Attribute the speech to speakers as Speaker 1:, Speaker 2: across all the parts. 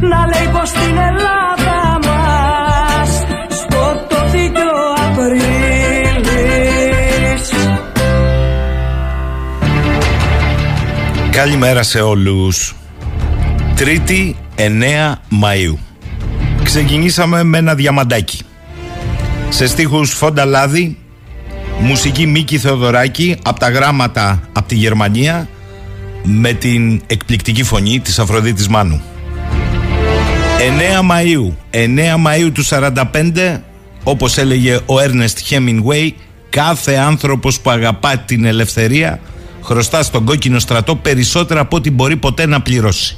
Speaker 1: Να λέει πως στην Ελλάδα μας Σκοτώθηκε ο Απρίλης
Speaker 2: Καλημέρα σε όλους. Τρίτη 9 Μαΐου. Ξεκινήσαμε με ένα διαμαντάκι. Σε στίχους Φόντα Λάδη, μουσική Μίκη Θεοδωράκη, από τα γράμματα από τη Γερμανία, με την εκπληκτική φωνή της Αφροδίτης Μάνου. 9 Μαΐου, 9 Μαΐου του 45, όπως έλεγε ο Έρνεστ Χέμινγκουέι, κάθε άνθρωπος που αγαπά την ελευθερία χρωστά στον κόκκινο στρατό περισσότερα από ό,τι μπορεί ποτέ να πληρώσει.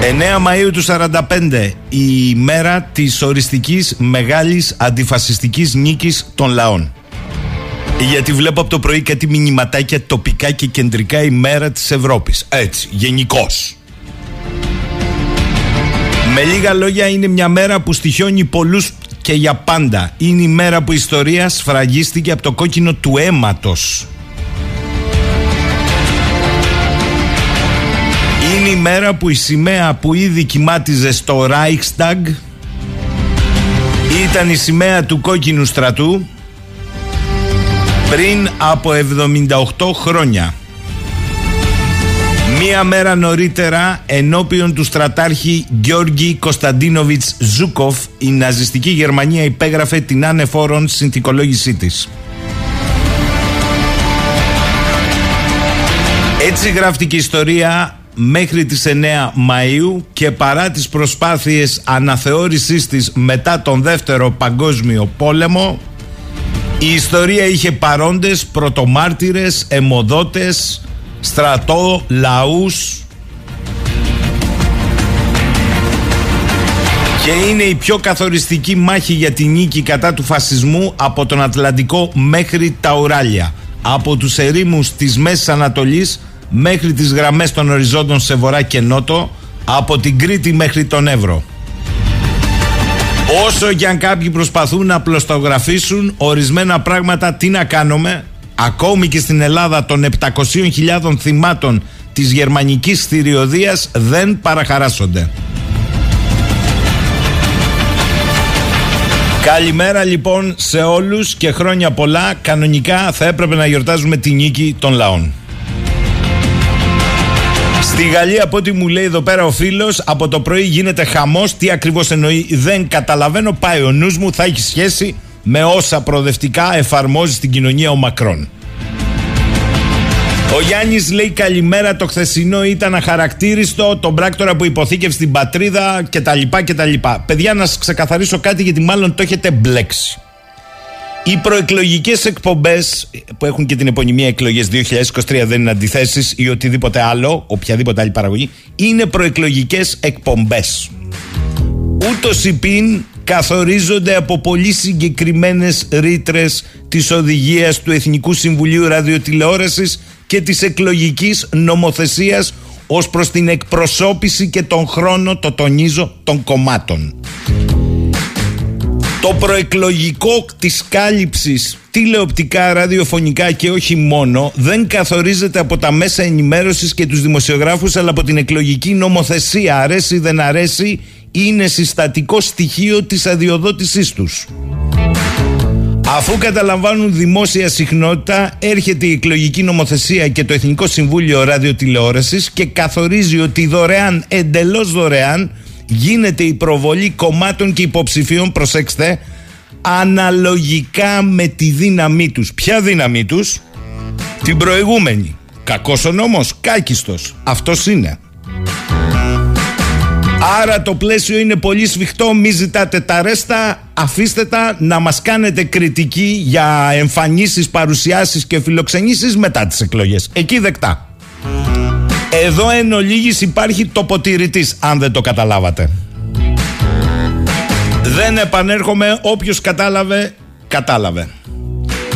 Speaker 2: 9 Μαΐου του 45 η μέρα της οριστικής μεγάλης αντιφασιστικής νίκης των λαών. Γιατί βλέπω από το πρωί κάτι μηνυματάκια τοπικά και κεντρικά η μέρα της Ευρώπης. Έτσι, γενικώς. Με λίγα λόγια είναι μια μέρα που στοιχιώνει πολλούς και για πάντα. Είναι η μέρα που η ιστορία σφραγίστηκε από το κόκκινο του αίματος. Είναι η μέρα που η σημαία που ήδη κοιμάτιζε στο Reichstag ήταν η σημαία του κόκκινου στρατού πριν από 78 χρόνια. Μία μέρα νωρίτερα ενώπιον του στρατάρχη Γιώργη Κωνσταντίνοβιτς Ζούκοφ η ναζιστική Γερμανία υπέγραφε την άνεφόρον συνθηκολόγησή της. Έτσι γράφτηκε η ιστορία μέχρι τις 9 Μαΐου και παρά τις προσπάθειες αναθεώρησής της μετά τον δεύτερο παγκόσμιο πόλεμο η ιστορία είχε παρόντες, πρωτομάρτυρες, αιμοδότες, στρατό, λαούς. Και είναι η πιο καθοριστική μάχη για τη νίκη κατά του φασισμού από τον Ατλαντικό μέχρι τα Ουράλια. Από τους ερήμους της Μέσης Ανατολής μέχρι τις γραμμές των οριζόντων σε βορρά και νότο από την Κρήτη μέχρι τον Εύρο. Όσο και αν κάποιοι προσπαθούν να πλωστογραφήσουν ορισμένα πράγματα, τι να κάνουμε, ακόμη και στην Ελλάδα των 700.000 θυμάτων της γερμανικής θηριωδίας δεν παραχαράσσονται. Καλημέρα λοιπόν σε όλους και χρόνια πολλά. Κανονικά θα έπρεπε να γιορτάζουμε τη νίκη των λαών. Στη Γαλλία, από ό,τι μου λέει εδώ πέρα ο φίλος, από το πρωί γίνεται χαμός. Τι ακριβώς εννοεί, δεν καταλαβαίνω. Πάει ο νους μου, θα έχει σχέση με όσα προοδευτικά εφαρμόζει στην κοινωνία ο Μακρόν. Ο Γιάννης λέει καλημέρα. Το χθεσινό ήταν αχαρακτήριστο. Τον πράκτορα που υποθήκευε στην πατρίδα κτλ. κτλ. Παιδιά, να σας ξεκαθαρίσω κάτι γιατί μάλλον το έχετε μπλέξει. Οι προεκλογικές εκπομπές που έχουν και την επωνυμία εκλογές 2023 δεν είναι αντιθέσεις ή οτιδήποτε άλλο, οποιαδήποτε άλλη παραγωγή, είναι προεκλογικές εκπομπές. Ούτως πίν καθορίζονται από πολύ συγκεκριμένες ρήτρες της οδηγίας του Εθνικού Συμβουλίου Ραδιοτηλεόρασης και της εκλογικής νομοθεσίας ως προς την εκπροσώπηση και τον χρόνο, το τονίζω, των κομμάτων. Το προεκλογικό της κάλυψης τηλεοπτικά, ραδιοφωνικά και όχι μόνο δεν καθορίζεται από τα μέσα ενημέρωσης και τους δημοσιογράφους αλλά από την εκλογική νομοθεσία. Αρέσει δεν αρέσει είναι συστατικό στοιχείο της αδειοδότησής τους. Αφού καταλαμβάνουν δημόσια συχνότητα, έρχεται η εκλογική νομοθεσία και το Εθνικό Συμβούλιο Ραδιοτηλεόρασης και καθορίζει ότι δωρεάν, εντελώς δωρεάν, γίνεται η προβολή κομμάτων και υποψηφίων, προσέξτε, αναλογικά με τη δύναμή τους. Ποια δύναμή τους; Την προηγούμενη. Κακός ο νόμος, κάκιστος. Αυτός είναι. Άρα το πλαίσιο είναι πολύ σφιχτό, μη ζητάτε τα ρέστα, αφήστε τα να μας κάνετε κριτική για εμφανίσεις, παρουσιάσεις και φιλοξενήσεις μετά τις εκλογές. Εκεί δεκτά. Εδώ εν ολίγης υπάρχει τοποτηρητής, αν δεν το καταλάβατε. Δεν επανέρχομαι, όποιος κατάλαβε, κατάλαβε.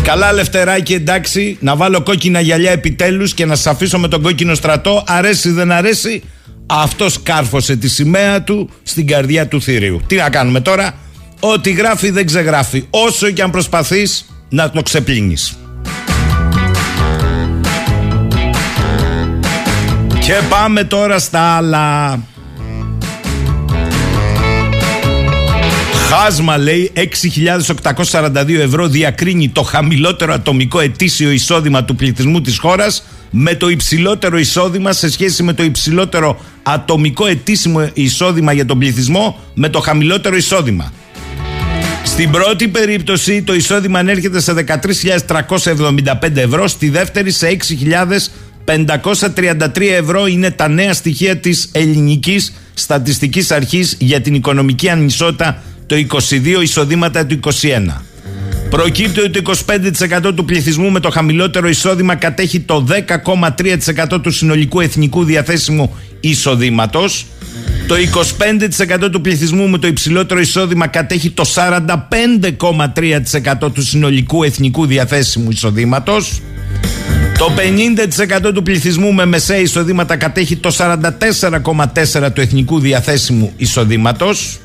Speaker 2: Καλά λευτεράκι εντάξει, να βάλω κόκκινα γυαλιά επιτέλους και να σας αφήσω με τον κόκκινο στρατό, αρέσει δεν αρέσει, αυτός κάρφωσε τη σημαία του στην καρδιά του θηρίου. Τι να κάνουμε τώρα, ό,τι γράφει δεν ξεγράφει, όσο και αν προσπαθείς να το ξεπλύνεις. Και πάμε τώρα στα άλλα. Χάσμα λέει 6.842 ευρώ διακρίνει το χαμηλότερο ατομικό ετήσιο εισόδημα του πληθυσμού της χώρας με το υψηλότερο εισόδημα σε σχέση με το υψηλότερο ατομικό ετήσιμο εισόδημα για τον πληθυσμό με το χαμηλότερο εισόδημα. Στην πρώτη περίπτωση το εισόδημα ανέρχεται σε 13.375 ευρώ, στη δεύτερη σε 6.533 ευρώ είναι τα νέα στοιχεία της ελληνικής στατιστικής αρχής για την οικονομική ανισότητα το 22 εισοδήματα του 21. Προκύπτει ότι το 25% του πληθυσμού με το χαμηλότερο εισόδημα κατέχει το 10,3% του συνολικού εθνικού διαθέσιμου εισοδήματος. Το 25% του πληθυσμού με το υψηλότερο εισόδημα κατέχει το 45,3% του συνολικού εθνικού διαθέσιμου εισοδήματος. Το 50% του πληθυσμού με μεσαία εισοδήματα κατέχει το 44,4% του εθνικού διαθέσιμου εισοδήματος.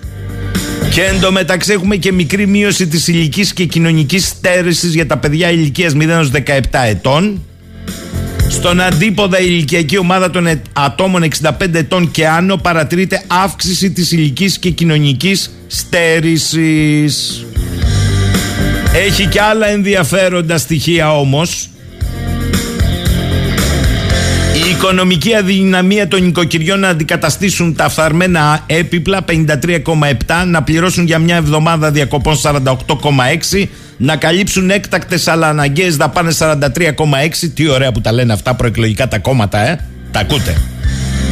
Speaker 2: Και εντωμεταξύ έχουμε και μικρή μείωση της ηλικής και κοινωνικής στέρησης για τα παιδιά ηλικίας 0 17 ετών. Στον αντίποδα ηλικιακή ομάδα των ατόμων 65 ετών και άνω παρατηρείται αύξηση της ηλικής και κοινωνικής στέρησης. Έχει και άλλα ενδιαφέροντα στοιχεία όμως οικονομική αδυναμία των νοικοκυριών να αντικαταστήσουν τα φθαρμένα έπιπλα 53,7, να πληρώσουν για μια εβδομάδα διακοπών 48,6, να καλύψουν έκτακτες αλλά αναγκαίες δαπάνες 43,6. Τι ωραία που τα λένε αυτά προεκλογικά τα κόμματα, ε. Τα ακούτε.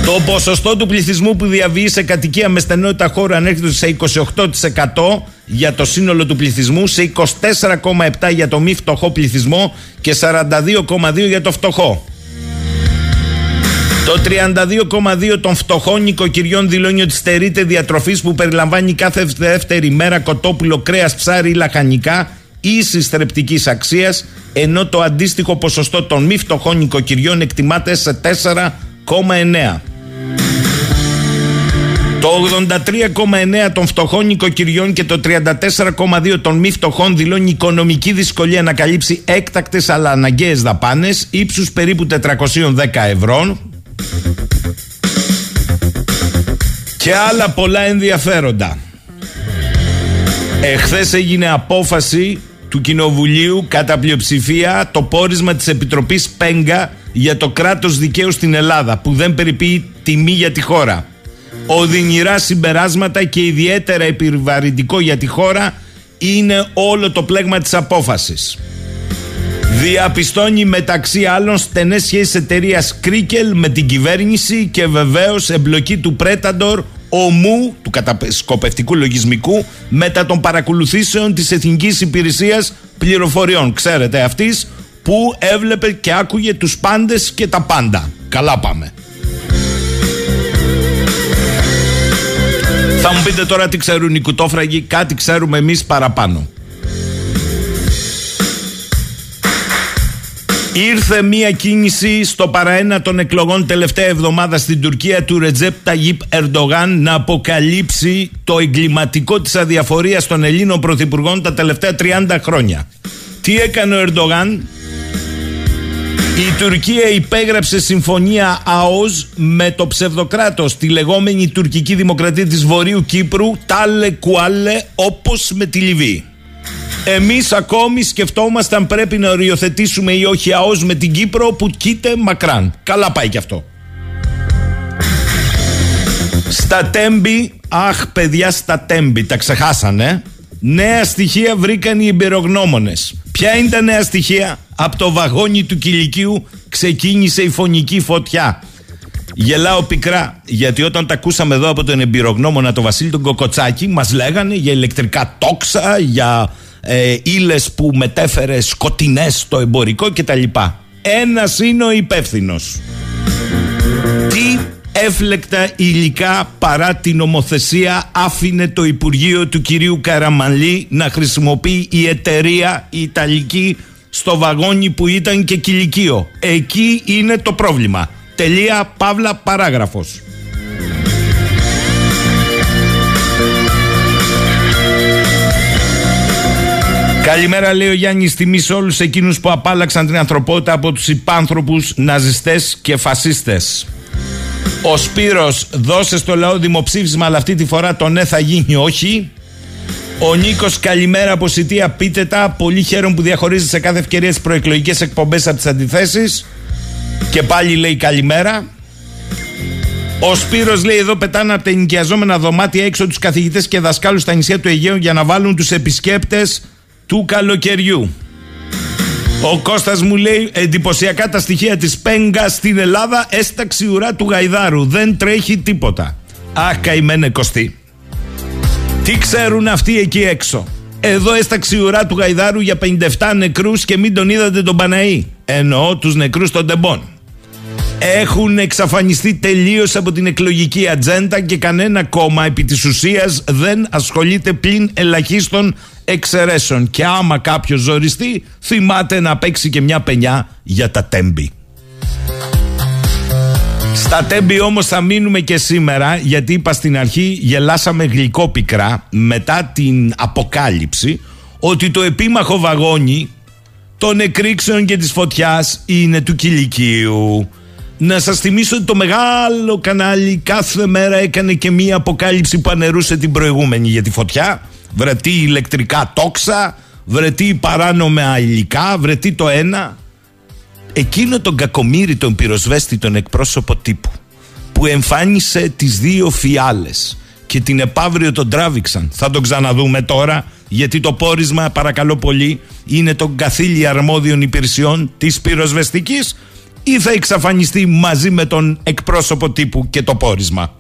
Speaker 2: Το ποσοστό του πληθυσμού που διαβεί σε κατοικία με στενότητα χώρου ανέρχεται σε 28% για το σύνολο του πληθυσμού, σε 24,7% για το μη φτωχό πληθυσμό και 42,2% για το φτωχό. Το 32,2 των φτωχών νοικοκυριών δηλώνει ότι στερείται διατροφής που περιλαμβάνει κάθε δεύτερη μέρα κοτόπουλο, κρέας, ψάρι ή λαχανικά ίσης θρεπτικής αξίας, ενώ το αντίστοιχο ποσοστό των μη φτωχών νοικοκυριών εκτιμάται σε 4,9. Το 83,9 των φτωχών οικοκυριών και το 34,2 των μη φτωχών δηλώνει οικονομική δυσκολία να καλύψει έκτακτες αλλά αναγκαίες δαπάνες ύψους περίπου 410 ευρώ και άλλα πολλά ενδιαφέροντα. Εχθές έγινε απόφαση του Κοινοβουλίου κατά πλειοψηφία το πόρισμα της Επιτροπής Πέγκα για το κράτος δικαίου στην Ελλάδα που δεν περιποιεί τιμή για τη χώρα. Οδυνηρά συμπεράσματα και ιδιαίτερα επιβαρυντικό για τη χώρα είναι όλο το πλέγμα της απόφασης. Διαπιστώνει μεταξύ άλλων στενές σχέσεις εταιρείας Κρίκελ με την κυβέρνηση και βεβαίως εμπλοκή του Πρέταντορ ομού του κατασκοπευτικού λογισμικού μετά των παρακολουθήσεων της Εθνικής Υπηρεσίας Πληροφοριών. Ξέρετε αυτής που έβλεπε και άκουγε τους πάντες και τα πάντα. Καλά πάμε. Θα μου πείτε τώρα τι ξέρουν οι κουτόφραγοι, κάτι ξέρουμε εμείς παραπάνω. Ήρθε μία κίνηση στο παραένα των εκλογών τελευταία εβδομάδα στην Τουρκία του Ρετζέπ Ταγίπ Ερντογάν να αποκαλύψει το εγκληματικό της αδιαφορίας των Ελλήνων Πρωθυπουργών τα τελευταία 30 χρόνια. Τι έκανε ο Ερντογάν, η Τουρκία υπέγραψε συμφωνία ΑΟΣ με το ψευδοκράτος, τη λεγόμενη τουρκική δημοκρατία της Βορείου Κύπρου, τάλε κουάλε όπως με τη Λιβύη. Εμείς ακόμη σκεφτόμαστε αν πρέπει να οριοθετήσουμε ή όχι ΑΟΣ με την Κύπρο που κοίται μακράν. Καλά πάει κι αυτό. Στα τέμπη, αχ παιδιά στα τέμπη, τα ξεχάσανε. Νέα στοιχεία βρήκαν οι εμπειρογνώμονες. Ποια είναι τα νέα στοιχεία; Από το βαγόνι του κηλικίου ξεκίνησε η φωνική φωτιά. Γελάω πικρά, γιατί όταν τα ακούσαμε εδώ από τον εμπειρογνώμονα τον Βασίλη τον Κοκοτσάκη, μας λέγανε για ηλεκτρικά τόξα, για ε, ύλες που μετέφερε σκοτεινές στο εμπορικό κτλ. Ένας είναι ο υπεύθυνος. Τι έφλεκτα υλικά παρά την νομοθεσία άφηνε το Υπουργείο του κυρίου Καραμαλή να χρησιμοποιεί η εταιρεία η Ιταλική στο βαγόνι που ήταν και κηλικείο. Εκεί είναι το πρόβλημα. Τελεία, παύλα, παράγραφος. Καλημέρα, λέει ο Γιάννης. Τιμή σε όλους εκείνους που απάλαξαν την ανθρωπότητα από τους υπάνθρωπους ναζιστές και φασίστες. Ο Σπύρος δώσε στο λαό δημοψήφισμα, αλλά αυτή τη φορά το ναι θα γίνει όχι. Ο Νίκος, καλημέρα από Σιτία. Πείτε τα. Πολύ χαίρομαι που διαχωρίζετε σε κάθε ευκαιρία τι προεκλογικές εκπομπές από τις αντιθέσεις. Και πάλι λέει καλημέρα. Ο Σπύρος λέει εδώ πετάνε από τα ενοικιαζόμενα δωμάτια έξω τους καθηγητές και δασκάλους στα νησιά του Αιγαίου για να βάλουν τους επισκέπτες του καλοκαιριού. Ο Κώστας μου λέει εντυπωσιακά τα στοιχεία της Πέγκα στην Ελλάδα έσταξη ουρά του Γαϊδάρου. Δεν τρέχει τίποτα. Αχ καημένε Κωστή. Τι ξέρουν αυτοί εκεί έξω; Εδώ έσταξη ουρά του Γαϊδάρου για 57 νεκρούς και μην τον είδατε τον Παναή. Εννοώ τους νεκρούς των τεμπών έχουν εξαφανιστεί τελείως από την εκλογική ατζέντα και κανένα κόμμα επί της ουσίας δεν ασχολείται πλην ελαχίστων εξαιρέσεων. Και άμα κάποιος ζοριστεί, θυμάται να παίξει και μια πενιά για τα τέμπη. Στα τέμπη όμως θα μείνουμε και σήμερα γιατί είπα στην αρχή γελάσαμε γλυκό πικρά μετά την αποκάλυψη ότι το επίμαχο βαγόνι των εκρήξεων και της φωτιάς είναι του κηλικίου. Να σας θυμίσω ότι το μεγάλο κανάλι κάθε μέρα έκανε και μία αποκάλυψη που ανερούσε την προηγούμενη για τη φωτιά. Βρετή ηλεκτρικά τόξα, βρετή παράνομα υλικά, βρετή το ένα. Εκείνο τον κακομύρι τον πυροσβέστη τον εκπρόσωπο τύπου που εμφάνισε τις δύο φιάλες και την επαύριο τον τράβηξαν. Θα τον ξαναδούμε τώρα γιατί το πόρισμα παρακαλώ πολύ είναι των καθήλια αρμόδιων υπηρεσιών της πυροσβεστικής ή θα εξαφανιστεί μαζί με τον εκπρόσωπο τύπου και το πόρισμα.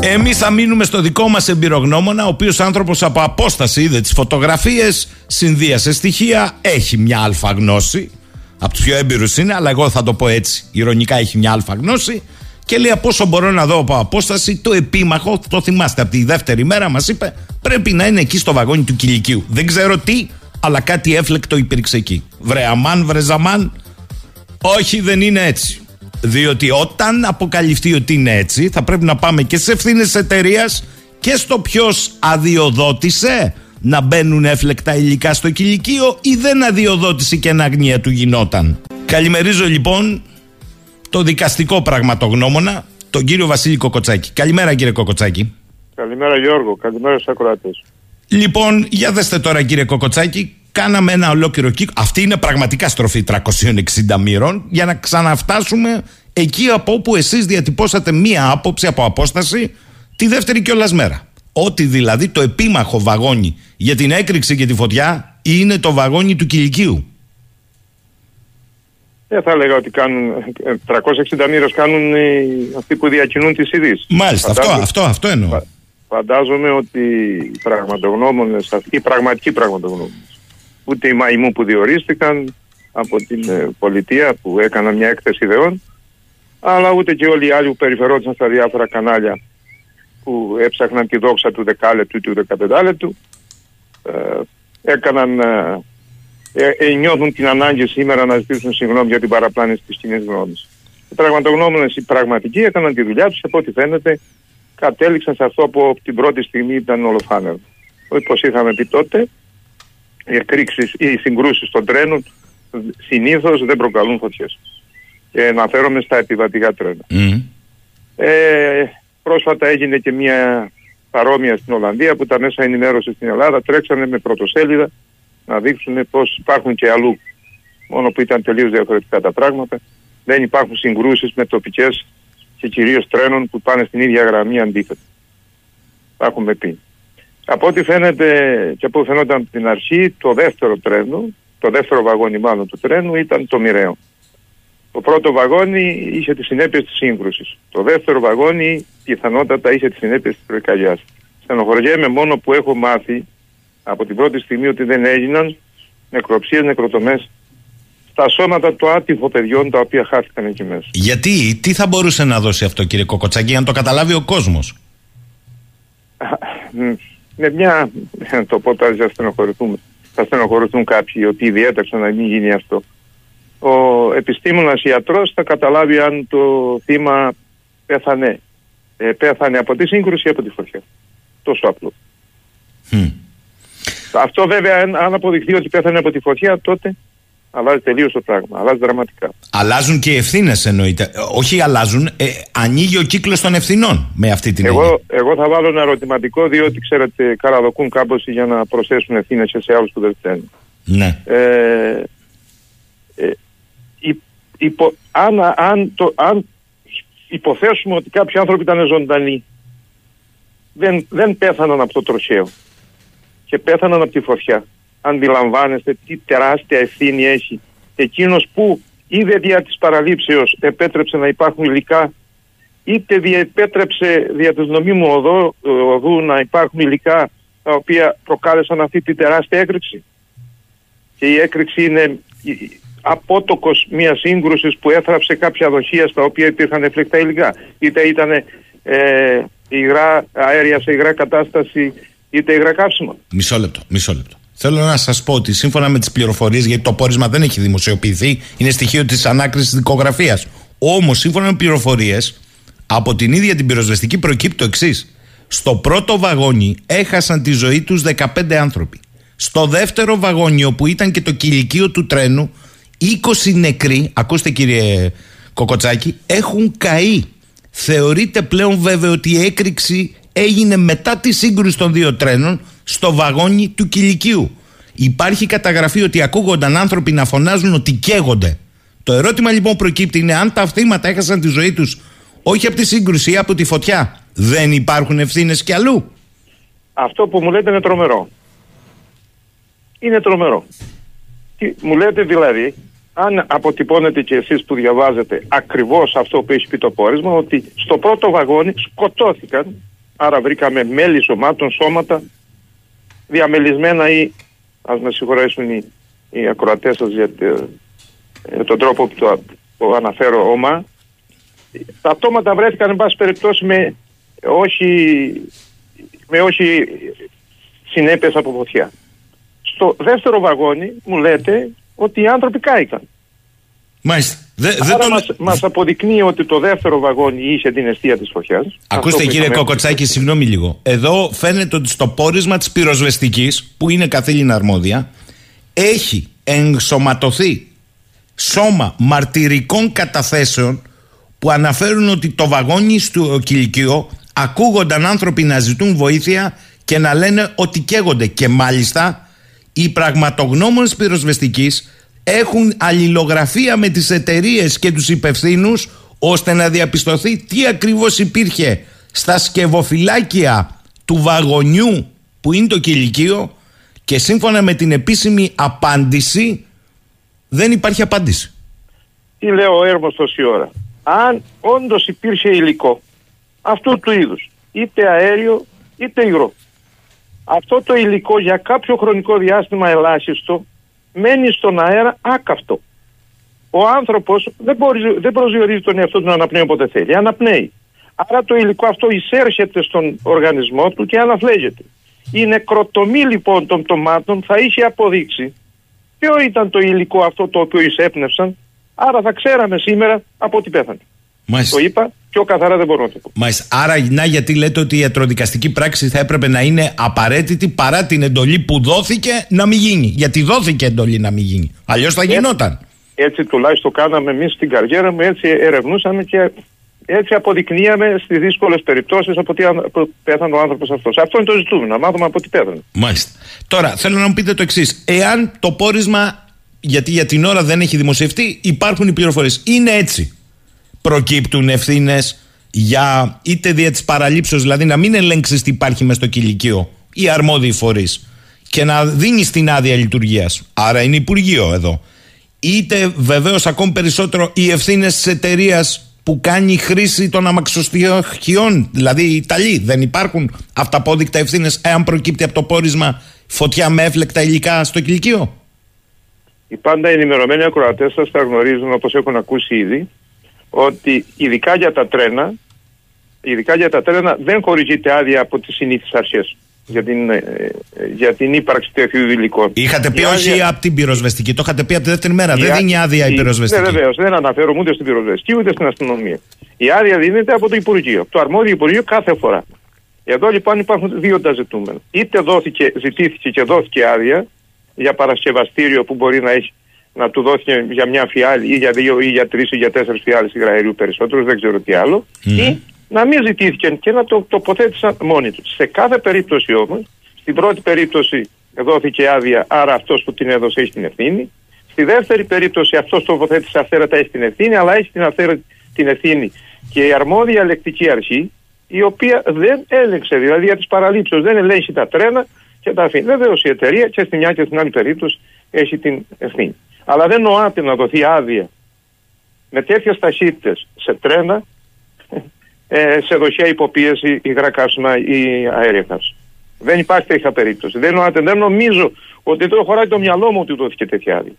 Speaker 2: Εμείς θα μείνουμε στο δικό μας εμπειρογνώμονα, ο οποίος άνθρωπος από απόσταση είδε τις φωτογραφίες, συνδύασε στοιχεία, έχει μια αλφα γνώση. Από τους πιο έμπειρους είναι, αλλά εγώ θα το πω έτσι. Ηρωνικά έχει μια αλφα γνώση και λέει από όσο μπορώ να δω από απόσταση το επίμαχο, το θυμάστε από τη δεύτερη μέρα, μας είπε πρέπει να είναι εκεί στο βαγόνι του κηλικίου. Δεν ξέρω τι, αλλά κάτι έφλεκτο υπήρξε εκεί. Βρε αμάν, βρε ζαμάν. Όχι, δεν είναι έτσι. Διότι όταν αποκαλυφθεί ότι είναι έτσι, θα πρέπει να πάμε και στι ευθύνες τη εταιρείας και στο ποιος αδειοδότησε να μπαίνουν έφλεκτα υλικά στο κηλικείο ή δεν αδειοδότησε και αγνία του γινόταν. Καλημερίζω λοιπόν το δικαστικό πραγματογνώμονα, τον κύριο Βασίλη Κοκοτσάκη. Καλημέρα κύριε Κοκοτσάκη.
Speaker 3: Καλημέρα Γιώργο, καλημέρα στους ακροατές.
Speaker 2: Λοιπόν, για δέστε τώρα κύριε Κοκοτσάκη, κάναμε ένα ολόκληρο κύκλο. Αυτή είναι πραγματικά στροφή 360 μοίρων για να ξαναφτάσουμε εκεί από όπου εσείς διατυπώσατε μία άποψη από απόσταση τη δεύτερη κιόλας μέρα. Ότι δηλαδή το επίμαχο βαγόνι για την έκρηξη και τη φωτιά είναι το βαγόνι του κηλικίου.
Speaker 3: Δεν θα έλεγα ότι κάνουν 360 μοίρες κάνουν αυτοί που διακινούν τις ειδήσεις.
Speaker 2: Μάλιστα, αυτό, αυτό, αυτό εννοώ.
Speaker 3: Φαντάζομαι ότι οι πραγματογνώμονες, οι πραγματικοί πραγματογνώμονες, ούτε οι μαϊμού που διορίστηκαν από την ε, πολιτεία που έκαναν μια έκθεση ιδεών, αλλά ούτε και όλοι οι άλλοι που περιφερόντουσαν στα διάφορα κανάλια που έψαχναν τη δόξα του δεκάλεπτου ή του δεκαπεντάλεπτου, ε, έκαναν, ε, ε, ε, νιώθουν την ανάγκη σήμερα να ζητήσουν συγγνώμη για την παραπλάνηση της κοινής γνώμης. Οι πραγματογνώμονες οι πραγματικοί έκαναν τη δουλειά τους και από ό,τι φαίνεται κατέληξαν σε αυτό που από την πρώτη στιγμή ήταν ολοφάνερο. Όπω είχαμε πει τότε, οι εκρήξεις ή οι συγκρούσεις των τρένων συνήθως δεν προκαλούν φωτιές. Και αναφέρομαι στα επιβατικά τρένα. Ε, πρόσφατα έγινε και μια παρόμοια στην Ολλανδία που τα μέσα ενημέρωσης στην Ελλάδα τρέξανε με πρωτοσέλιδα να δείξουν πως υπάρχουν και αλλού. Μόνο που ήταν τελείως διαφορετικά τα πράγματα. Δεν υπάρχουν συγκρούσεις με τοπικές και κυρίως τρένων που πάνε στην ίδια γραμμή αντίθετα. Τα έχουμε πει. Από ό,τι φαίνεται και από ό,τι φαινόταν από την αρχή, το δεύτερο τρένο, το δεύτερο βαγόνι μάλλον του τρένου ήταν το μοιραίο. Το πρώτο βαγόνι είχε τις συνέπειες της σύγκρουσης. Το δεύτερο βαγόνι πιθανότατα είχε τις συνέπειες της προκαλιάς. Στενοχωριέμαι μόνο που έχω μάθει από την πρώτη στιγμή ότι δεν έγιναν νεκροψίες, νεκροτομές στα σώματα του άτυπο παιδιών τα οποία χάθηκαν εκεί μέσα.
Speaker 2: Γιατί, τι θα μπορούσε να δώσει αυτό κύριε Κοκοτσάκη, αν το καταλάβει ο κόσμος;
Speaker 3: Με μια, το πω τώρα θα στενοχωρηθούμε, θα στενοχωρηθούν κάποιοι ότι διέταξαν να μην γίνει αυτό. Ο επιστήμονας ιατρός θα καταλάβει αν το θύμα πέθανε, ε, πέθανε από τη σύγκρουση ή από τη φωτιά. Τόσο απλό. Αυτό βέβαια αν αποδειχθεί ότι πέθανε από τη φωτιά τότε αλλάζει τελείως το πράγμα. Αλλάζει δραματικά.
Speaker 2: Αλλάζουν και οι ευθύνες εννοείται. Όχι αλλάζουν, ε, ανοίγει ο κύκλος των ευθυνών με αυτή την
Speaker 3: εγώ, Εγώ θα βάλω ένα ερωτηματικό, διότι ξέρετε, καραδοκούν κάμποση για να προσθέσουν ευθύνες σε άλλους που δεν φταίνουν.
Speaker 2: Ναι.
Speaker 3: Ε, ε, υπο, αν, αν, το, αν υποθέσουμε ότι κάποιοι άνθρωποι ήταν ζωντανοί, δεν, δεν πέθαναν από το τροχαίο και πέθαναν από τη φωτιά αντιλαμβάνεστε τι τεράστια ευθύνη έχει εκείνος που είδε δια της παραλήψεως επέτρεψε να υπάρχουν υλικά είτε επέτρεψε δια της νομίμου οδού, οδού να υπάρχουν υλικά τα οποία προκάλεσαν αυτή τη τεράστια έκρηξη. Και η έκρηξη είναι απότοκος μιας σύγκρουσης που έθραψε κάποια δοχεία στα οποία υπήρχαν εφλεκτά υλικά. Είτε ήταν ε, υγρά, αέρια σε υγρά κατάσταση, είτε υγρά κάψιμα.
Speaker 2: Μισό λεπτό, μισό λεπτό. Θέλω να σας πω ότι σύμφωνα με τις πληροφορίες, γιατί το πόρισμα δεν έχει δημοσιοποιηθεί, είναι στοιχείο της ανάκρισης δικογραφίας. Όμως, σύμφωνα με πληροφορίες, από την ίδια την πυροσβεστική προκύπτει το εξής. Στο πρώτο βαγόνι έχασαν τη ζωή τους 15 άνθρωποι. Στο δεύτερο βαγόνι, όπου ήταν και το κηλικείο του τρένου, 20 νεκροί, ακούστε κύριε Κοκοτσάκη, έχουν καεί. Θεωρείται πλέον βέβαιο ότι η έκρηξη έγινε μετά τη σύγκρουση των δύο τρένων στο βαγόνι του κηλικίου. Υπάρχει καταγραφή ότι ακούγονταν άνθρωποι να φωνάζουν ότι καίγονται. Το ερώτημα λοιπόν προκύπτει είναι αν τα θύματα έχασαν τη ζωή τους όχι από τη σύγκρουση ή από τη φωτιά. Δεν υπάρχουν ευθύνες κι αλλού.
Speaker 3: Αυτό που μου λέτε είναι τρομερό. Είναι τρομερό. μου λέτε δηλαδή, αν αποτυπώνετε και εσείς που διαβάζετε ακριβώς αυτό που έχει πει το πόρισμα, ότι στο πρώτο βαγόνι σκοτώθηκαν, άρα βρήκαμε μέλη σωμάτων, σώματα διαμελισμένα ή ας με συγχωρέσουν οι, οι ακροατές σας για, τον τρόπο που το αναφέρω όμα τα ατόματα βρέθηκαν εν πάση περιπτώσει με όχι, με όχι συνέπειες από φωτιά. Στο δεύτερο βαγόνι μου λέτε ότι οι άνθρωποι κάηκαν.
Speaker 2: Μάλιστα. Δε,
Speaker 3: Άρα
Speaker 2: δεν το...
Speaker 3: μας, μας αποδεικνύει ότι το δεύτερο βαγόνι είχε την αιστεία της φωτιάς.
Speaker 2: Ακούστε
Speaker 3: Αυτό που
Speaker 2: κύριε
Speaker 3: είχαμε
Speaker 2: Κοκοτσάκη, συγγνώμη λίγο. Εδώ φαίνεται ότι στο πόρισμα της πυροσβεστικής, που είναι καθήλυνα αρμόδια, έχει ενσωματωθεί σώμα μαρτυρικών καταθέσεων που αναφέρουν ότι το βαγόνι στο κηλικείο ακούγονταν άνθρωποι να ζητούν βοήθεια και να λένε ότι καίγονται. Και μάλιστα οι πραγματογνώμονες πυροσβεστικής έχουν αλληλογραφία με τις εταιρείες και τους υπευθύνους ώστε να διαπιστωθεί τι ακριβώς υπήρχε στα σκευοφυλάκια του βαγονιού που είναι το κηλικείο και σύμφωνα με την επίσημη απάντηση δεν υπάρχει απάντηση.
Speaker 3: Τι λέω ο Έρμος τόση ώρα. Αν όντως υπήρχε υλικό αυτού του είδους, είτε αέριο είτε υγρό, αυτό το υλικό για κάποιο χρονικό διάστημα ελάχιστο μένει στον αέρα άκαυτο. Ο άνθρωπος δεν, μπορεί, δεν προσδιορίζει τον εαυτό του να αναπνέει όποτε θέλει. Αναπνέει. Άρα το υλικό αυτό εισέρχεται στον οργανισμό του και αναφλέγεται. Η νεκροτομή λοιπόν των πτωμάτων θα είχε αποδείξει ποιο ήταν το υλικό αυτό το οποίο εισέπνευσαν. Άρα θα ξέραμε σήμερα από τι πέθανε.
Speaker 2: Μάλιστα.
Speaker 3: Το είπα πιο καθαρά δεν μπορώ να το πω.
Speaker 2: Μάλιστα. Άρα, να γιατί λέτε ότι η ιατροδικαστική πράξη θα έπρεπε να είναι απαραίτητη παρά την εντολή που δόθηκε να μην γίνει. Γιατί δόθηκε εντολή να μην γίνει. Αλλιώς θα γινόταν.
Speaker 3: Έτσι τουλάχιστον κάναμε εμείς στην καριέρα μου, έτσι ερευνούσαμε και έτσι αποδεικνύαμε στις δύσκολες περιπτώσεις από τι αν- που πέθανε ο άνθρωπος αυτός. Αυτό είναι το ζητούμενο, να μάθουμε από τι πέθανε.
Speaker 2: Μάλιστα. Τώρα, θέλω να μου πείτε το εξής. Εάν το πόρισμα, γιατί για την ώρα δεν έχει δημοσιευτεί, υπάρχουν οι πληροφορίες. Είναι έτσι. Προκύπτουν ευθύνες για είτε δια της παραλήψεως, δηλαδή να μην ελέγξεις τι υπάρχει μες στο κηλικείο ή αρμόδιοι φορείς και να δίνεις την άδεια λειτουργίας. Άρα είναι Υπουργείο εδώ. Είτε βεβαίως ακόμη περισσότερο οι ευθύνες της εταιρείας που κάνει χρήση των αμαξοστοιχειών, δηλαδή οι Ιταλοί. Δεν υπάρχουν αυταπόδεικτα ευθύνες εάν προκύπτει από το πόρισμα φωτιά με έφλεκτα υλικά στο κηλικείο;
Speaker 3: Οι πάντα ενημερωμένοι ακροατές σας θα γνωρίζουν, όπως έχουν ακούσει ήδη, ότι ειδικά για τα τρένα, ειδικά για τα τρένα δεν χορηγείται άδεια από τις συνήθεις αρχές για την, ε, ε, για την ύπαρξη τέτοιου υλικών.
Speaker 2: Είχατε πει
Speaker 3: Η
Speaker 2: όχι
Speaker 3: άδεια-
Speaker 2: από την πυροσβεστική, το είχατε πει από τη δεύτερη μέρα.
Speaker 3: η
Speaker 2: Δεν
Speaker 3: ά-
Speaker 2: δίνει άδεια η πυροσβεστική.
Speaker 3: Ναι, βεβαίως. Δεν αναφέρομαι ούτε στην πυροσβεστική ούτε στην αστυνομία. Η άδεια δίνεται από το Υπουργείο, από το αρμόδιο Υπουργείο κάθε φορά. Εδώ λοιπόν υπάρχουν δύο τα ζητούμενα. Είτε δόθηκε, ζητήθηκε και δόθηκε άδεια για παρασκευαστήριο που μπορεί να, έχει, να του δόθηκε για μια φιάλη ή για δύο ή για τρεις ή για τέσσερις φιάλες υγραερίου περισσότερους, δεν ξέρω τι άλλο. Ή να μην ζητήθηκε και να το τοποθέτησαν μόνοι τους. Σε κάθε περίπτωση όμως, στην πρώτη περίπτωση δόθηκε άδεια, άρα αυτός που την έδωσε έχει την ευθύνη. Στη δεύτερη περίπτωση αυτός τοποθέτησε αυθαίρετα έχει την ευθύνη, αλλά έχει την, αυθαίρετα, την ευθύνη και η αρμόδια ελεκτική αρχή, η οποία δεν έλεγξε, δηλαδή για τις παραλήψεις, δεν ελέγχει τα τρένα και τα αφήνει. Βεβαίως η εταιρεία και στη μια και στην άλλη περίπτωση έχει την ευθύνη. Αλλά δεν νοάται να δοθεί άδεια με τέτοιες ταχύτητες σε τρένα, ε, σε δοχεία υποπίεση, υγρά καύσιμα ή αέρια καύσιμα. Δεν υπάρχει τέτοια περίπτωση. Δεν, νοάται, δεν νομίζω ότι δεν χωράει το μυαλό μου ότι δόθηκε τέτοια άδεια.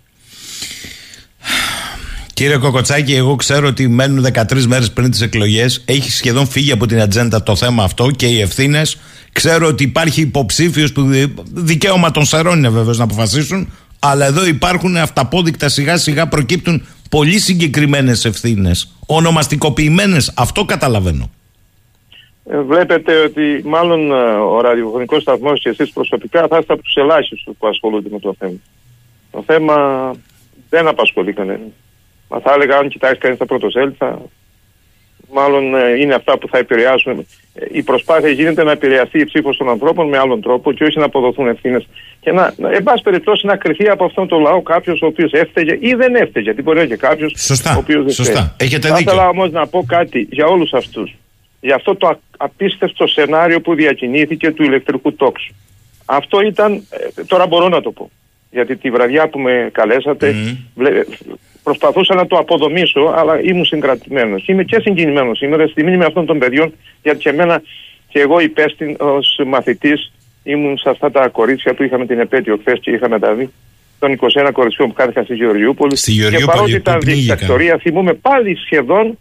Speaker 2: Κύριε Κοκοτσάκη, εγώ ξέρω ότι μένουν 13 μέρες πριν τις εκλογές. Έχει σχεδόν φύγει από την ατζέντα το θέμα αυτό και οι ευθύνες. Ξέρω ότι υπάρχει υποψήφιος που δι- δικαίωμα των σαρών είναι βεβαίως να αποφασίσουν. Αλλά εδώ υπάρχουν αυταπόδεικτα σιγά σιγά προκύπτουν πολύ συγκεκριμένες ευθύνες. Ονομαστικοποιημένες. Αυτό καταλαβαίνω.
Speaker 3: Ε, Βλέπετε ότι μάλλον ε, ο ραδιοφωνικός σταθμός και εσείς προσωπικά θα είστε από τους ελάχιστους που ασχολούνται με το θέμα. Το θέμα δεν απασχολεί κανέναν. Μα θα έλεγα αν κοιτάξει κανείς τα πρωτοσέλιδα, μάλλον ε, είναι αυτά που θα επηρεάσουν. Ε, Η προσπάθεια γίνεται να επηρεαστεί η ψήφος των ανθρώπων με άλλον τρόπο και όχι να αποδοθούν ευθύνες. Και να, να- εν πάση περιπτώσει, να κρυθεί από αυτόν τον λαό κάποιος ο οποίος έφταιγε ή δεν έφταιγε. Γιατί μπορεί να είναι και κάποιο
Speaker 2: Σωστά,
Speaker 3: ο οποίος δεν
Speaker 2: σωστά.
Speaker 3: φταίει.
Speaker 2: Έχετε
Speaker 3: Θα
Speaker 2: δίκιο.
Speaker 3: ήθελα όμως να πω κάτι για όλους αυτούς. Για αυτό το α- απίστευτο σενάριο που διακινήθηκε του ηλεκτρικού τόξου. Αυτό ήταν, ε, τώρα μπορώ να το πω, γιατί τη βραδιά που με καλέσατε βλέ- προσπαθούσα να το αποδομήσω, αλλά ήμουν συγκρατημένος. Είμαι και συγκινημένος σήμερα στη μνήμη αυτών των παιδιών, γιατί και εμένα και εγώ υπέστη ως μαθητής ήμουν σε αυτά τα κορίτσια που είχαμε την επέτειο χθες και είχαμε τα δει των 21 κοριτσιών που κάθηκαν στη Γεωργιούπολη.
Speaker 2: Στη
Speaker 3: και
Speaker 2: Γεωργιούπολη
Speaker 3: παρότι
Speaker 2: που
Speaker 3: ήταν
Speaker 2: πνίγηκαν.
Speaker 3: δικτακτορία, θυμούμε πάλι σχεδόν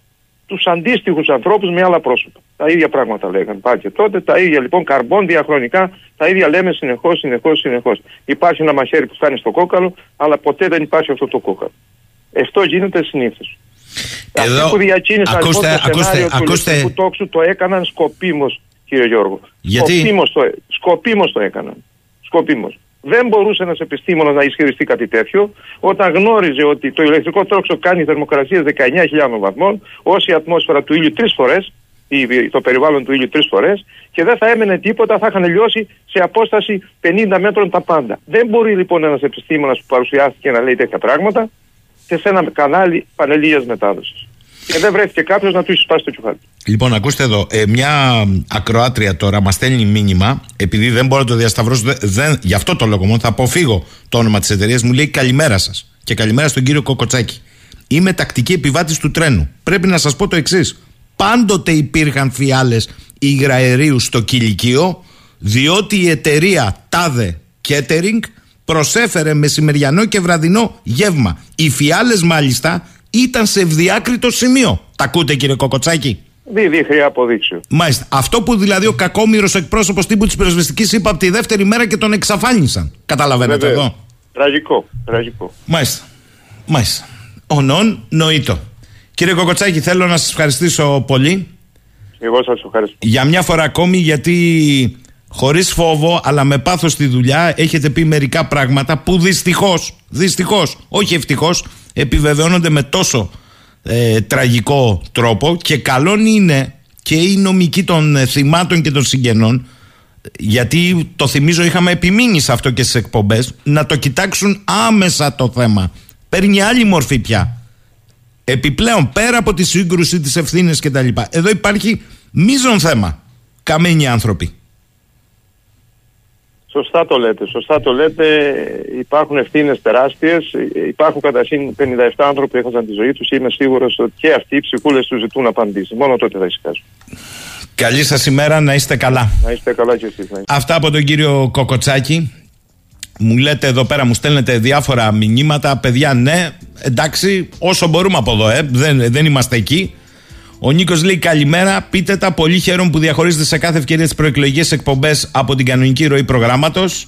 Speaker 3: τους αντίστοιχους ανθρώπους με άλλα πρόσωπα. Τα ίδια πράγματα λέγανε πάλι και τότε, τα ίδια λοιπόν καρμπών διαχρονικά, τα ίδια λέμε συνεχώς, συνεχώς, συνεχώς. Υπάρχει ένα μαχαίρι που φτάνει στο κόκαλο, αλλά ποτέ δεν υπάρχει αυτό το κόκαλο. Αυτό γίνεται συνήθως.
Speaker 2: Εδώ,
Speaker 3: Αυτοί που διακίνησαν
Speaker 2: ακούστε,
Speaker 3: λοιπόν, το
Speaker 2: ακούστε,
Speaker 3: σενάριο του
Speaker 2: ακούστε.
Speaker 3: Λευκού τόξου το έκαναν σκοπίμως κύριε Γιώργο.
Speaker 2: Γιατί;
Speaker 3: Σκοπίμως το, σκοπίμως το έκαναν. Σκοπίμως. Δεν μπορούσε ένας επιστήμονας να ισχυριστεί κάτι τέτοιο όταν γνώριζε ότι το ηλεκτρικό τόξο κάνει θερμοκρασίες 19.000 βαθμών ως η ατμόσφαιρα του ήλιου τρεις φορές ή το περιβάλλον του ήλιου τρεις φορές και δεν θα έμενε τίποτα, θα είχαν λιώσει σε απόσταση 50 μέτρων τα πάντα. Δεν μπορεί λοιπόν ένας επιστήμονας που παρουσιάστηκε να λέει τέτοια πράγματα και σε ένα κανάλι πανελλήνιας μετάδοσης. Και δεν βρέθηκε κάποιος να του εισπάσει το κεφάλι.
Speaker 2: Λοιπόν, ακούστε εδώ. Ε, μια ακροάτρια τώρα μας στέλνει μήνυμα, επειδή δεν μπορώ να το διασταυρώσω, δεν, δεν, γι' αυτό το λόγο μόνο θα αποφύγω το όνομα της εταιρείας. Μου λέει καλημέρα σας. Και καλημέρα στον κύριο Κοκοτσάκη. Είμαι τακτική επιβάτης του τρένου. Πρέπει να σας πω το εξής. Πάντοτε υπήρχαν φιάλες υγραερίου στο κηλικείο, διότι η εταιρεία Τάδε Catering προσέφερε μεσημεριανό και βραδινό γεύμα. Οι φιάλες μάλιστα ήταν σε ευδιάκριτο σημείο. Τα ακούτε κύριε Κοκοτσάκη;
Speaker 3: Δίδει χρειά αποδείξεως.
Speaker 2: Μάλιστα. Αυτό που δηλαδή ο κακόμοιρος εκπρόσωπος τύπου της πυροσβεστικής είπε από τη δεύτερη μέρα και τον εξαφάνισαν. Καταλαβαίνετε
Speaker 3: Βεβαίως.
Speaker 2: εδώ;
Speaker 3: Τραγικό, τραγικό.
Speaker 2: Μάλιστα. Μάλιστα. Ονόν νοήτο. Κύριε Κοκοτσάκη, θέλω να σας ευχαριστήσω πολύ
Speaker 3: Εγώ σας ευχαριστώ.
Speaker 2: για μια φορά ακόμη γιατί χωρίς φόβο αλλά με πάθος στη δουλειά έχετε πει μερικά πράγματα που δυστυχώς, δυστυχώς, όχι ευτυχώς, επιβεβαιώνονται με τόσο ε, τραγικό τρόπο και καλό είναι και οι νομικοί των ε, θυμάτων και των συγγενών γιατί το θυμίζω είχαμε επιμείνει σε αυτό και στις εκπομπές να το κοιτάξουν άμεσα το θέμα. Παίρνει άλλη μορφή πια. Επιπλέον πέρα από τη σύγκρουση τις ευθύνες και τα λοιπά. Εδώ υπάρχει μείζον θέμα. Καμένοι άνθρωποι
Speaker 3: Σωστά το λέτε, σωστά το λέτε. Υπάρχουν ευθύνες τεράστιες. Υπάρχουν κατά σύν 57 άνθρωποι που έχασαν τη ζωή τους. Είμαι σίγουρος ότι και αυτοί οι ψυχούλες τους ζητούν απαντήσει. Μόνο τότε θα ησυχάσουν.
Speaker 2: Καλή σας ημέρα να είστε καλά
Speaker 3: Να είστε καλά κι εσείς.
Speaker 2: Αυτά από τον κύριο Κοκοτσάκη. Μου λέτε εδώ πέρα, μου στέλνετε διάφορα μηνύματα. Παιδιά, ναι, εντάξει, όσο μπορούμε από εδώ, ε, δεν, δεν είμαστε εκεί. Ο Νίκος λέει καλημέρα. Πείτε τα. Πολύ χαίρομαι που διαχωρίζετε σε κάθε ευκαιρία τις προεκλογικές εκπομπές από την κανονική ροή προγράμματος.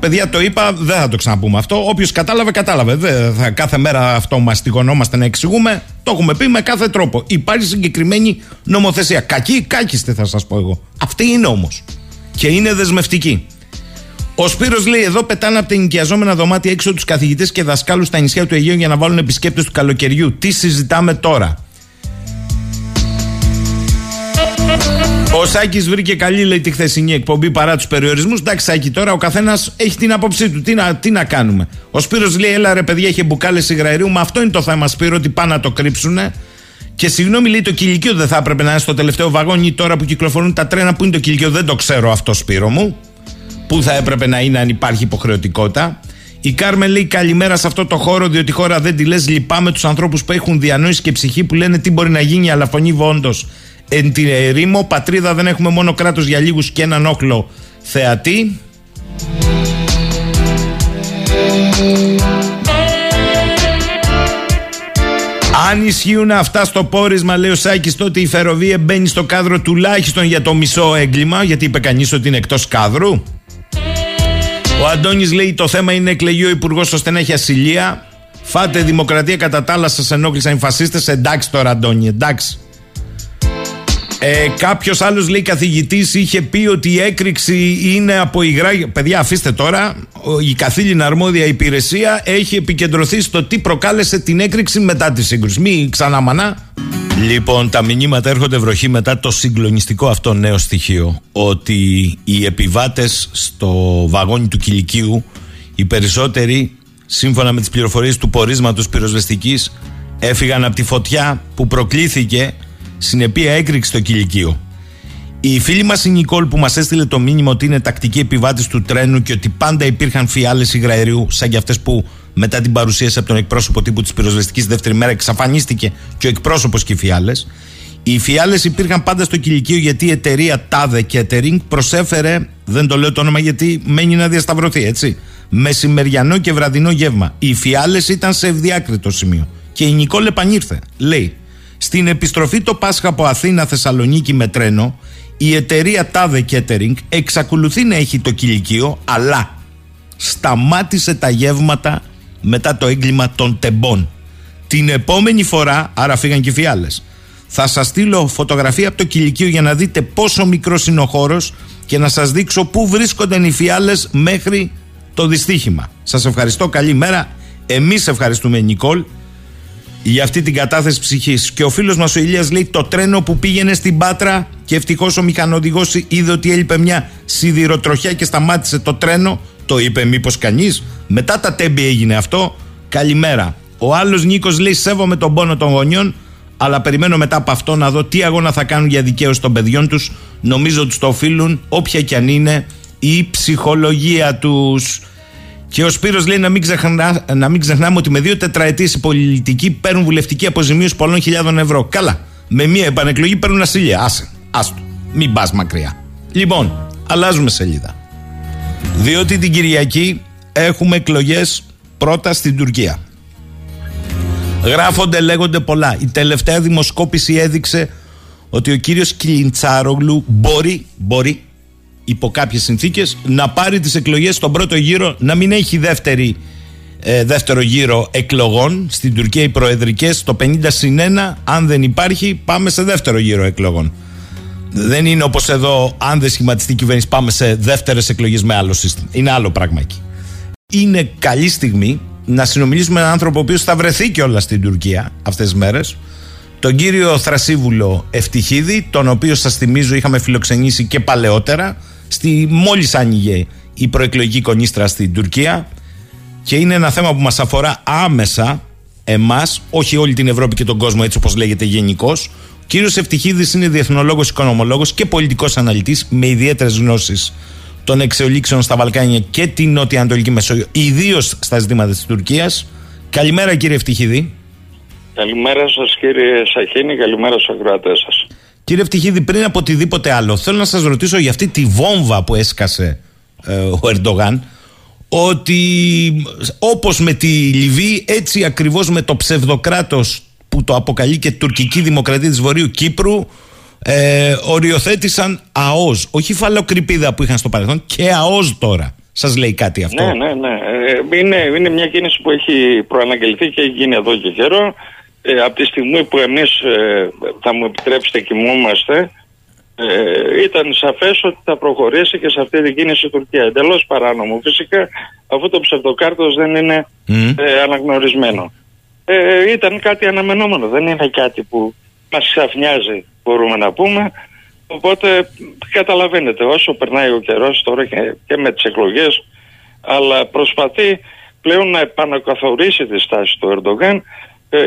Speaker 2: Παιδιά, το είπα, δεν θα το ξαναπούμε αυτό. Όποιος κατάλαβε, κατάλαβε. Δεν θα, κάθε μέρα αυτό μαστιγωνόμαστε να εξηγούμε. Το έχουμε πει με κάθε τρόπο. Υπάρχει συγκεκριμένη νομοθεσία. Κακή, κάκιστη θα σας πω εγώ. Αυτή είναι όμως. Και είναι δεσμευτική. Ο Σπύρος λέει: Εδώ πετάνε από τα ενοικιαζόμενα δωμάτια έξω τους καθηγητές και δασκάλους στα νησιά του Αιγαίου για να βάλουν επισκέπτες του καλοκαιριού. Τι συζητάμε τώρα; Ο Σάκης βρήκε καλή, λέει, τη χθεσινή εκπομπή παρά τους περιορισμούς. Εντάξει, Σάκη, τώρα ο καθένας έχει την άποψή του. Τι να, τι να κάνουμε. Ο Σπύρος λέει: Έλα ρε, παιδιά, είχε μπουκάλες υγραερίου. Μα αυτό είναι το θέμα, Σπύρο, ότι πάνε να το κρύψουνε. Και συγγνώμη, λέει, το κηλικείο δεν θα έπρεπε να είναι στο τελευταίο βαγόνι τώρα που κυκλοφορούν τα τρένα. Πού είναι το κηλικείο, δεν το ξέρω αυτό, Σπύρο μου. Πού θα έπρεπε να είναι αν υπάρχει υποχρεωτικότητα. Η Κάρμεν λέει καλημέρα σε αυτό το χώρο, διότι η χώρα δεν τη λες. Λυπάμαι τους ανθρώπους που έχουν διανόηση και ψυχή που λένε τι μπορεί να γίνει, αλλά φωνή βόντος. Εν τη ερήμο, πατρίδα δεν έχουμε μόνο κράτος για λίγους και έναν όχλο θεατή. Αν ισχύουν αυτά στο πόρισμα, λέει ο Σάκης, τότε η Φεροβία μπαίνει στο κάδρο τουλάχιστον για το μισό έγκλημα, γιατί είπε κανείς ότι είναι εκτός κάδρου. Ο Αντώνης λέει το θέμα είναι εκλεγεί ο Υπουργός ώστε να έχει ασυλία. Φάτε δημοκρατία κατά τα άλλα, σας ενόχλησαν οι φασίστες. Εντάξει τώρα, Αντώνη, εντάξει. Ε, Κάποιος άλλος λέει καθηγητής είχε πει ότι η έκρηξη είναι από υγρά. Παιδιά, αφήστε τώρα. Ο- Η καθήλυνα αρμόδια υπηρεσία έχει επικεντρωθεί στο τι προκάλεσε την έκρηξη μετά τη σύγκρουση. Μην ξανά μανά. Λοιπόν, τα μηνύματα έρχονται βροχή μετά το συγκλονιστικό αυτό νέο στοιχείο. Ότι οι επιβάτες στο βαγόνι του κηλικίου, οι περισσότεροι, σύμφωνα με τις πληροφορίες του πορίσματος πυροσβεστικής, έφυγαν από τη φωτιά που προκλήθηκε συνεπία έκρηξη στο κηλικείο. Η φίλη μας η Νικόλ που μας έστειλε το μήνυμα ότι είναι τακτική επιβάτης του τρένου και ότι πάντα υπήρχαν φιάλες υγραερίου, σαν και αυτές που μετά την παρουσίαση από τον εκπρόσωπο τύπου της πυροσβεστικής δεύτερη μέρα εξαφανίστηκε και ο εκπρόσωπος και οι φιάλες. Οι φιάλες υπήρχαν πάντα στο κηλικείο γιατί η εταιρεία Tade Catering προσέφερε, δεν το λέω το όνομα γιατί μένει να διασταυρωθεί, έτσι. Μεσημεριανό και βραδινό γεύμα. Οι φιάλες ήταν σε ευδιάκριτο σημείο. Και η Νικόλ επανήρθε. Λέει, στην επιστροφή το Πάσχα από Αθήνα Θεσσαλονίκη με τρένο, η εταιρεία Tade Catering εξακολουθεί να έχει το κηλικείο, αλλά σταμάτησε τα γεύματα μετά το έγκλημα των τεμπών. Την επόμενη φορά, άρα φύγαν και οι φιάλες, θα σας στείλω φωτογραφία από το κηλικείο για να δείτε πόσο μικρός είναι ο χώρος και να σας δείξω πού βρίσκονταν οι φιάλες μέχρι το δυστύχημα. Σας ευχαριστώ, καλή μέρα. Εμείς ευχαριστούμε Νικόλ για αυτή την κατάθεση ψυχής. Και ο φίλος μας ο Ηλίας λέει το τρένο που πήγαινε στην Πάτρα και ευτυχώς ο μηχανοδηγός είδε ότι έλειπε μια σιδηροτροχιά και σταμάτησε το τρένο. Το είπε μήπως κανείς. Μετά τα τέμπη έγινε αυτό. Καλημέρα. Ο άλλος Νίκος λέει σέβομαι τον πόνο των γονιών αλλά περιμένω μετά από αυτό να δω τι αγώνα θα κάνουν για δικαίωση των παιδιών τους. Νομίζω τους το οφείλουν όποια κι αν είναι η ψυχολογία τους. Και ο Σπύρος λέει να μην, ξεχνά, να μην ξεχνάμε ότι με δύο τετραετίες οι πολιτικοί παίρνουν βουλευτική αποζημίωση πολλών χιλιάδων ευρώ. Καλά. Με μία επανεκλογή παίρνουν ασύλια. Άσε. Άστο. Μην πας μακριά. Λοιπόν, αλλάζουμε σελίδα. Διότι την Κυριακή έχουμε εκλογές πρώτα στην Τουρκία. Γράφονται, λέγονται πολλά. Η τελευταία δημοσκόπηση έδειξε ότι ο κύριος Κιλιντσάρογλου μπορεί, μπορεί υπό κάποιες συνθήκες να πάρει τις εκλογές στον πρώτο γύρο να μην έχει δεύτερη, ε, δεύτερο γύρο εκλογών. Στην Τουρκία οι προεδρικές το 50 συν 1 αν δεν υπάρχει πάμε σε δεύτερο γύρο εκλογών. Δεν είναι όπως εδώ αν δεν σχηματιστεί η κυβέρνηση πάμε σε δεύτερες εκλογές με άλλο σύστημα. Είναι άλλο πράγμα εκεί. Είναι καλή στιγμή να συνομιλήσουμε με έναν άνθρωπο ο οποίος θα βρεθεί κιόλας στην Τουρκία αυτές τις μέρες. Τον κύριο Θρασίβουλο Ευτυχίδη τον οποίο σας θυμίζω είχαμε φιλοξενήσει και παλαιότερα στη, μόλις άνοιγε η προεκλογική κονίστρα στην Τουρκία και είναι ένα θέμα που μας αφορά άμεσα εμάς, όχι όλη την Ευρώπη και τον κόσμο έτσι όπως λέγεται γενικώς. Ο κύριος Ευτυχίδης είναι διεθνολόγος, οικονομολόγος και πολιτικός αναλυτής με ιδιαίτερες γνώσεις των εξελίξεων στα Βαλκάνια και την Νότια Ανατολική Μεσόγειο, ιδίως στα ζητήματα της Τουρκίας. Καλημέρα κύριε Ευτυχίδη.
Speaker 4: Καλημέρα σας κύριε Σαχίνη, καλημέρα στους ακροατές σας.
Speaker 2: Κύριε Ευτυχίδη, πριν από οτιδήποτε άλλο, θέλω να σας ρωτήσω για αυτή τη βόμβα που έσκασε ε, ο Ερντογάν, ότι όπως με τη Λιβύη, έτσι ακριβώς με το ψευδοκράτος που το αποκαλεί και τουρκική δημοκρατία της Βορείου Κύπρου, ε, οριοθέτησαν ΑΟΣ, όχι φαλοκρηπίδα που είχαν στο παρελθόν, και ΑΟΣ τώρα. Σας λέει κάτι αυτό;
Speaker 4: Ναι, ναι, ναι. Ε, είναι, είναι μια κίνηση που έχει προαναγγελθεί και έχει γίνει εδώ και καιρό ε, από τη στιγμή που εμείς ε, θα μου επιτρέψετε κοιμούμαστε ε, ήταν σαφές ότι θα προχωρήσει και σε αυτή την κίνηση η Τουρκία. Εντελώς παράνομο φυσικά αφού το ψευδοκάρτος δεν είναι ε, αναγνωρισμένο. Ε, ήταν κάτι αναμενόμενο, δεν είναι κάτι που μας ξαφνιάζει μπορούμε να πούμε. Οπότε καταλαβαίνετε όσο περνάει ο καιρός τώρα και, και με τις εκλογές αλλά προσπαθεί πλέον να επανακαθορίσει τη στάση του Ερντογάν ε,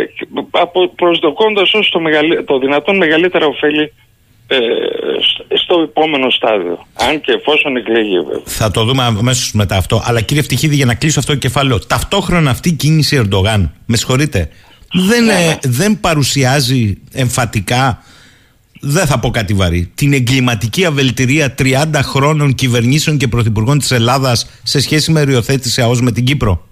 Speaker 4: προσδοκώντας όσο το, το δυνατόν μεγαλύτερα ωφέλη ε, στο επόμενο στάδιο. Αν και εφόσον εκλεγεί βέβαια.
Speaker 2: Θα το δούμε αμέσως μετά αυτό. Αλλά κύριε Ευτυχίδη, για να κλείσω αυτό το κεφάλαιο, ταυτόχρονα αυτή η κίνηση Ερντογάν, με συγχωρείτε, δεν, ναι, ναι. δεν παρουσιάζει εμφατικά, δεν θα πω κάτι βαρύ, την εγκληματική αβελτηρία 30 χρόνων κυβερνήσεων και πρωθυπουργών της Ελλάδας σε σχέση με ριοθέτηση ΑΟΣ με την Κύπρο.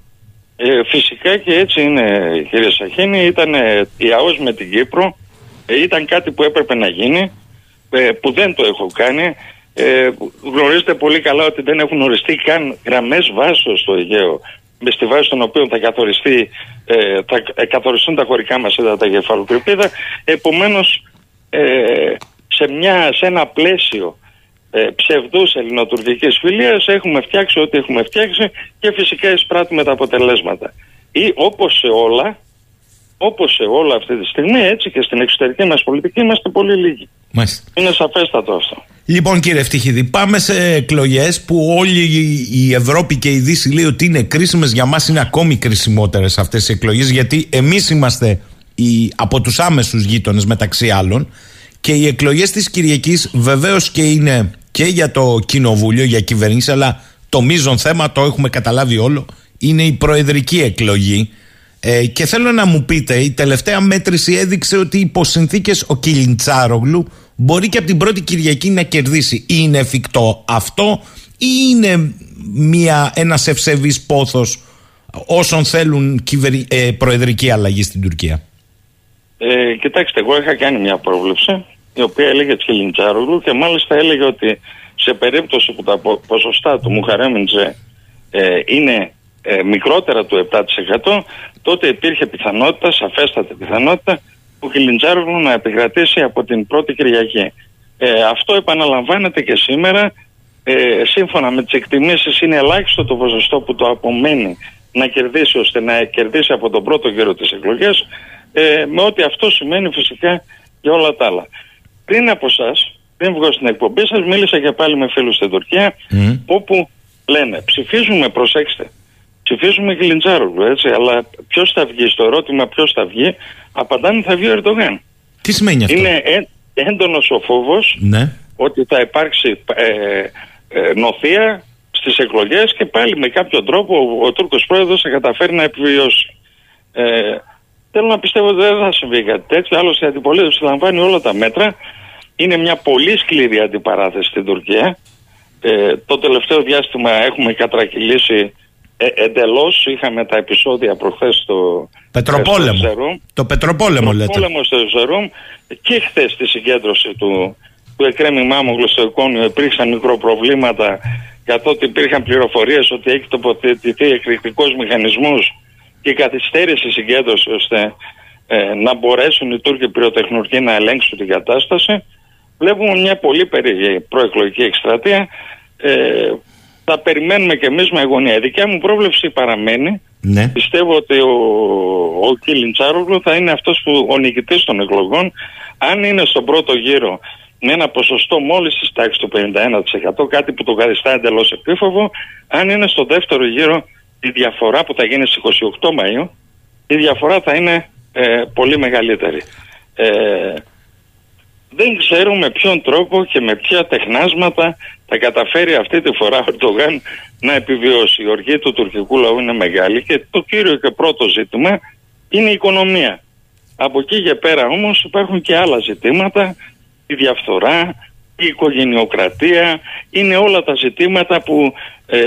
Speaker 4: Ε, φυσικά και έτσι είναι κύριε Σαχίνη, ήταν ε, η ΑΟΣ με την Κύπρο, ε, ήταν κάτι που έπρεπε να γίνει, ε, που δεν το έχω κάνει. Ε, γνωρίζετε πολύ καλά ότι δεν έχουν οριστεί καν γραμμές βάσεως στο Αιγαίο με στη βάση των οποίων θα, καθοριστεί, ε, θα καθοριστούν τα χωρικά μας ύδατα κεφαλοκρηπίδα. Επομένως, ε, σε, μια, σε ένα πλαίσιο ε, ψευδούς ελληνοτουρκικής φιλίας έχουμε φτιάξει ό,τι έχουμε φτιάξει και φυσικά εισπράττουμε τα αποτελέσματα. Ή όπως σε όλα, όπως σε όλα αυτή τη στιγμή, έτσι και στην εξωτερική μας πολιτική είμαστε πολύ λίγοι.
Speaker 2: Μάλιστα.
Speaker 4: Είναι σαφέστατο αυτό.
Speaker 2: Λοιπόν κύριε Ευτυχίδη, πάμε σε εκλογές που όλη η Ευρώπη και η Δύση λέει ότι είναι κρίσιμες. Για μας είναι ακόμη κρίσιμότερε αυτές οι εκλογές, γιατί εμείς είμαστε οι, από τους άμεσους γείτονες μεταξύ άλλων. Και οι εκλογές της Κυριακής βεβαίως και είναι και για το κοινοβούλιο, για κυβέρνηση, αλλά το μείζον θέμα, το έχουμε καταλάβει όλο, είναι η προεδρική εκλογή. Ε, και θέλω να μου πείτε, η τελευταία μέτρηση έδειξε ότι υπό συνθήκες ο Κιλιντσάρογλου μπορεί και από την πρώτη Κυριακή να κερδίσει. Είναι εφικτό αυτό ή είναι μια, ένας ευσεβής πόθος όσων θέλουν ε, προεδρική αλλαγή στην Τουρκία;
Speaker 4: Ε, κοιτάξτε, εγώ είχα κάνει μια πρόβλεψη η οποία έλεγε Τσιλιντσάρογλου και μάλιστα έλεγε ότι σε περίπτωση που τα ποσοστά του Μουχαρέμιντζε ε, είναι ε, μικρότερα του 7% τότε υπήρχε πιθανότητα, σαφέστατη πιθανότητα που Κιλιντζάρογλου να επικρατήσει από την πρώτη Κυριακή. Ε, αυτό επαναλαμβάνεται και σήμερα. Ε, σύμφωνα με τις εκτιμήσεις είναι ελάχιστο το ποσοστό που το απομένει να κερδίσει ώστε να κερδίσει από τον πρώτο γύρο της εκλογές ε, με ό,τι αυτό σημαίνει φυσικά για όλα τα άλλα. Πριν από εσάς, πριν βγω στην εκπομπή σας, μίλησα και πάλι με φίλους στην Τουρκία όπου λένε ψηφίζουμε, προσέξτε, ψηφίζουμε Γλιντζάρογλου έτσι, αλλά ποιος θα βγει στο ερώτημα ποιος θα βγει, απαντάνε θα βγει ο Ερντογάν.
Speaker 2: Τι σημαίνει αυτό;
Speaker 4: Είναι έντονος ο φόβος
Speaker 2: Ναι.
Speaker 4: ότι θα υπάρξει ε, ε, νοθεία στις εκλογές και πάλι με κάποιο τρόπο ο, ο Τούρκος πρόεδρος θα καταφέρει να επιβιώσει. Ε, θέλω να πιστεύω ότι δεν θα συμβεί κάτι τέτοιο, άλλωστε η αντιπολίτευση λαμβάνει όλα τα μέτρα. Είναι μια πολύ σκληρή αντιπαράθεση στην Τουρκία. Ε, το τελευταίο διάστημα έχουμε κατρακυλήσει ε, εντελώς. Είχαμε τα επεισόδια προχθές στο
Speaker 2: Πετροπόλεμο.
Speaker 4: στο Ζερούμ.
Speaker 2: Το Πετροπόλεμο λέτε.
Speaker 4: πόλεμο στο Ζερούμ και χθες στη συγκέντρωση του, του Εκρέμι Μάμογλου στο Εικόνιο υπήρξαν μικροπροβλήματα καθότι υπήρχαν πληροφορίες ότι έχει τοποθετηθεί εκρηκτικός μηχανισμός και καθυστέρησε η συγκέντρωσης ώστε ε, να μπορέσουν οι Τούρκοι πυροτεχνουργοί να ελέγξουν την κατάσταση. Βλέπουμε μια πολύ περίεργη προεκλογική εκστρατεία. Ε, θα περιμένουμε και εμείς με αγωνία. Η δικιά μου πρόβλεψη παραμένει
Speaker 2: Ναι.
Speaker 4: Πιστεύω ότι ο, ο Κιλιντσάρογλου θα είναι αυτός που ο νικητής των εκλογών αν είναι στον πρώτο γύρο με ένα ποσοστό μόλις της τάξης του 51% κάτι που το καθιστά εντελώς επίφοβο αν είναι στο δεύτερο γύρο η διαφορά που θα γίνει στις 28 Μαΐου η διαφορά θα είναι ε, πολύ μεγαλύτερη. Ε, δεν ξέρω με ποιον τρόπο και με ποια τεχνάσματα θα καταφέρει αυτή τη φορά ο Ερντογάν να επιβιώσει. Η οργή του τουρκικού λαού είναι μεγάλη και το κύριο και πρώτο ζήτημα είναι η οικονομία. Από εκεί και πέρα όμως υπάρχουν και άλλα ζητήματα, η διαφθορά, η οικογενειοκρατία, είναι όλα τα ζητήματα που ε,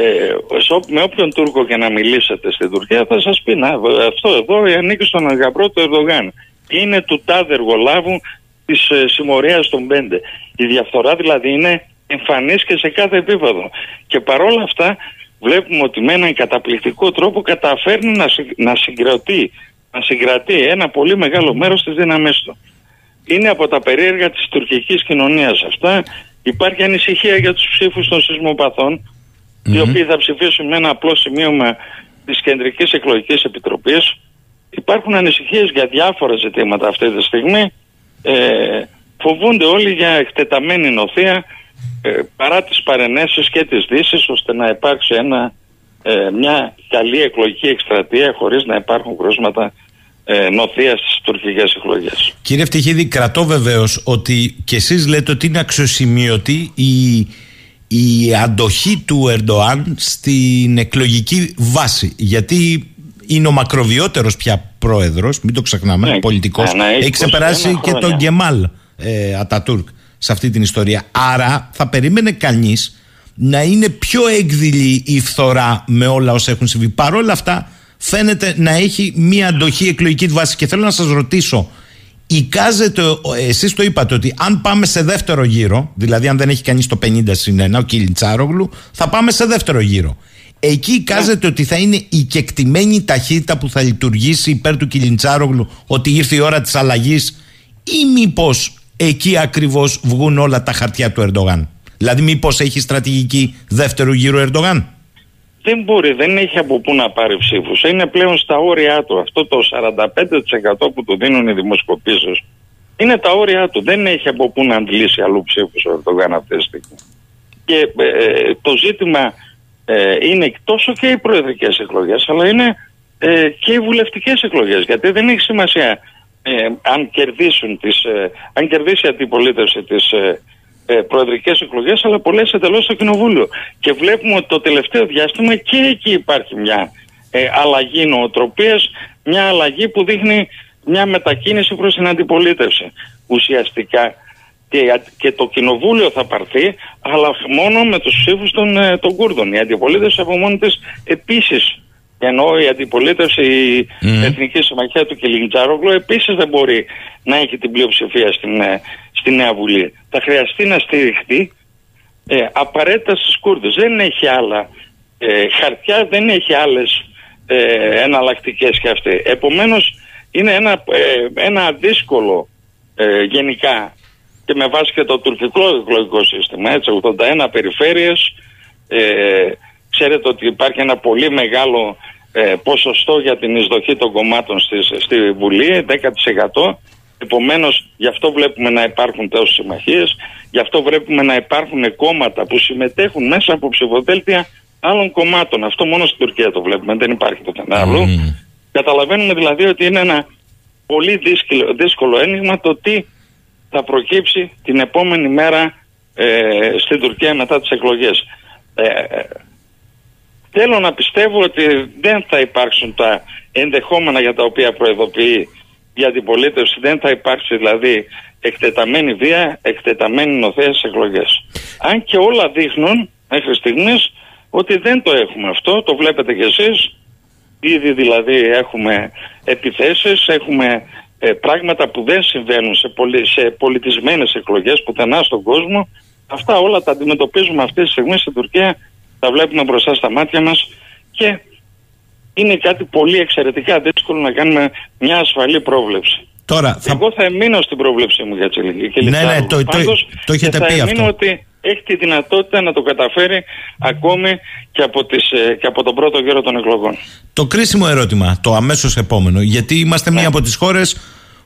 Speaker 4: σε ό- με όποιον Τούρκο και να μιλήσετε στην Τουρκία θα σας πει να, αυτό εδώ ανήκει στον αργαπρό του Ερδογάν. Είναι του τάδε εργολάβου της ε, συμμορίας των πέντε. Η διαφθορά δηλαδή είναι εμφανής και σε κάθε επίπεδο. Και παρόλα αυτά βλέπουμε ότι με έναν καταπληκτικό τρόπο καταφέρνει να, συ- να συγκρατεί να συγκρατεί ένα πολύ μεγάλο μέρος της δύναμής του. Είναι από τα περίεργα της τουρκικής κοινωνίας αυτά. Υπάρχει ανησυχία για τους ψήφους των σεισμοπαθών οι οποίοι θα ψηφίσουν με ένα απλό σημείωμα της Κεντρικής Εκλογικής Επιτροπής. Υπάρχουν ανησυχίες για διάφορα ζητήματα αυτή τη στιγμή. Ε, φοβούνται όλοι για εκτεταμένη νοθεία ε, παρά τις παρενέσεις και τις δύσεις ώστε να υπάρξει ένα, ε, μια καλή εκλογική εκστρατεία χωρίς να υπάρχουν κρούσματα ε, νοθεία στις τουρκικές εκλογές.
Speaker 2: Κύριε Φτυχίδη, κρατώ βεβαίως ότι και εσείς λέτε ότι είναι αξιοσημείωτη η, η αντοχή του Ερντοάν στην εκλογική βάση. Γιατί είναι ο μακροβιότερος πια πρόεδρος, μην το ξεχνάμε,
Speaker 4: Ναι,
Speaker 2: πολιτικός.
Speaker 4: ανά 20
Speaker 2: Έχει ξεπεράσει και
Speaker 4: χρόνια.
Speaker 2: τον Γκεμάλ ε, Ατατούρκ σε αυτή την ιστορία. Άρα θα περίμενε κανείς να είναι πιο έκδηλη η φθορά με όλα όσα έχουν συμβεί. Παρ' όλα αυτά φαίνεται να έχει μία αντοχή εκλογική βάση. Και θέλω να σας ρωτήσω, εικάζεται, εσείς το είπατε ότι αν πάμε σε δεύτερο γύρο, δηλαδή αν δεν έχει κανείς το 50 συν 1, ο Κιλιντσάρογλου, θα πάμε σε δεύτερο γύρο. Εκεί εικάζεται ότι θα είναι η κεκτημένη ταχύτητα που θα λειτουργήσει υπέρ του Κιλιντσάρογλου ότι ήρθε η ώρα της αλλαγής ή μήπως εκεί ακριβώς βγουν όλα τα χαρτιά του Ερντογάν. Δηλαδή μήπως έχει στρατηγική δεύτερου γύρου Ερντογάν.
Speaker 4: Δεν μπορεί, δεν έχει από πού να πάρει ψήφους. Είναι πλέον στα όρια του. Αυτό το 45% που του δίνουν οι δημοσκοπήσεις είναι τα όρια του. Δεν έχει από πού να αντλήσει αλλού ψήφους ο Ερντογάν αυτή τη στιγμή. Και ε, το ζήτημα ε, είναι τόσο και οι προεδρικές εκλογές, αλλά είναι ε, και οι βουλευτικές εκλογές. Γιατί δεν έχει σημασία ε, αν, κερδίσουν τις, ε, αν κερδίσει η αντιπολίτευση τις ε, ε, προεδρικές εκλογές αλλά πολλές εντελώς στο κοινοβούλιο. Και βλέπουμε ότι το τελευταίο διάστημα και εκεί υπάρχει μια ε, αλλαγή νοοτροπίας μια αλλαγή που δείχνει μια μετακίνηση προς την αντιπολίτευση. Ουσιαστικά και, και το κοινοβούλιο θα πάρθει αλλά μόνο με τους ψήφους των, ε, των Κούρδων. Η αντιπολίτευση από μόνη της επίσης ενώ η αντιπολίτευση, η
Speaker 2: Μμμ.
Speaker 4: Εθνική Συμμαχία του Κιλινιτζάρογλου επίσης δεν μπορεί να έχει την πλειοψηφία στην, ε, στη Νέα Βουλή. Θα χρειαστεί να στηριχτεί ε, απαραίτητα στους Κούρδους. Δεν έχει άλλα Ε, χαρτιά δεν έχει άλλες ε, εναλλακτικές και αυτή. Επομένως είναι ένα, ε, ένα δύσκολο ε, γενικά και με βάση και το τουρκικό εκλογικό σύστημα, έτσι, 81 περιφέρειες, ε, ξέρετε ότι υπάρχει ένα πολύ μεγάλο ε, ποσοστό για την εισδοχή των κομμάτων στη, στη Βουλή, 10%. Επομένως, γι' αυτό βλέπουμε να υπάρχουν τόσες συμμαχίες, γι' αυτό βλέπουμε να υπάρχουν κόμματα που συμμετέχουν μέσα από ψηφοδέλτια άλλων κομμάτων. Αυτό μόνο στην Τουρκία το βλέπουμε, δεν υπάρχει πουθενά άλλο. Καταλαβαίνουμε δηλαδή ότι είναι ένα πολύ δύσκολο, δύσκολο ένιγμα το τι θα προκύψει την επόμενη μέρα ε, στην Τουρκία μετά τις εκλογές. Ε, ε, θέλω να πιστεύω ότι δεν θα υπάρξουν τα ενδεχόμενα για τα οποία προεδοποιεί η αντιπολίτευση, δεν θα υπάρξει δηλαδή εκτεταμένη βία, εκτεταμένη νοθεία στις εκλογές. Αν και όλα δείχνουν μέχρι στιγμής ότι δεν το έχουμε αυτό, το βλέπετε κι εσείς, ήδη δηλαδή έχουμε επιθέσεις, έχουμε ε, πράγματα που δεν συμβαίνουν σε, πολι, σε πολιτισμένες εκλογές πουθενά στον κόσμο. Αυτά όλα τα αντιμετωπίζουμε αυτή τη στιγμή στην Τουρκία, τα βλέπουμε μπροστά στα μάτια μας και είναι κάτι πολύ εξαιρετικά δύσκολο να κάνουμε μια ασφαλή πρόβλεψη.
Speaker 2: Τώρα,
Speaker 4: θα... Εγώ θα εμείνω στην πρόβλεψη μου για τη
Speaker 2: Ναι, ναι, το, το, το, έχετε
Speaker 4: πει
Speaker 2: θα
Speaker 4: αυτό. ότι έχει τη δυνατότητα να το καταφέρει ακόμη και από, τις, ε, και από τον πρώτο γύρο των εκλογών.
Speaker 2: Το κρίσιμο ερώτημα, το αμέσως επόμενο, γιατί είμαστε μία ναι. από τις χώρες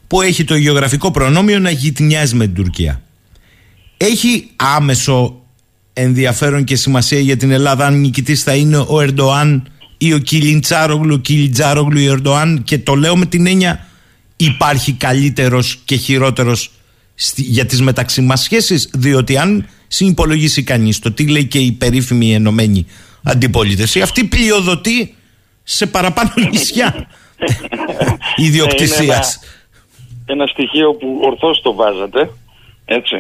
Speaker 2: που έχει το γεωγραφικό προνόμιο να γειτνιάζει με την Τουρκία. Έχει άμεσο ενδιαφέρον και σημασία για την Ελλάδα αν νικητής θα είναι ο Ερντοάν ή ο Κιλιντσάρογλου, Κιλιτζάρογλου ή ο Ερντοάν και το λέω με την έννοια υπάρχει καλύτερος και χειρότερος για τις μεταξύ μας σχέσεις διότι αν συνυπολογίσει κανείς το τι λέει και η περίφημη ενωμένη αντιπολίτευση αυτή πλειοδοτεί σε παραπάνω νησιά ιδιοκτησίας.
Speaker 4: ένα, ένα στοιχείο που ορθώς το βάζατε έτσι.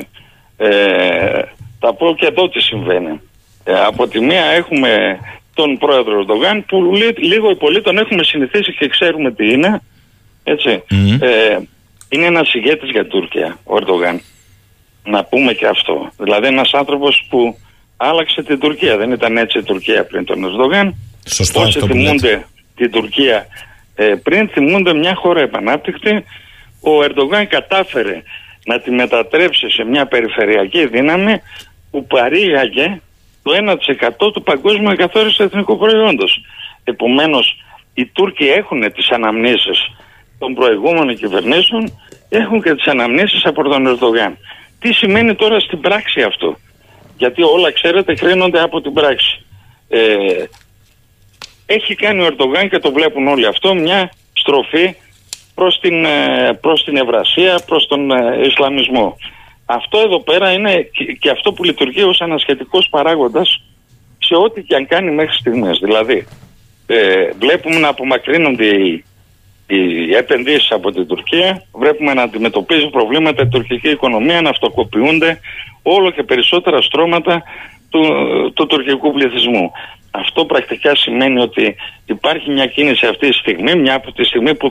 Speaker 4: Ε, θα πω και εδώ τι συμβαίνει. Ε, από τη μία έχουμε τον πρόεδρο Ερντογάν που λίγο ή πολύ τον έχουμε συνηθίσει και ξέρουμε τι είναι έτσι ε, είναι ένας ηγέτης για Τουρκία, ο Ερντογάν. Να πούμε και αυτό. Δηλαδή ένας άνθρωπος που άλλαξε την Τουρκία. Δεν ήταν έτσι η Τουρκία πριν τον Ερντογάν.
Speaker 2: Σωστό
Speaker 4: Όσοι θυμούνται την Τουρκία ε, πριν θυμούνται μια χώρα επανάπτυκτη. Ο Ερντογάν κατάφερε να τη μετατρέψει σε μια περιφερειακή δύναμη που παρήγαγε το 1% του παγκόσμιου εκαθόριστου εθνικού προϊόντος. Επομένως, οι Τούρκοι έχουν τις αναμνήσεις των προηγούμενων κυβερνήσεων έχουν και τις αναμνήσεις από τον Ερδογάν. Τι σημαίνει τώρα στην πράξη αυτό; Γιατί όλα ξέρετε κρίνονται από την πράξη. Ε, έχει κάνει ο Ερντογάν και το βλέπουν όλοι αυτό μια στροφή προς την, ε, προς την Ευρασία, προς τον ε, Ισλαμισμό. Αυτό εδώ πέρα είναι και αυτό που λειτουργεί ως ανασχετικός παράγοντας σε ό,τι και αν κάνει μέχρι στιγμές. Δηλαδή, ε, βλέπουμε να απομακρύνονται οι οι επενδύσεις από την Τουρκία. Βλέπουμε να αντιμετωπίζει προβλήματα η τουρκική οικονομία, να αυτοκοπιούνται όλο και περισσότερα στρώματα του, του τουρκικού πληθυσμού. Αυτό πρακτικά σημαίνει ότι υπάρχει μια κίνηση αυτή τη στιγμή, μια από τη στιγμή που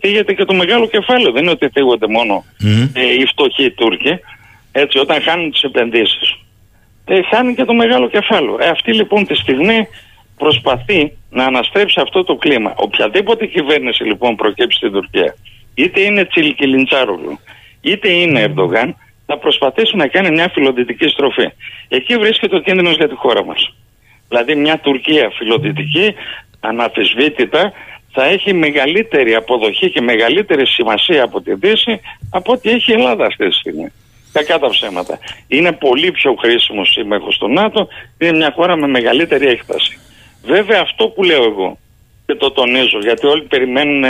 Speaker 4: θίγεται, και το μεγάλο κεφάλαιο. Δεν είναι ότι θίγονται μόνο ε, οι φτωχοί Τούρκοι. Έτσι, όταν χάνουν τις επενδύσεις, ε, χάνει και το μεγάλο κεφάλαιο. Ε, αυτή λοιπόν τη στιγμή προσπαθεί να αναστρέψει αυτό το κλίμα. Οποιαδήποτε κυβέρνηση λοιπόν προκύψει στην Τουρκία, είτε είναι Τσιλικιλιντσάρογλου, είτε είναι Ερντογάν, θα προσπαθήσει να κάνει μια φιλοδυτική στροφή. Εκεί βρίσκεται ο κίνδυνος για τη χώρα μας. Δηλαδή μια Τουρκία φιλοδυτική, αναφυσβήτητα, θα έχει μεγαλύτερη αποδοχή και μεγαλύτερη σημασία από τη Δύση από ό,τι έχει η Ελλάδα αυτή τη στιγμή. Κακά τα ψέματα. Είναι πολύ πιο χρήσιμο σύμμαχο στο ΝΑΤΟ, είναι μια χώρα με μεγαλύτερη έκταση. Βέβαια αυτό που λέω εγώ και το τονίζω γιατί όλοι περιμένουν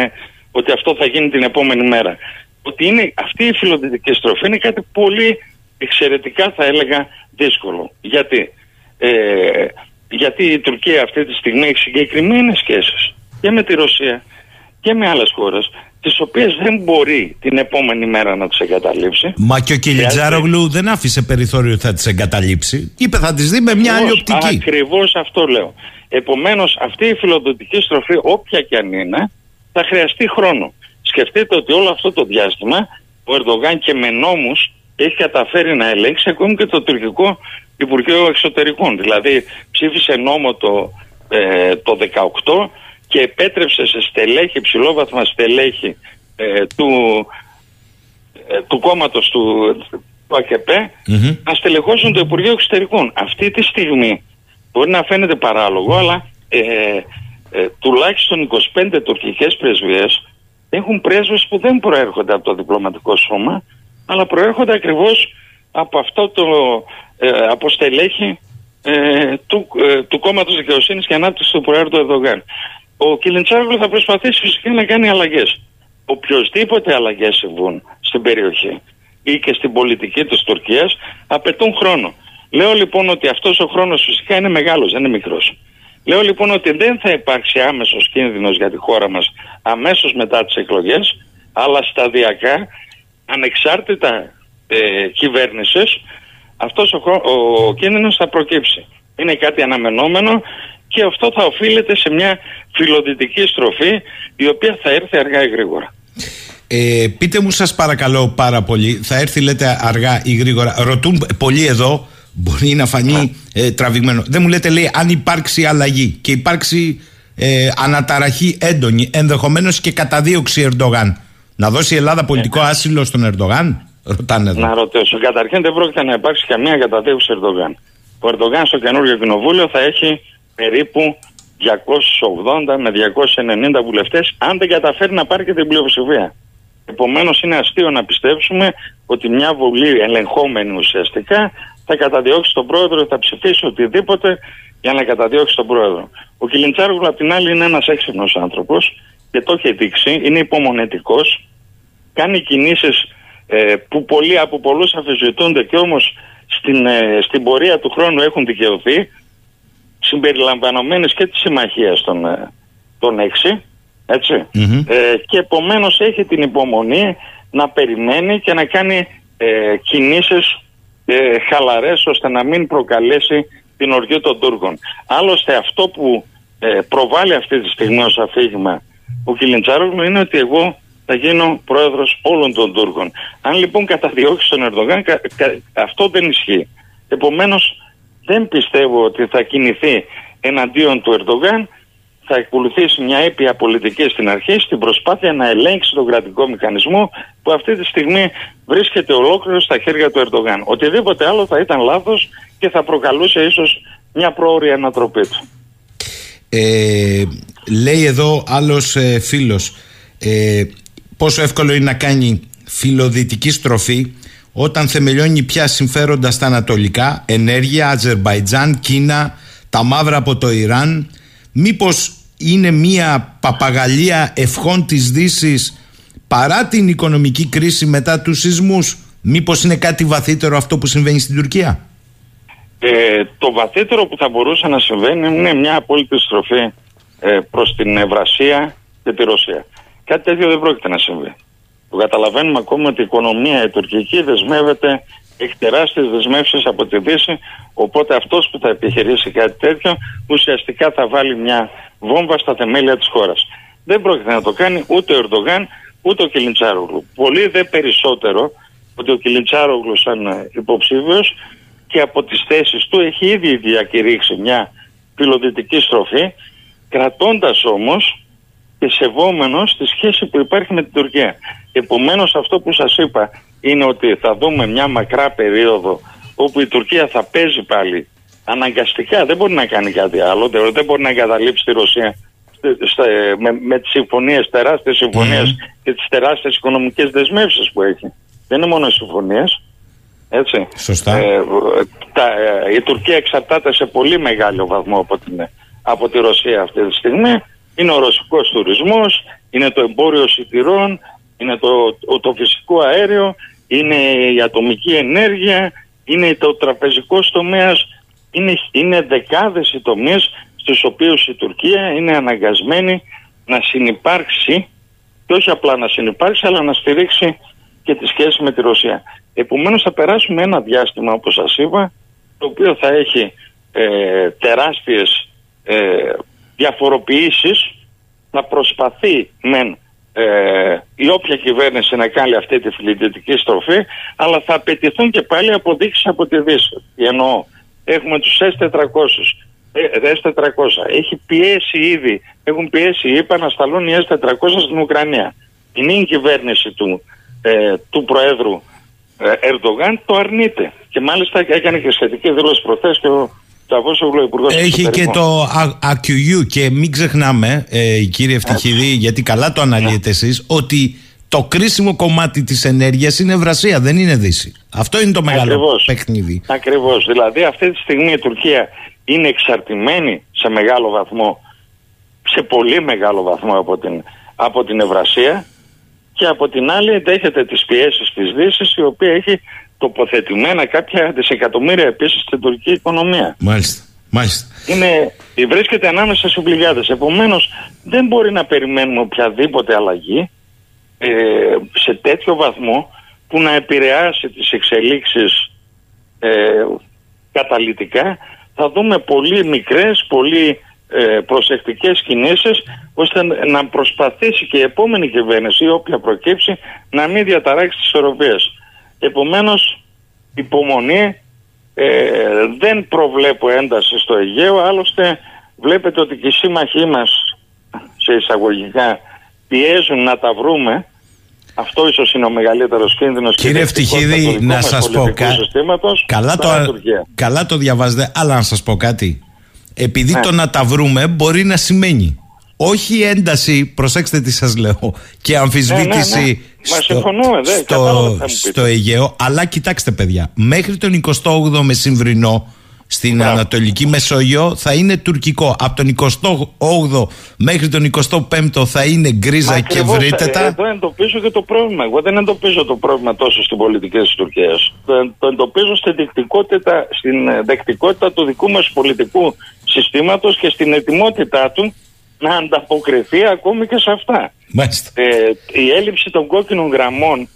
Speaker 4: ότι αυτό θα γίνει την επόμενη μέρα. Ότι είναι αυτή η φιλοδυτική στροφή είναι κάτι πολύ εξαιρετικά θα έλεγα δύσκολο. Γιατί, ε, γιατί η Τουρκία αυτή τη στιγμή έχει συγκεκριμένες σχέσεις και με τη Ρωσία και με άλλες χώρες τις οποίες δεν μπορεί την επόμενη μέρα να τις εγκαταλείψει.
Speaker 2: Μα και ο Κιλιτζάρογλου δεν άφησε περιθώριο ότι θα τις εγκαταλείψει. Είπε θα τις δει με μια άλλη οπτική.
Speaker 4: Ακριβώς αυτό λέω. Επομένως, αυτή η φιλοδοτική στροφή, όποια και αν είναι, θα χρειαστεί χρόνο. Σκεφτείτε ότι όλο αυτό το διάστημα ο Ερντογάν και με νόμους έχει καταφέρει να ελέγξει ακόμη και το τουρκικό Υπουργείο Εξωτερικών. Δηλαδή ψήφισε νόμο το, ε, το 18 και επέτρεψε σε στελέχη, ψηλόβαθμα στελέχη ε, του, ε, του κόμματος του, του ΑΚΕΠΕ να στελεχώσουν το Υπουργείο Εξωτερικών. Αυτή τη στιγμή μπορεί να φαίνεται παράλογο, αλλά ε, ε, τουλάχιστον 25 τουρκικές πρεσβείες έχουν πρέσβες που δεν προέρχονται από το διπλωματικό σώμα, αλλά προέρχονται ακριβώς από αυτό το ε, αποστελέχη ε, του, ε, του κόμματος δικαιοσύνης και ανάπτυξης του Προέδρου του Ερδογάν. Ο Κιλιντσάρογλου θα προσπαθήσει φυσικά να κάνει αλλαγές. Οποιοςδήποτε αλλαγές συμβούν στην περιοχή ή και στην πολιτική της Τουρκίας απαιτούν χρόνο. Λέω λοιπόν ότι αυτός ο χρόνος φυσικά είναι μεγάλος, δεν είναι μικρός. Λέω λοιπόν ότι δεν θα υπάρξει άμεσος κίνδυνος για τη χώρα μας αμέσως μετά τις εκλογές, αλλά σταδιακά, ανεξάρτητα ε, κυβέρνησης, αυτός ο, ο κίνδυνος θα προκύψει. Είναι κάτι αναμενόμενο και αυτό θα οφείλεται σε μια φιλοδυτική στροφή η οποία θα έρθει αργά ή γρήγορα.
Speaker 2: Ε, πείτε μου σας παρακαλώ πάρα πολύ, θα έρθει λέτε αργά ή γρήγορα. Ρωτούν πολλοί εδώ, μπορεί να φανεί ε, τραβηγμένο. Δεν μου λέτε λέει αν υπάρξει αλλαγή και υπάρξει ε, αναταραχή έντονη, ενδεχομένως και καταδίωξη Ερντογάν. Να δώσει η Ελλάδα πολιτικό ε. άσυλο στον Ερντογάν; Ρωτάνε εδώ.
Speaker 4: Να ρωτήσω. Καταρχήν δεν πρόκειται να υπάρξει καμία καταδίωξη Ερντογάν. Ο Ερντογάν στο καινούργιο κοινοβούλιο θα έχει περίπου 280 με 290 βουλευτές, αν δεν καταφέρει να πάρει και την πλειοψηφία. Επομένως, είναι αστείο να πιστέψουμε ότι μια βουλή ελεγχόμενη ουσιαστικά θα καταδιώξει τον πρόεδρο ή θα ψηφίσει οτιδήποτε για να καταδιώξει τον πρόεδρο. Ο Κιλιντσάργου, απ' την άλλη, είναι ένας έξυπνος άνθρωπος και το έχει δείξει, είναι υπομονετικός, κάνει κινήσεις ε, που πολλοί από πολλούς αφιζητούνται και όμως στην, ε, στην πορεία του χρόνου έχουν δικαιωθεί συμπεριλαμβανομένες και της συμμαχίας των, ε, των έξι έτσι. Ε, και επομένως έχει την υπομονή να περιμένει και να κάνει ε, κινήσεις ε, χαλαρές ώστε να μην προκαλέσει την οργή των Τούρκων. Άλλωστε αυτό που ε, προβάλλει αυτή τη στιγμή ως αφήγημα ο Κιλιντσάρογλου είναι ότι εγώ θα γίνω πρόεδρος όλων των Τούρκων. Αν λοιπόν καταδιώξει τον Ερδογάν αυτό δεν ισχύει. Επομένως δεν πιστεύω ότι θα κινηθεί εναντίον του Ερντογάν θα ακολουθήσει μια έπια πολιτική στην αρχή στην προσπάθεια να ελέγξει τον κρατικό μηχανισμό που αυτή τη στιγμή βρίσκεται ολόκληρο στα χέρια του Ερντογάν. Οτιδήποτε άλλο θα ήταν λάθος και θα προκαλούσε ίσως μια πρόορη ανατροπή του.
Speaker 2: Ε, λέει εδώ άλλος ε, φίλος ε, πόσο εύκολο είναι να κάνει φιλοδυτική στροφή όταν θεμελιώνει πια συμφέροντα στα ανατολικά, ενέργεια, Αζερβαϊτζάν, Κίνα, τα μαύρα από το Ιράν, μήπως είναι μια παπαγαλία ευχών της δύσης παρά την οικονομική κρίση μετά τους σεισμούς, μήπως είναι κάτι βαθύτερο αυτό που συμβαίνει στην Τουρκία;
Speaker 4: Ε, το βαθύτερο που θα μπορούσε να συμβαίνει είναι μια απόλυτη στροφή ε, προς την Ευρασία και τη Ρωσία. Κάτι τέτοιο δεν πρόκειται να συμβεί. Το καταλαβαίνουμε ακόμα ότι η οικονομία η τουρκική δεσμεύεται, έχει τεράστιες δεσμεύσεις από τη Δύση. Οπότε αυτός που θα επιχειρήσει κάτι τέτοιο ουσιαστικά θα βάλει μια βόμβα στα θεμέλια της χώρας. Δεν πρόκειται να το κάνει ούτε ο Ερντογάν ούτε ο Κιλιντσάρογλου. Πολύ δε περισσότερο ότι ο Κιλιντσάρογλου, σαν υποψήφιος και από τις θέσεις του έχει ήδη διακηρύξει μια πυλοδυτική στροφή, κρατώντας όμως και σεβόμενος τη σχέση που υπάρχει με την Τουρκία. Επομένως αυτό που σας είπα είναι ότι θα δούμε μια μακρά περίοδο όπου η Τουρκία θα παίζει πάλι αναγκαστικά, δεν μπορεί να κάνει κάτι άλλο, δεν μπορεί να εγκαταλείψει τη Ρωσία με, με τις συμφωνίες, τεράστιες και τις τεράστιες οικονομικές δεσμεύσεις που έχει. Δεν είναι μόνο οι συμφωνίες, έτσι.
Speaker 2: Σωστά.
Speaker 4: Ε, τα, ε, η Τουρκία εξαρτάται σε πολύ μεγάλο βαθμό από, την, από τη Ρωσία αυτή τη στιγμή. Είναι ο ρωσικός τουρισμός, είναι το εμπόριο σιτηρών, είναι το, το, φυσικό αέριο, είναι η ατομική ενέργεια, είναι το τραπεζικός τομέας, είναι, είναι δεκάδες οι τομείς στους οποίους η Τουρκία είναι αναγκασμένη να συνυπάρξει και όχι απλά να συνυπάρξει αλλά να στηρίξει και τη σχέση με τη Ρωσία. Επομένως θα περάσουμε ένα διάστημα όπως σας είπα το οποίο θα έχει ε, τεράστιες ε, διαφοροποιήσεις θα προσπαθεί μεν ε, η όποια κυβέρνηση να κάνει αυτή τη φιλιδητική στροφή, αλλά θα απαιτηθούν και πάλι αποδείξεις από τη Δύση. Εννοώ, έχουμε τους S400. Ε, S400. Έχει πιέσει ήδη, έχουν πιέσει, είπα να σταλούν οι S400 στην Ουκρανία. Η νέα κυβέρνηση του, ε, του Προέδρου ε, Ερντογάν το αρνείται. Και μάλιστα έκανε και σχετική δήλωση προχθές και ο
Speaker 2: έχει και το AQU και μην ξεχνάμε, ε, κύριε Ευτυχίδη, γιατί καλά το αναλύετε εσείς, ότι το κρίσιμο κομμάτι της ενέργειας είναι Ευρασία, δεν είναι Δύση. Αυτό είναι το μεγάλο Ακριβώς. παιχνίδι.
Speaker 4: Ακριβώς. Δηλαδή, αυτή τη στιγμή η Τουρκία είναι εξαρτημένη σε μεγάλο βαθμό, σε πολύ μεγάλο βαθμό από την, από την Ευρασία και από την άλλη δέχεται τις πιέσεις της Δύσης η οποία έχει τοποθετημένα κάποια δισεκατομμύρια επίσης στην τουρκική οικονομία.
Speaker 2: Μάλιστα. Μάλιστα.
Speaker 4: Είναι, βρίσκεται ανάμεσα σε πληγάδες. Επομένως δεν μπορεί να περιμένουμε οποιαδήποτε αλλαγή ε, σε τέτοιο βαθμό που να επηρεάσει τις εξελίξεις ε, καταλυτικά θα δούμε πολύ μικρές, πολύ ε, προσεκτικές κινήσεις ώστε να προσπαθήσει και η επόμενη κυβέρνηση ή όποια προκύψει να μην διαταράξει τις ισορροπίες. Επομένως υπομονή ε, δεν προβλέπω ένταση στο Αιγαίο άλλωστε βλέπετε ότι και οι σύμμαχοί μας σε εισαγωγικά πιέζουν να τα βρούμε αυτό ίσως είναι ο μεγαλύτερος κίνδυνος.
Speaker 2: Κύριε Ευτυχίδη, να σας πω κάτι. Καλά, το, καλά το διαβάζετε, αλλά να σας πω κάτι. Επειδή ναι. το να τα βρούμε μπορεί να σημαίνει όχι ένταση, προσέξτε τι σας λέω, και αμφισβήτηση ναι, ναι,
Speaker 4: ναι.
Speaker 2: στο, στο, Αιγαίο, αλλά κοιτάξτε παιδιά, μέχρι τον 28ο μεσημβρινό στην Ανατολική Μεσόγειο θα είναι τουρκικό. Από τον 28ο μέχρι τον 25ο θα είναι γκρίζα και βρύτετα.
Speaker 4: Ε, εδώ εντοπίζω και το πρόβλημα. Εγώ δεν εντοπίζω το πρόβλημα τόσο στην πολιτική τη Τουρκία. Το, το εντοπίζω στην δεκτικότητα, στην δεκτικότητα του δικού μας πολιτικού συστήματος και στην ετοιμότητά του να ανταποκριθεί ακόμη και σε αυτά. Ε, η έλλειψη των κόκκινων γραμμών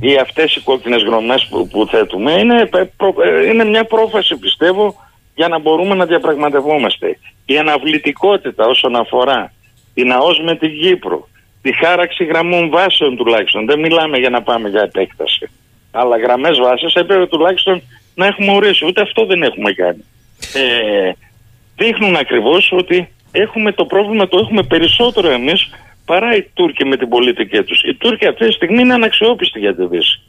Speaker 4: ή αυτές οι κόκκινες γραμμές που, που θέτουμε είναι, ε, ε, είναι μια πρόφαση πιστεύω για να μπορούμε να διαπραγματευόμαστε. Η αναβλητικότητα όσον αφορά την ΑΟΣ με την Κύπρο, τη χάραξη γραμμών βάσεων τουλάχιστον, δεν μιλάμε για να πάμε για επέκταση, αλλά γραμμές βάσης έπρεπε τουλάχιστον να έχουμε ορίσει, ούτε αυτό δεν έχουμε κάνει. Ε, δείχνουν ακριβώς ότι έχουμε το πρόβλημα, το έχουμε περισσότερο εμείς παρά οι Τούρκοι με την πολιτική τους. Οι Τούρκοι αυτή τη στιγμή είναι αναξιόπιστοι για τη Δύση.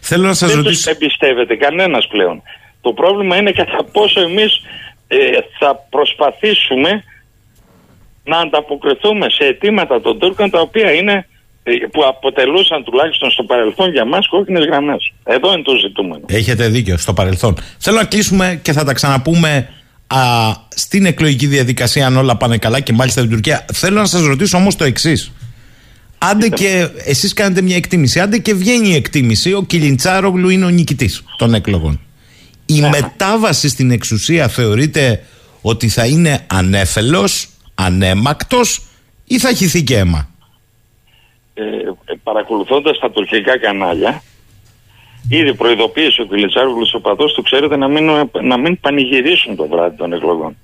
Speaker 2: Θέλω να σας ρωτήσω.
Speaker 4: Δεν εμπιστεύεται κανένας πλέον. Το πρόβλημα είναι κατά πόσο εμείς ε, θα προσπαθήσουμε να ανταποκριθούμε σε αιτήματα των Τούρκων τα οποία είναι ε, που αποτελούσαν τουλάχιστον στο παρελθόν για μας κόκκινες γραμμές. Εδώ είναι το ζητούμενο.
Speaker 2: Έχετε δίκιο στο παρελθόν. Θέλω να κλείσουμε και θα τα ξαναπούμε α, στην εκλογική διαδικασία αν όλα πάνε καλά και μάλιστα στην Τουρκία. Θέλω να σας ρωτήσω όμως το εξής. Άντε και εσείς κάνετε μια εκτίμηση, άντε και βγαίνει η εκτίμηση, ο Κιλιντσάρογλου είναι ο νικητής των εκλογών. Η μετάβαση στην εξουσία θεωρείτε ότι θα είναι ανέφελος, ανέμακτος ή θα χυθεί και αίμα;
Speaker 4: Ε, παρακολουθώντας τα τουρκικά κανάλια Ήδη προειδοποίησε ο Κιλιτσάρογλου ο παδό του, ξέρετε, να μην, να μην πανηγυρίσουν το βράδυ των εκλογών.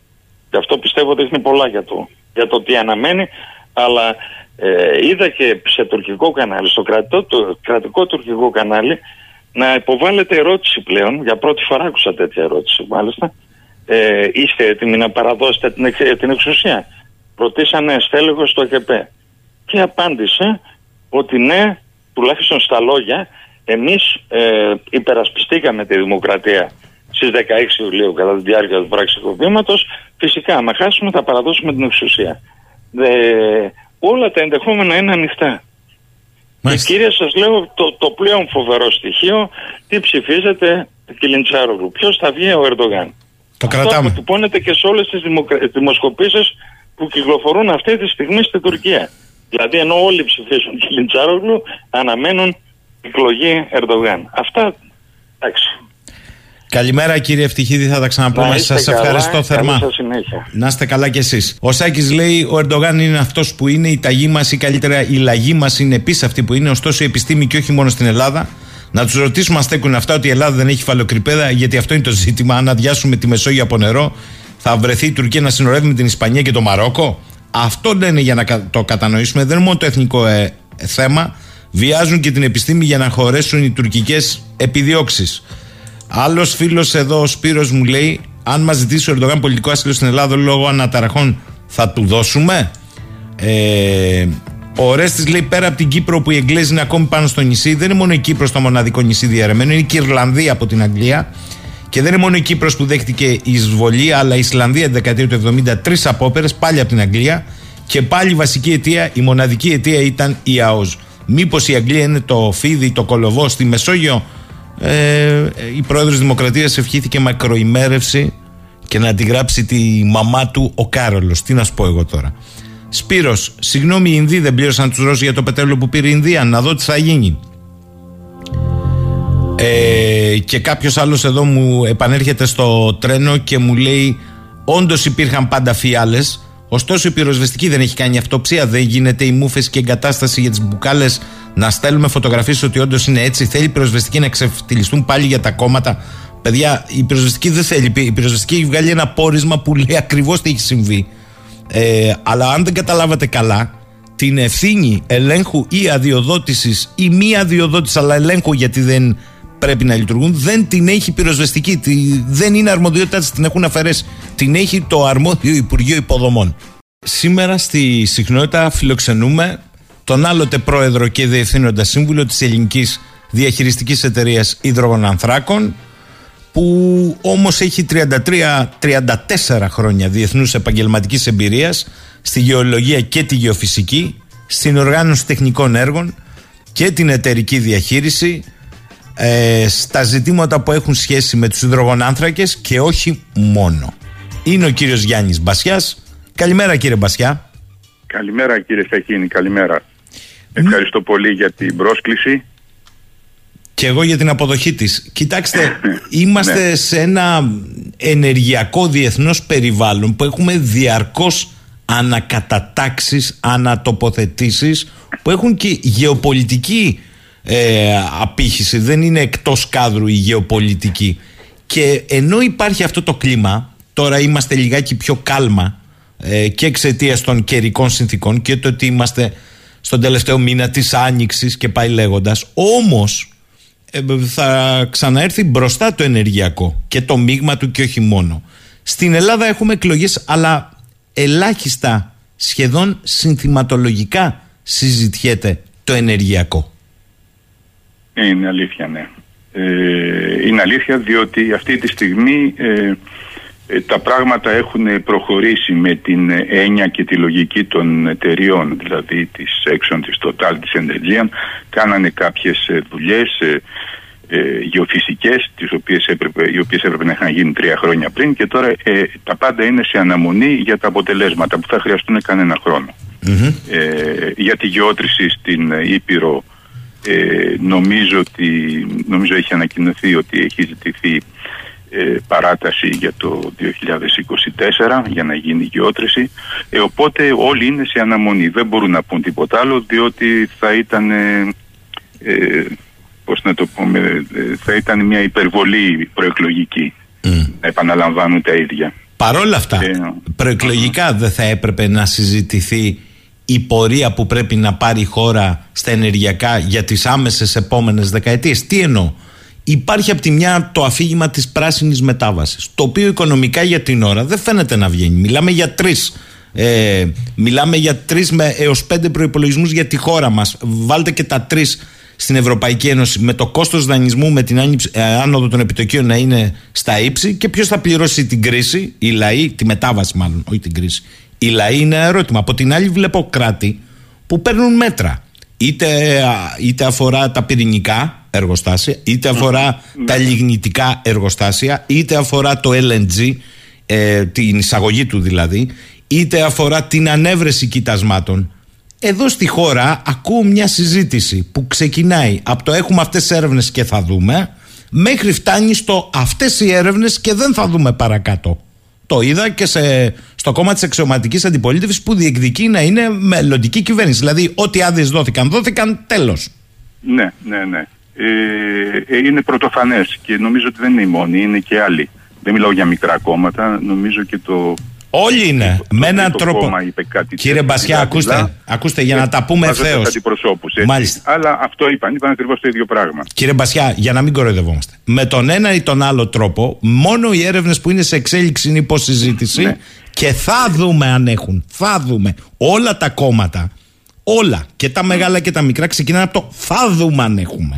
Speaker 4: Γι' αυτό πιστεύω ότι είναι πολλά για το, για το τι αναμένει. Αλλά ε, είδα και σε τουρκικό κανάλι, στο κρατικό, το, κρατικό τουρκικό κανάλι, να υποβάλλεται ερώτηση πλέον. Για πρώτη φορά άκουσα τέτοια ερώτηση, μάλιστα. Ε, είστε έτοιμοι να παραδώσετε την, την εξουσία; Ρωτήσανε στέλεγο στο ΕΚΕΠΕ. Και απάντησε ότι ναι, τουλάχιστον στα λόγια, εμείς ε, υπερασπιστήκαμε τη δημοκρατία στις 16 Ιουλίου κατά τη διάρκεια του πραξικοπήματος. Φυσικά, άμα χάσουμε θα παραδώσουμε την εξουσία. όλα τα ενδεχόμενα είναι ανοιχτά. Και κύριε σας λέω το, το πλέον φοβερό στοιχείο τι ψηφίζετε Κιλιντσάρογλου. Ποιος θα βγει ο Ερντογάν.
Speaker 2: Το κρατάμε.
Speaker 4: Αυτό που και σε όλες τις δημοκρα... δημοσκοπήσεις που κυκλοφορούν αυτή τη στιγμή στην Τουρκία. Δηλαδή ενώ όλοι ψηφίζουν Κιλιντσάρογλου αναμένουν εκλογή Ερντογάν. Αυτά, εντάξει.
Speaker 2: Καλημέρα κύριε Ευτυχίδη, θα τα ξαναπούμε. Σας ευχαριστώ θερμά. Να είστε καλά κι εσείς. Ο Σάκης λέει: Ο Ερντογάν είναι αυτός που είναι, η ταγή μας ή καλύτερα η λαγή μας είναι επίσης αυτή που είναι. Ωστόσο η επιστήμη και όχι μόνο στην Ελλάδα. Να τους ρωτήσουμε αν στέκουν αυτά ότι η Ελλάδα δεν έχει φαλοκρηπέδα, γιατί αυτό είναι το ζήτημα. Αν αδειάσουμε τη Μεσόγειο από νερό, θα βρεθεί η Τουρκία να συνορεύει με την Ισπανία και το Μαρόκο. Αυτό λένε για να το κατανοήσουμε. Δεν είναι μόνο το εθνικό ε, θέμα βιάζουν και την επιστήμη για να χωρέσουν οι τουρκικές επιδιώξεις. Άλλος φίλος εδώ, ο Σπύρος μου λέει, αν μας ζητήσει ο Ερντογάν πολιτικό άσυλο στην Ελλάδα λόγω αναταραχών, θα του δώσουμε; Ε, ο Ρέστης λέει πέρα από την Κύπρο που οι Εγγλέζοι είναι ακόμη πάνω στο νησί, δεν είναι μόνο η Κύπρος το μοναδικό νησί διαρρεμένο, είναι και η Ιρλανδία από την Αγγλία. Και δεν είναι μόνο η Κύπρος που δέχτηκε η εισβολή, αλλά η Ισλανδία τη δεκαετία του 70, τρεις απόπερες πάλι από την Αγγλία. Και πάλι η βασική αιτία, η μοναδική αιτία ήταν η ΑΟΣ. Μήπως η Αγγλία είναι το φίδι, το κολοβό στη Μεσόγειο; Ε, η πρόεδρος Δημοκρατίας ευχήθηκε μακροημέρευση και να αντιγράψει τη μαμά του ο Κάρολος. Τι να σου πω εγώ τώρα. Σπύρος, συγγνώμη, οι Ινδοί δεν πλήρωσαν τους Ρώσους για το πετρέλαιο που πήρε η Ινδία. Να δω τι θα γίνει. Ε, και κάποιος άλλος εδώ μου επανέρχεται στο τρένο και μου λέει: Όντως υπήρχαν πάντα φιάλες. Ωστόσο η πυροσβεστική δεν έχει κάνει αυτοψία. Δεν γίνεται η μούφεση και εγκατάσταση για τις μπουκάλες να στέλνουμε φωτογραφίες ότι όντως είναι έτσι. Θέλει η πυροσβεστική να ξεφτυλιστούν πάλι για τα κόμματα. Παιδιά, η πυροσβεστική δεν θέλει. Η πυροσβεστική έχει βγάλει ένα πόρισμα που λέει ακριβώς τι έχει συμβεί. Ε, αλλά αν δεν καταλάβατε καλά, την ευθύνη ελέγχου ή αδειοδότησης ή μη αδειοδότηση, αλλά ελέγχου γιατί δεν πρέπει να λειτουργούν, δεν την έχει πυροσβεστική. δεν είναι αρμοδιότητά της, την έχουν αφαιρέσει. Την έχει το αρμόδιο Υπουργείο Υποδομών. Σήμερα στη συχνότητα φιλοξενούμε τον άλλοτε πρόεδρο και διευθύνοντα σύμβουλο της ελληνικής διαχειριστικής εταιρείας Ανθράκων, που όμως έχει 33-34 χρόνια διεθνούς επαγγελματικής εμπειρίας στη γεωλογία και τη γεωφυσική, στην οργάνωση τεχνικών έργων και την εταιρική διαχείριση, ε, στα ζητήματα που έχουν σχέση με τους υδρογονάνθρακες και όχι μόνο. Είναι ο κύριος Γιάννης Μπασιάς. Καλημέρα κύριε Μπασιά.
Speaker 5: Καλημέρα κύριε Σταχίνη, καλημέρα. Ευχαριστώ πολύ για την πρόσκληση.
Speaker 2: Και εγώ για την αποδοχή της. Κοιτάξτε, είμαστε ναι. σε ένα ενεργειακό διεθνώς περιβάλλον που έχουμε διαρκώς ανακατατάξεις, ανατοποθετήσεις που έχουν και γεωπολιτική ε, απήχηση. Δεν είναι εκτός κάδρου η γεωπολιτική. Και ενώ υπάρχει αυτό το κλίμα, τώρα είμαστε λιγάκι πιο κάλμα ε, και εξαιτίας των καιρικών συνθήκων και το ότι είμαστε στον τελευταίο μήνα της άνοιξης και πάει λέγοντας. Όμως ε, θα ξαναέρθει μπροστά το ενεργειακό και το μείγμα του και όχι μόνο. Στην Ελλάδα έχουμε εκλογές αλλά ελάχιστα σχεδόν συνθηματολογικά συζητιέται το ενεργειακό.
Speaker 5: Είναι αλήθεια, ναι. Ε, είναι αλήθεια διότι αυτή τη στιγμή ε, ε, τα πράγματα έχουν προχωρήσει με την έννοια και τη λογική των εταιριών, δηλαδή της Exxon, της Total, της Energean, κάνανε κάποιες ε, δουλειές ε, ε, γεωφυσικές, τις οποίες έπρεπε, οι οποίες έπρεπε να είχαν γίνει τρία χρόνια πριν και τώρα ε, τα πάντα είναι σε αναμονή για τα αποτελέσματα που θα χρειαστούν κανένα Ε, για τη γεώτρηση στην Ήπειρο ε, νομίζω ότι νομίζω έχει ανακοινωθεί ότι έχει ζητηθεί ε, παράταση για το 2024 για να γίνει γεώτρηση. Ε, οπότε όλοι είναι σε αναμονή. Δεν μπορούν να πούν τίποτα άλλο διότι θα ήταν ε, ε πώς να το πούμε ε, θα ήταν μια υπερβολή προεκλογική mm. να επαναλαμβάνουν τα ίδια.
Speaker 2: Παρόλα αυτά προεκλογικά δεν θα έπρεπε να συζητηθεί η πορεία που πρέπει να πάρει η χώρα στα ενεργειακά για τις άμεσες επόμενες δεκαετίες. Τι εννοώ; Υπάρχει από τη μια το αφήγημα της πράσινης μετάβασης, το οποίο οικονομικά για την ώρα δεν φαίνεται να βγαίνει. Μιλάμε για τρεις ε, μιλάμε για τρεις έως πέντε προπολογισμού για τη χώρα μας. Βάλτε και τα τρεις στην Ευρωπαϊκή Ένωση με το κόστος δανεισμού, με την ε, άνοδο των επιτοκίων να είναι στα ύψη και ποιος θα πληρώσει την κρίση, οι λαοί, τη μετάβαση μάλλον, όχι την κρίση, οι λαοί είναι ερώτημα. Από την άλλη, βλέπω κράτη που παίρνουν μέτρα. Είτε, είτε αφορά τα πυρηνικά εργοστάσια, είτε αφορά τα λιγνητικά εργοστάσια, είτε αφορά το LNG, ε, την εισαγωγή του δηλαδή, είτε αφορά την ανέβρεση κοιτασμάτων. Εδώ στη χώρα ακούω μια συζήτηση που ξεκινάει από το έχουμε αυτές τις έρευνες και θα δούμε μέχρι φτάνει στο αυτές οι έρευνες και δεν θα δούμε παρακάτω. Το είδα και σε, στο κόμμα της αξιωματικής αντιπολίτευσης που διεκδικεί να είναι μελλοντική κυβέρνηση. Δηλαδή, ό,τι άδειες δόθηκαν, δόθηκαν τέλος.
Speaker 5: Ναι, ναι, ναι. Ε, ε, είναι πρωτοφανές και νομίζω ότι δεν είναι η μόνη, είναι και άλλοι. Δεν μιλάω για μικρά κόμματα. Νομίζω και το
Speaker 2: Όλοι είναι.
Speaker 5: Το
Speaker 2: Με έναν
Speaker 5: τρίτο
Speaker 2: τρόπο.
Speaker 5: κόμμα είπε κάτι
Speaker 2: Κύριε
Speaker 5: τέτοιο,
Speaker 2: Μπασιά,
Speaker 5: μιλά,
Speaker 2: ακούστε,
Speaker 5: μιλά,
Speaker 2: ακούστε για να
Speaker 5: και
Speaker 2: τα πούμε
Speaker 5: βάζοντας
Speaker 2: ευθέως.
Speaker 5: αντιπροσώπους, έτσι.
Speaker 2: Μάλιστα.
Speaker 5: Αλλά αυτό είπαν, είπαν ακριβώς το ίδιο πράγμα.
Speaker 2: Κύριε Μπασιά, για να μην κοροϊδευόμαστε. Με τον ένα ή τον άλλο τρόπο, μόνο οι έρευνες που είναι σε εξέλιξη είναι υποσυζήτηση
Speaker 5: Ναι.
Speaker 2: και θα δούμε αν έχουν. Θα δούμε. Όλα τα κόμματα, όλα και τα μεγάλα και τα μικρά ξεκινάνε από το θα δούμε αν έχουμε.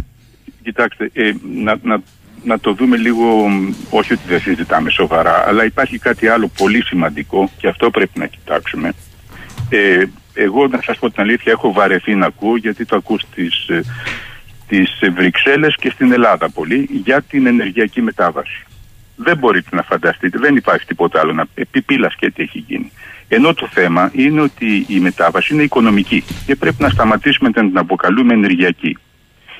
Speaker 5: Κοιτάξτε, ε, να, να, να το δούμε λίγο, μ, όχι ότι δεν συζητάμε σοβαρά, αλλά υπάρχει κάτι άλλο πολύ σημαντικό και αυτό πρέπει να κοιτάξουμε. Ε, εγώ να σας πω την αλήθεια έχω βαρεθεί να ακούω γιατί το ακούω στις, ε, στις Βρυξέλλες και στην Ελλάδα πολύ για την ενεργειακή μετάβαση. Δεν μπορείτε να φανταστείτε, δεν υπάρχει τίποτα άλλο να επιπύλας και τι έχει γίνει. Ενώ το θέμα είναι ότι η μετάβαση είναι οικονομική και πρέπει να σταματήσουμε να την αποκαλούμε ενεργειακή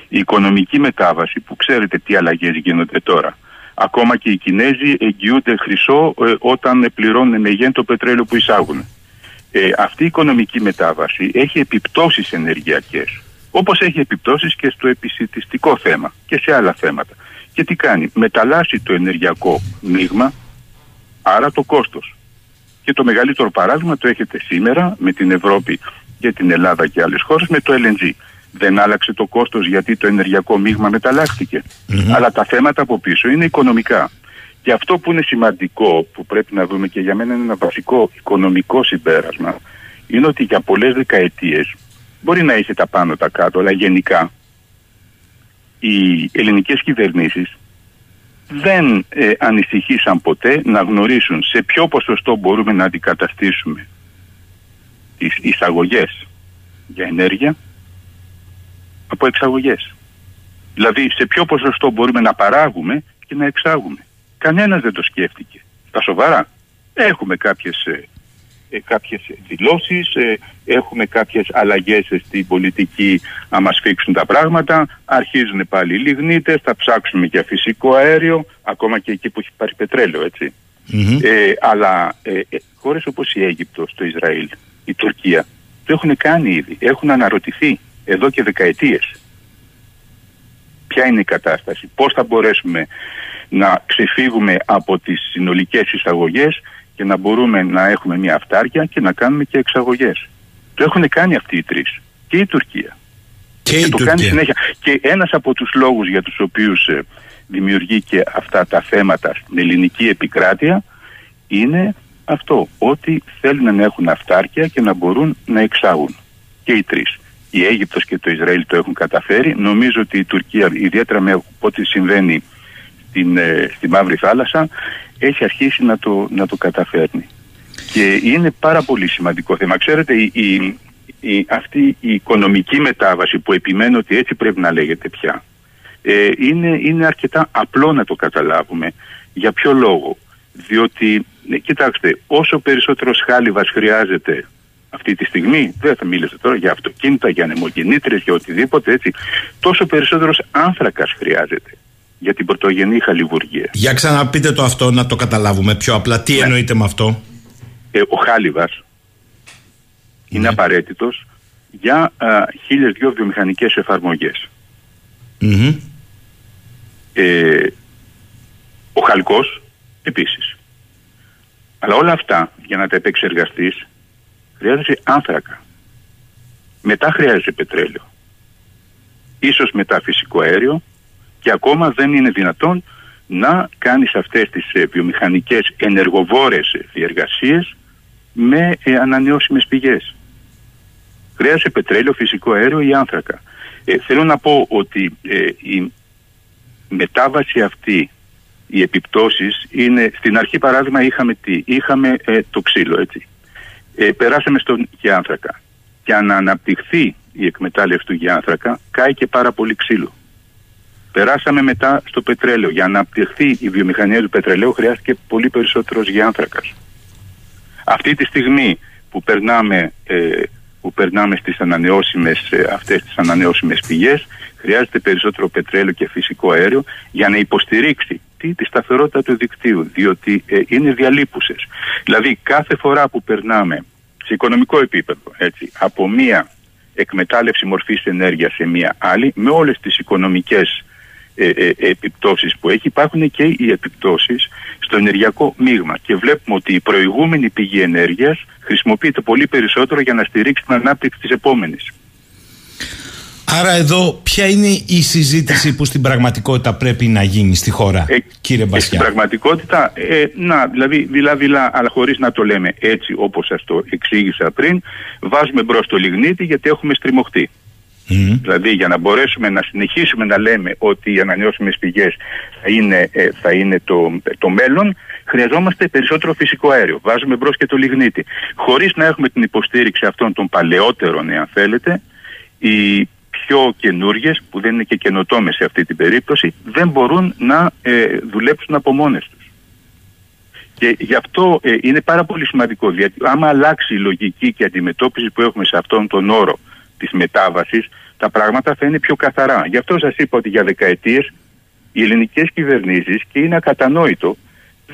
Speaker 5: η οικονομική μετάβαση που ξέρετε τι αλλαγές γίνονται τώρα. Ακόμα και οι Κινέζοι εγγυούνται χρυσό ε, όταν πληρώνουν με γεν το πετρέλαιο που εισάγουν. Ε, αυτή η οικονομική μετάβαση έχει επιπτώσεις ενεργειακές. Όπως έχει επιπτώσεις και στο επισητιστικό θέμα και σε άλλα θέματα. Και τι κάνει, μεταλλάσσει το ενεργειακό μείγμα, άρα το κόστος. Και το μεγαλύτερο παράδειγμα το έχετε σήμερα με την Ευρώπη και την Ελλάδα και άλλες χώρες με το LNG. Δεν άλλαξε το κόστος γιατί το ενεργειακό μείγμα μεταλλάχθηκε. Αλλά τα θέματα από πίσω είναι οικονομικά. Και αυτό που είναι σημαντικό, που πρέπει να δούμε και για μένα είναι ένα βασικό οικονομικό συμπέρασμα, είναι ότι για πολλές δεκαετίες, μπορεί να είχε τα πάνω τα κάτω, αλλά γενικά οι ελληνικές κυβερνήσεις δεν ε, ανησυχήσαν ποτέ να γνωρίσουν σε ποιο ποσοστό μπορούμε να αντικαταστήσουμε τις εισαγωγές για ενέργεια από εξαγωγές. Δηλαδή σε ποιο ποσοστό μπορούμε να παράγουμε και να εξάγουμε. Κανένας δεν το σκέφτηκε. Τα σοβαρά. Έχουμε κάποιες, ε, ε, κάποιες δηλώσεις, ε, έχουμε κάποιες αλλαγές στην πολιτική να μας φίξουν τα πράγματα, αρχίζουν πάλι οι λιγνίτες, θα ψάξουμε για φυσικό αέριο, ακόμα και εκεί που έχει πάρει πετρέλαιο, έτσι. Ε, αλλά ε, ε, χώρες όπως η Αίγυπτος, το Ισραήλ, η Τουρκία, το έχουν κάνει ήδη, έχουν αναρωτηθεί εδώ και δεκαετίες. Ποια είναι η κατάσταση, πώς θα μπορέσουμε να ξεφύγουμε από τις συνολικές εισαγωγές και να μπορούμε να έχουμε μια αυτάρκεια και να κάνουμε και εξαγωγές. Το έχουν κάνει αυτοί οι τρεις. Και η Τουρκία.
Speaker 2: Και, η
Speaker 5: το κάνει
Speaker 2: Τουρκία.
Speaker 5: συνέχεια. Και ένας από τους λόγους για τους οποίους ε, δημιουργεί και αυτά τα θέματα στην ελληνική επικράτεια είναι αυτό, ότι θέλουν να έχουν αυτάρκεια και να μπορούν να εξάγουν. Και οι τρεις. Η Αίγυπτος και το Ισραήλ το έχουν καταφέρει. Νομίζω ότι η Τουρκία, ιδιαίτερα με ό,τι συμβαίνει στην, ε, στη Μαύρη Θάλασσα, έχει αρχίσει να το, να το καταφέρνει. Και είναι πάρα πολύ σημαντικό θέμα. Ξέρετε, η, η, η- αυτή η οικονομική μετάβαση που επιμένω ότι έτσι πρέπει να λέγεται πια, ε, είναι, είναι αρκετά απλό να το καταλάβουμε. Για ποιο λόγο; Διότι, ε, κοιτάξτε, όσο περισσότερος χάλιβας χρειάζεται αυτή τη στιγμή, δεν θα μίλησα τώρα για αυτοκίνητα, για ανεμογεννήτρες, για οτιδήποτε έτσι, τόσο περισσότερος άνθρακας χρειάζεται για την πρωτογενή χαλιβουργία.
Speaker 2: Για ξαναπείτε το αυτό να το καταλάβουμε πιο απλά. Τι εννοείτε με αυτό;
Speaker 5: Ε, ο χάλιβας είναι
Speaker 2: Ναι.
Speaker 5: απαραίτητος για α, χίλιες δυο βιομηχανικές εφαρμογές.
Speaker 2: Μμμ.
Speaker 5: Ε, ο χαλκός επίσης. Αλλά όλα αυτά για να τα επεξεργαστείς χρειάζεσαι άνθρακα. Μετά χρειάζεσαι πετρέλαιο. Ίσως μετά φυσικό αέριο και ακόμα δεν είναι δυνατόν να κάνεις αυτές τις ε, βιομηχανικές ενεργοβόρες ε, διεργασίες με ε, ανανεώσιμες πηγές. Χρειάζεται πετρέλαιο, φυσικό αέριο ή άνθρακα. Ε, θέλω να πω ότι ε, η μετάβαση αυτή, οι επιπτώσεις είναι, στην αρχή παράδειγμα είχαμε τι, είχαμε ε, το ξύλο έτσι. Ε, περάσαμε στον γεάνθρακα. Για να αναπτυχθεί η εκμετάλλευση του γεάνθρακα κάει και πάρα πολύ ξύλο. Περάσαμε μετά στο πετρέλαιο. Για να αναπτυχθεί η βιομηχανία του πετρελαίου χρειάστηκε πολύ περισσότερος γεάνθρακας. Αυτή τη στιγμή που περνάμε, ε, που περνάμε στις ανανεώσιμες, ε, αυτές τις ανανεώσιμες πηγές χρειάζεται περισσότερο πετρέλαιο και φυσικό αέριο για να υποστηρίξει τι, τη σταθερότητα του δικτύου διότι ε, είναι διαλείπουσες. Δηλαδή κάθε φορά που περνάμε σε οικονομικό επίπεδο έτσι, από μία εκμετάλλευση μορφής ενέργειας σε μία άλλη με όλες τις οικονομικές ε, ε, επιπτώσεις που έχει υπάρχουν και οι επιπτώσεις στο ενεργειακό μείγμα και βλέπουμε ότι η προηγούμενη πηγή ενέργειας χρησιμοποιείται πολύ περισσότερο για να στηρίξει την ανάπτυξη της επόμενης.
Speaker 2: Άρα εδώ ποια είναι η συζήτηση που στην πραγματικότητα πρέπει να γίνει στη χώρα, ε, κύριε Μπασιά.
Speaker 5: Στην πραγματικότητα, ε, να, δηλαδή δειλά-δειλά, αλλά χωρίς να το λέμε έτσι όπως σας το εξήγησα πριν, βάζουμε μπρος το λιγνίτη γιατί έχουμε στριμωχτεί. Δηλαδή για να μπορέσουμε να συνεχίσουμε να λέμε ότι οι ανανεώσιμες πηγές θα είναι, ε, θα είναι το, το μέλλον, χρειαζόμαστε περισσότερο φυσικό αέριο. Βάζουμε μπρος και το λιγνίτη. Χωρίς να έχουμε την υποστήριξη αυτών των παλαιότερων, εάν θέλετε, οι πιο καινούριε, που δεν είναι και καινοτόμες σε αυτή την περίπτωση, δεν μπορούν να ε, δουλέψουν από μόνες τους. Και γι' αυτό ε, είναι πάρα πολύ σημαντικό, γιατί άμα αλλάξει η λογική και η αντιμετώπιση που έχουμε σε αυτόν τον όρο της μετάβασης, τα πράγματα θα είναι πιο καθαρά. Γι' αυτό σας είπα ότι για δεκαετίες οι ελληνικές κυβερνήσεις, και είναι ακατανόητο,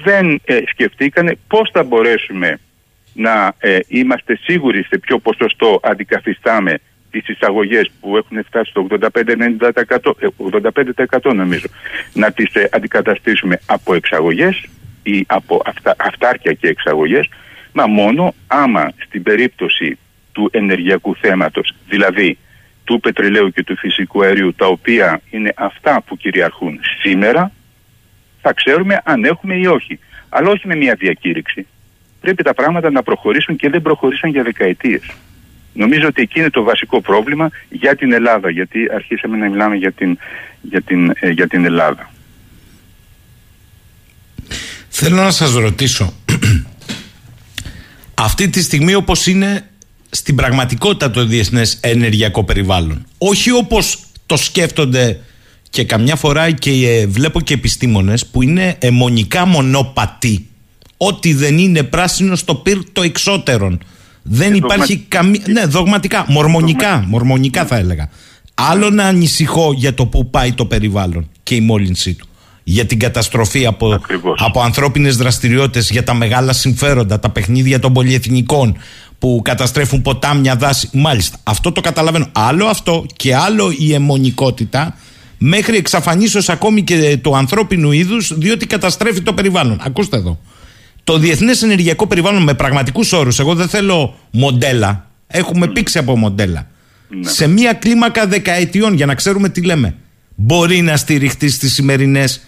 Speaker 5: δεν ε, σκεφτήκανε πώς θα μπορέσουμε να ε, είμαστε σίγουροι σε ποιο ποσοστό αντικαθιστάμε τις εισαγωγές που έχουν φτάσει στο 85-90%, 85% ε, νομίζω, να τις ε, αντικαταστήσουμε από εξαγωγές ή από αυτα, αυτάρκεια και εξαγωγές, μα μόνο άμα στην περίπτωση του ενεργειακού θέματος, δηλαδή του πετρελαίου και του φυσικού αερίου, τα οποία είναι αυτά που κυριαρχούν σήμερα, θα ξέρουμε αν έχουμε ή όχι. Αλλά όχι με μια διακήρυξη. Πρέπει τα πράγματα να προχωρήσουν και δεν προχωρήσαν για δεκαετίες. Νομίζω ότι εκεί είναι το βασικό πρόβλημα για την Ελλάδα, γιατί αρχίσαμε να μιλάμε για την, για την, ε, για την Ελλάδα.
Speaker 2: Θέλω να σας ρωτήσω, αυτή τη στιγμή όπως είναι στην πραγματικότητα το διεθνές ενεργειακό περιβάλλον, όχι όπως το σκέφτονται και καμιά φορά και ε, βλέπω και επιστήμονες που είναι αιμονικά μονοπατοί, ότι δεν είναι πράσινο στο πυρ το εξώτερον δεν ε, υπάρχει καμία. Ναι, δογματικά. Μορμονικά, μορμονικά θα έλεγα. Άλλο να ανησυχώ για το που πάει το περιβάλλον και η μόλυνσή του. Για την καταστροφή από, από ανθρώπινες δραστηριότητες, για τα μεγάλα συμφέροντα, τα παιχνίδια των πολυεθνικών που καταστρέφουν ποτάμια, δάση. Μάλιστα, αυτό το καταλαβαίνω. Άλλο αυτό και άλλο η αιμονικότητα μέχρι εξαφανίσεως ακόμη και του ανθρώπινου είδους, διότι καταστρέφει το περιβάλλον. Ακούστε εδώ το διεθνές ενεργειακό περιβάλλον με πραγματικούς όρους, εγώ δεν θέλω μοντέλα. Έχουμε πήξει από μοντέλα. Ναι. Σε μία κλίμακα δεκαετιών, για να ξέρουμε τι λέμε, μπορεί να στηριχτεί στις σημερινές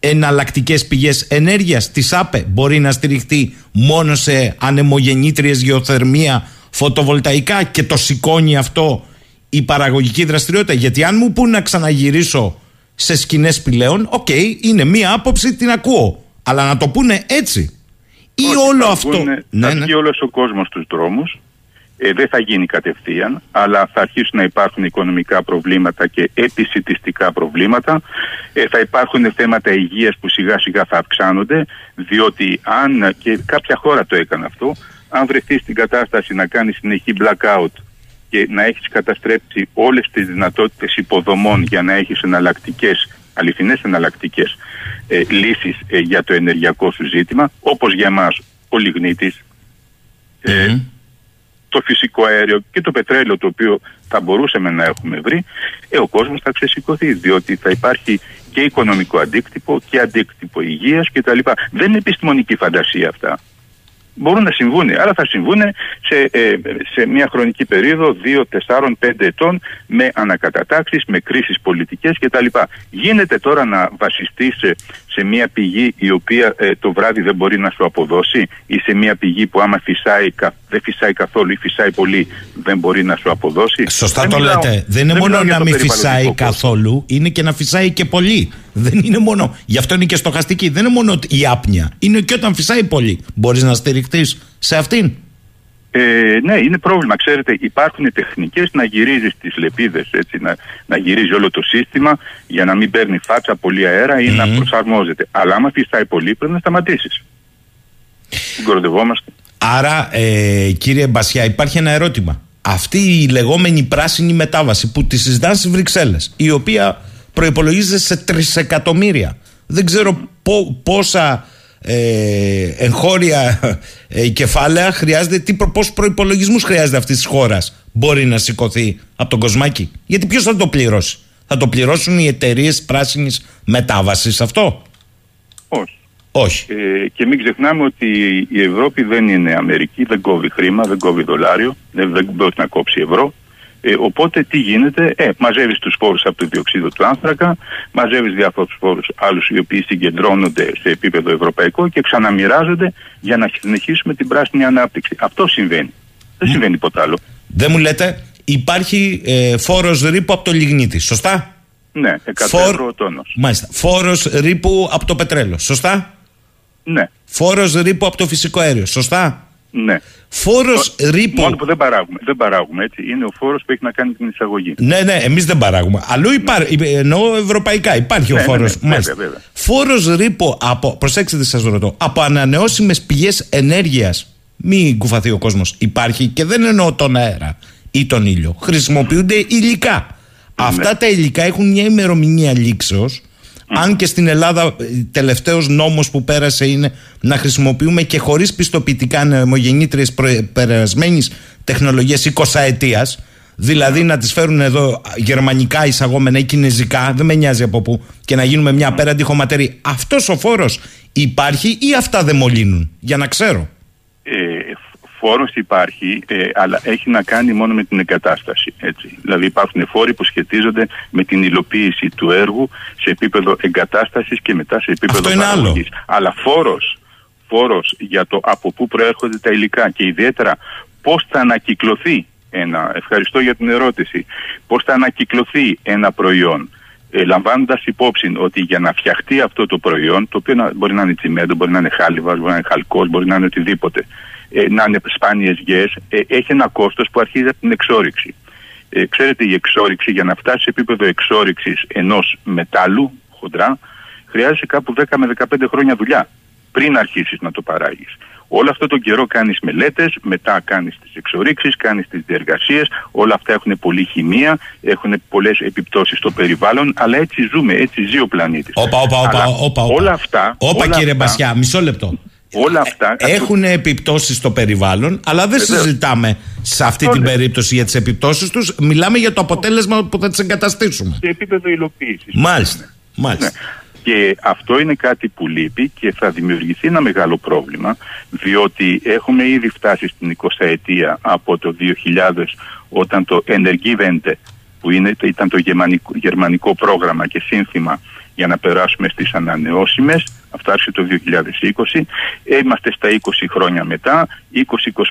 Speaker 2: εναλλακτικές πηγές ενέργειας, της ΑΠΕ; Μπορεί να στηριχτεί μόνο σε ανεμογεννήτριες γεωθερμία, φωτοβολταϊκά και το σηκώνει αυτό η παραγωγική δραστηριότητα; Γιατί αν μου πούν να ξαναγυρίσω σε σκηνές πηλαίων, οκ, είναι μία άποψη, την ακούω. Αλλά να το πούνε έτσι ή όλο αυτό.
Speaker 5: Βγούνε, ναι, θα ναι. βγει όλος ο κόσμος στους δρόμους. Ε, δεν θα γίνει κατευθείαν, αλλά θα αρχίσουν να υπάρχουν οικονομικά προβλήματα και επισητιστικά προβλήματα. Ε, θα υπάρχουν θέματα υγείας που σιγά σιγά θα αυξάνονται, διότι αν και κάποια χώρα το έκανε αυτό, αν βρεθείς στην κατάσταση να κάνεις συνεχή blackout και να έχεις καταστρέψει όλες τις δυνατότητες υποδομών για να έχεις εναλλακτικές, αληθινές εναλλακτικές ε, λύσεις ε, για το ενεργειακό σου ζήτημα, όπως για εμάς ο λιγνίτης, ε, το φυσικό αέριο και το πετρέλαιο το οποίο θα μπορούσαμε να έχουμε βρει, ε, ο κόσμος θα ξεσηκωθεί διότι θα υπάρχει και οικονομικό αντίκτυπο και αντίκτυπο υγείας κτλ. Δεν είναι επιστημονική φαντασία αυτά μπορούν να συμβούν, αλλά θα συμβούν σε, ε, σε μια χρονική περίοδο 2, 4, 5 ετών με ανακατατάξεις, με κρίσεις πολιτικές κτλ. Γίνεται τώρα να βασιστείς σε, σε μια πηγή η οποία ε, το βράδυ δεν μπορεί να σου αποδώσει ή σε μια πηγή που άμα φυσάει, δεν φυσάει καθόλου ή φυσάει πολύ δεν μπορεί να σου αποδώσει.
Speaker 2: Σωστά δεν το μιλάω, λέτε. Δεν είναι μόνο να μην φυσάει καθόλου, είναι και να φυσάει και πολύ. Δεν είναι μόνο. Γι' αυτό είναι και στοχαστική. Δεν είναι μόνο η άπνοια. Είναι και όταν φυσάει πολύ. Μπορείς να στηριχτείς σε αυτήν.
Speaker 5: Ε, ναι, είναι πρόβλημα. Ξέρετε, υπάρχουν τεχνικές να γυρίζεις τις λεπίδες, να, να γυρίζει όλο το σύστημα για να μην παίρνει φάτσα πολύ αέρα ή να προσαρμόζεται. Αλλά άμα φυσάει πολύ, πρέπει να σταματήσεις. Κοροδευόμαστε.
Speaker 2: Άρα, ε, κύριε Μπασιά, υπάρχει ένα ερώτημα. Αυτή η λεγόμενη πράσινη μετάβαση που τη συζητάνε στις Βρυξέλλες, η οποία προπολογίζεται σε τρισεκατομμύρια. Δεν ξέρω πόσα ε, εγχώρια ε, κεφάλαια χρειάζεται, τι, πόσους προϋπολογισμούς χρειάζεται αυτής της χώρας μπορεί να σηκωθεί από τον κοσμάκι. Γιατί ποιος θα το πληρώσει; Θα το πληρώσουν οι εταιρείες πράσινης μετάβασης αυτό;
Speaker 5: Όχι.
Speaker 2: Όχι.
Speaker 5: Ε, και μην ξεχνάμε ότι η Ευρώπη δεν είναι Αμερική, δεν κόβει χρήμα, δεν κόβει δολάριο, δεν, δεν μπορεί να κόψει ευρώ. Ε, οπότε τι γίνεται, ε, μαζεύεις τους φόρου από το διοξείδιο του άνθρακα, μαζεύεις διάφορους φόρου άλλους οι οποίοι συγκεντρώνονται σε επίπεδο ευρωπαϊκό και ξαναμοιράζονται για να συνεχίσουμε την πράσινη ανάπτυξη. Αυτό συμβαίνει. Δεν συμβαίνει τίποτα άλλο.
Speaker 2: Δεν μου λέτε, υπάρχει ε, φόρος ρήπου από το λιγνίτη, σωστά;
Speaker 5: Ναι, 100
Speaker 2: Φόρ-
Speaker 5: ευρώ ο τόνος.
Speaker 2: Μάλιστα. Φόρος ρήπου από το πετρέλαιο, σωστά;
Speaker 5: Ναι,
Speaker 2: Φόρος ρήπου από το φυσικό αέριο, σωστά;
Speaker 5: Ναι.
Speaker 2: Φόρος ρήπου.
Speaker 5: Μόνο που δεν παράγουμε. Δεν παράγουμε έτσι. Είναι ο φόρος που έχει να κάνει με την εισαγωγή.
Speaker 2: Ναι, ναι, εμείς δεν παράγουμε. Αλλού υπάρχει, εννοώ ευρωπαϊκά, υπάρχει
Speaker 5: Ναι,
Speaker 2: ο
Speaker 5: ναι,
Speaker 2: φόρος.
Speaker 5: ναι, βέβαια, βέβαια.
Speaker 2: Φόρος ρήπου από, προσέξτε τι σας ρωτώ, από ανανεώσιμες πηγές ενέργειας. Μην κουφαθεί ο κόσμος. Υπάρχει και δεν εννοώ τον αέρα ή τον ήλιο. Χρησιμοποιούνται υλικά. Αυτά τα υλικά έχουν μια ημερομηνία λήξεως. Αν και στην Ελλάδα τελευταίος νόμος που πέρασε είναι να χρησιμοποιούμε και χωρίς πιστοποιητικά νεομογεννήτριε περασμένης τεχνολογίας 20 ετία. Δηλαδή να τις φέρουν εδώ γερμανικά εισαγόμενα ή κινέζικα, δεν με νοιάζει από πού, και να γίνουμε μια απέραντη χωματερή. Αυτός ο φόρος υπάρχει ή αυτά δεν μολύνουν, για να ξέρω.
Speaker 5: Ε, φόρος υπάρχει, ε, αλλά έχει να κάνει μόνο με την εγκατάσταση. Έτσι. Δηλαδή υπάρχουν φόροι που σχετίζονται με την υλοποίηση του έργου σε επίπεδο εγκατάστασης και μετά σε επίπεδο
Speaker 2: Αυτό είναι άλλο.
Speaker 5: παραγωγής. Αλλά φόρος, φόρος για το από πού προέρχονται τα υλικά και ιδιαίτερα πώς θα ανακυκλωθεί ένα, ευχαριστώ για την ερώτηση, πώς θα ανακυκλωθεί ένα προϊόν ε, λαμβάνοντας υπόψη ότι για να φτιαχτεί αυτό το προϊόν, το οποίο να- μπορεί να είναι τσιμέντο, μπορεί να είναι χάλιβας, μπορεί να είναι χαλκός, μπορεί να είναι οτιδήποτε, ε, να είναι σπάνιες γέες, ε, έχει ένα κόστος που αρχίζει από την εξόριξη. Ε, ξέρετε, η εξόριξη, για να φτάσει σε επίπεδο εξόριξης ενός μετάλλου, χοντρά, χρειάζεται κάπου 10 με 15 χρόνια δουλειά πριν αρχίσεις να το παράγεις. Όλο αυτό τον καιρό κάνεις μελέτες, μετά κάνεις τις εξορίξεις, κάνεις τις διεργασίες. Όλα αυτά έχουν πολλή χημεία, έχουν πολλές επιπτώσεις στο περιβάλλον, αλλά έτσι ζούμε, έτσι ζει ο πλανήτης.
Speaker 2: Όπα, όπα, όπα, όπα, όπα.
Speaker 5: Όλα αυτά.
Speaker 2: Όπα
Speaker 5: όλα
Speaker 2: κύριε
Speaker 5: αυτά-
Speaker 2: Μπασιά, μισό λεπτό.
Speaker 5: Όλα αυτά.
Speaker 2: Έχουν επιπτώσεις στο περιβάλλον, αλλά δεν
Speaker 5: Βεβαίως.
Speaker 2: συζητάμε σε αυτή την
Speaker 5: Όλες.
Speaker 2: περίπτωση για τις επιπτώσεις τους. Μιλάμε για το αποτέλεσμα που θα τις εγκαταστήσουμε.
Speaker 5: σε επίπεδο υλοποίησης.
Speaker 2: Μάλιστα. Μάλιστα.
Speaker 5: Ναι. Και αυτό είναι κάτι που λείπει και θα δημιουργηθεί ένα μεγάλο πρόβλημα διότι έχουμε ήδη φτάσει στην 20 ετία από το 2000 όταν το Energiewende που είναι, ήταν το γερμανικό, γερμανικό πρόγραμμα και σύνθημα για να περάσουμε στις ανανεώσιμες. Αυτό άρχισε το 2020 είμαστε στα 20 χρόνια μετά.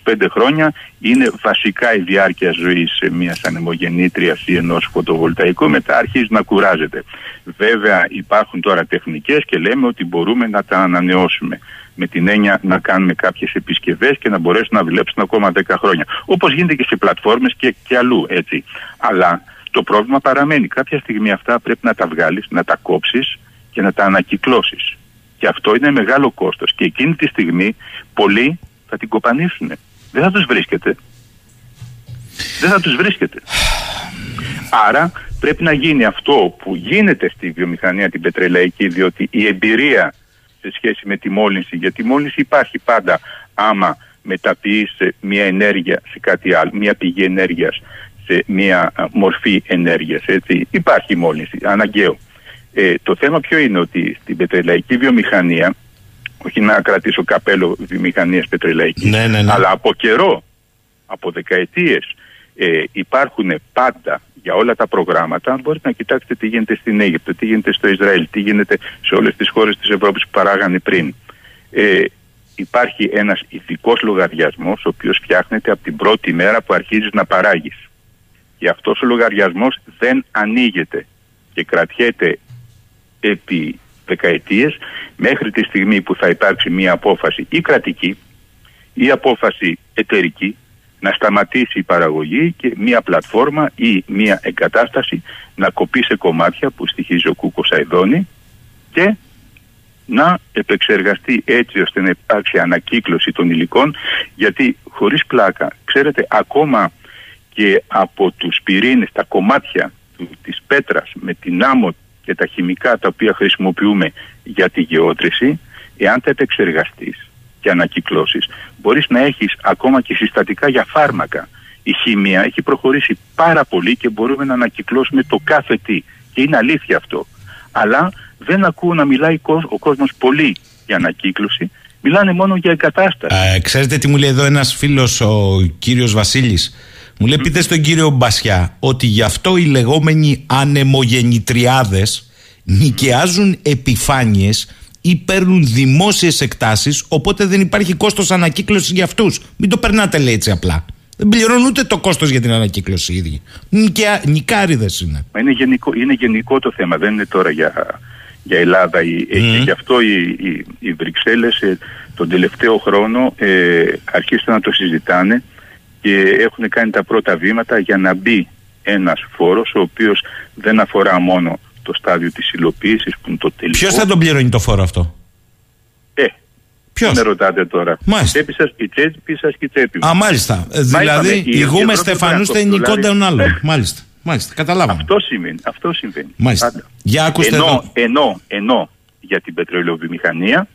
Speaker 5: 20-25 χρόνια είναι βασικά η διάρκεια ζωής σε μιας ανεμογεννήτριας ή ενός φωτοβολταϊκού. Μετά αρχίζει να κουράζεται. Βέβαια υπάρχουν τώρα τεχνικές και λέμε ότι μπορούμε να τα ανανεώσουμε. Με την έννοια να κάνουμε κάποιες επισκευές και να μπορέσουν να δουλέψουν ακόμα 10 χρόνια. Όπως γίνεται και σε πλατφόρμες και, και αλλού έτσι. Αλλά το πρόβλημα παραμένει. Κάποια στιγμή αυτά πρέπει να τα βγάλεις, να τα κόψεις και να τα ανακυκλώσεις. Και αυτό είναι μεγάλο κόστος. Και εκείνη τη στιγμή πολλοί θα την κοπανίσουν. Δεν θα τους βρίσκεται. Δεν θα τους βρίσκεται. Άρα πρέπει να γίνει αυτό που γίνεται στη βιομηχανία την πετρελαϊκή διότι η εμπειρία σε σχέση με τη μόλυνση γιατί η μόλυνση υπάρχει πάντα άμα μεταποιείς ε, μια ενέργεια σε κάτι άλλο μια πηγή ενέργειας σε μια α, μορφή ενέργειας έτσι υπάρχει μόλυνση αναγκαίο ε, το θέμα ποιο είναι ότι στην πετρελαϊκή βιομηχανία όχι να κρατήσω καπέλο βιομηχανίας πετρελαϊκής
Speaker 2: Ναι, ναι, ναι.
Speaker 5: αλλά από καιρό από δεκαετίες ε, υπάρχουν πάντα για όλα τα προγράμματα. Μπορείτε να κοιτάξετε τι γίνεται στην Αίγυπτο, τι γίνεται στο Ισραήλ, τι γίνεται σε όλες τις χώρες της Ευρώπης που παράγανε πριν. Ε, υπάρχει ένας ηθικός λογαριασμός ο οποίος φτιάχνεται από την πρώτη μέρα που αρχίζεις να παράγεις. Και αυτός ο λογαριασμός δεν ανοίγεται και κρατιέται επί δεκαετίες μέχρι τη στιγμή που θα υπάρξει μια απόφαση ή κρατική ή απόφαση εταιρική να σταματήσει η παραγωγή και μια πλατφόρμα ή μια εγκατάσταση να κοπεί σε κομμάτια που στοιχίζει ο Κούκος Αιδόνη και να επεξεργαστεί έτσι ώστε να υπάρξει ανακύκλωση των υλικών γιατί χωρίς πλάκα, ξέρετε ακόμα και από τους πυρήνες, τα κομμάτια του, της πέτρας με την άμμο και τα χημικά τα οποία χρησιμοποιούμε για τη γεώτρηση, εάν τα επεξεργαστείς και ανακυκλώσεις, μπορείς να έχεις ακόμα και συστατικά για φάρμακα. Η χημεία έχει προχωρήσει πάρα πολύ και μπορούμε να ανακυκλώσουμε το κάθε τι Και είναι αλήθεια αυτό. Αλλά δεν ακούω να μιλάει ο κόσμος πολύ για ανακύκλωση. Μιλάνε μόνο για εγκατάσταση.
Speaker 2: Ε, ξέρετε τι μου λέει εδώ ένας φίλος ο κύριος Βασίλης; Μου λέει πείτε στον κύριο Μπασιά ότι γι' αυτό οι λεγόμενοι ανεμογεννητριάδες νοικιάζουν επιφάνειες ή παίρνουν δημόσιες εκτάσεις οπότε δεν υπάρχει κόστος ανακύκλωσης για αυτούς. Μην το περνάτε λέει έτσι απλά. Δεν πληρώνουν ούτε το κόστος για την ανακύκλωση ήδη. Νικιά, νικάριδες είναι.
Speaker 5: Είναι γενικό, είναι γενικό το θέμα, δεν είναι τώρα για, για Ελλάδα. Mm. Και γι' αυτό οι, οι, οι Βρυξέλλες ε, τον τελευταίο χρόνο ε, αρχίσαν να το συζητάνε και έχουν κάνει τα πρώτα βήματα για να μπει ένας φόρος ο οποίος δεν αφορά μόνο το στάδιο της υλοποίησης που είναι το τελικό.
Speaker 2: Ποιος θα τον πληρώνει το φόρο αυτό;
Speaker 5: Ε,
Speaker 2: Ποιος;
Speaker 5: Με ρωτάτε τώρα.
Speaker 2: Μάλιστα.
Speaker 5: Τσέπη σας και τσέπη σας και τσέπη
Speaker 2: Α, μάλιστα. Ε, δηλαδή, ηγούμε Στεφανούς στενικόντα τον άλλο. Μάλιστα. Μάλιστα. Καταλάβαμε.
Speaker 5: Αυτό συμβαίνει. Αυτό συμβαίνει.
Speaker 2: Μάλιστα. Πάντα. Για ακούστε
Speaker 5: ενώ,
Speaker 2: εδώ.
Speaker 5: Ενώ, ενώ για την πετρελαιοβιομηχανία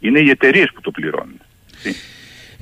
Speaker 5: είναι οι εταιρείες που το πληρώνουν.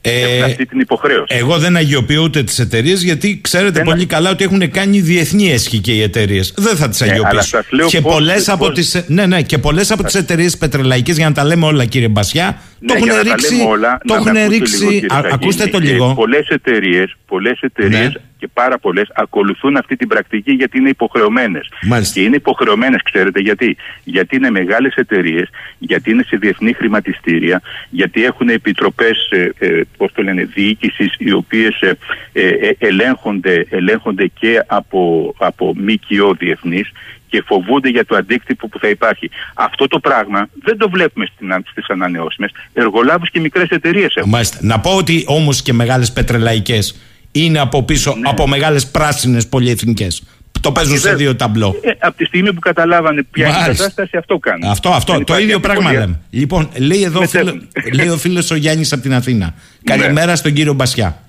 Speaker 5: Ε, αυτή την υποχρέωση.
Speaker 2: Εγώ δεν αγιοποιώ ούτε τις εταιρείες γιατί ξέρετε δεν πολύ καλά ότι έχουν κάνει διεθνή έσχη και οι εταιρείες. Δεν θα τις ναι, αγιοποιήσω. και πολλές από τι ναι, ναι, και πολλές από τις εταιρείες πετρελαϊκές, για να τα λέμε όλα, κύριε Μπασιά, ναι, το έχουν ρίξει. Όλα, το έχουν ρίξει. Λίγο, ακούστε το λίγο.
Speaker 5: Πολλές εταιρείες πολλές εταιρείες ναι. Και πάρα πολλές ακολουθούν αυτή την πρακτική γιατί είναι υποχρεωμένες. Και είναι υποχρεωμένες, ξέρετε γιατί. Γιατί είναι μεγάλες εταιρείες, γιατί είναι σε διεθνή χρηματιστήρια, γιατί έχουν επιτροπές ε, ε, πώς το λένε, διοίκησης οι οποίες ε, ε, ε, ελέγχονται, ελέγχονται και από, από ΜΚΟ διεθνείς και φοβούνται για το αντίκτυπο που θα υπάρχει. Αυτό το πράγμα δεν το βλέπουμε στις ανανεώσιμες. Εργολάβους και μικρές εταιρείες έχουν.
Speaker 2: Μάλιστα. Να πω ότι όμως και μεγάλες πετρελαϊκές είναι από πίσω ναι. από μεγάλες πράσινες πολυεθνικές. Το παίζουν σε δύο ταμπλό.
Speaker 5: Ε, από τη στιγμή που καταλάβανε ποια είναι η κατάσταση, αυτό κάνουν.
Speaker 2: Αυτό, αυτό. Το ίδιο πράγμα λέμε. Λοιπόν, λέει εδώ φίλο, λέει ο φίλος ο Γιάννης από την Αθήνα. Ναι. Καλημέρα στον κύριο Μπασιά.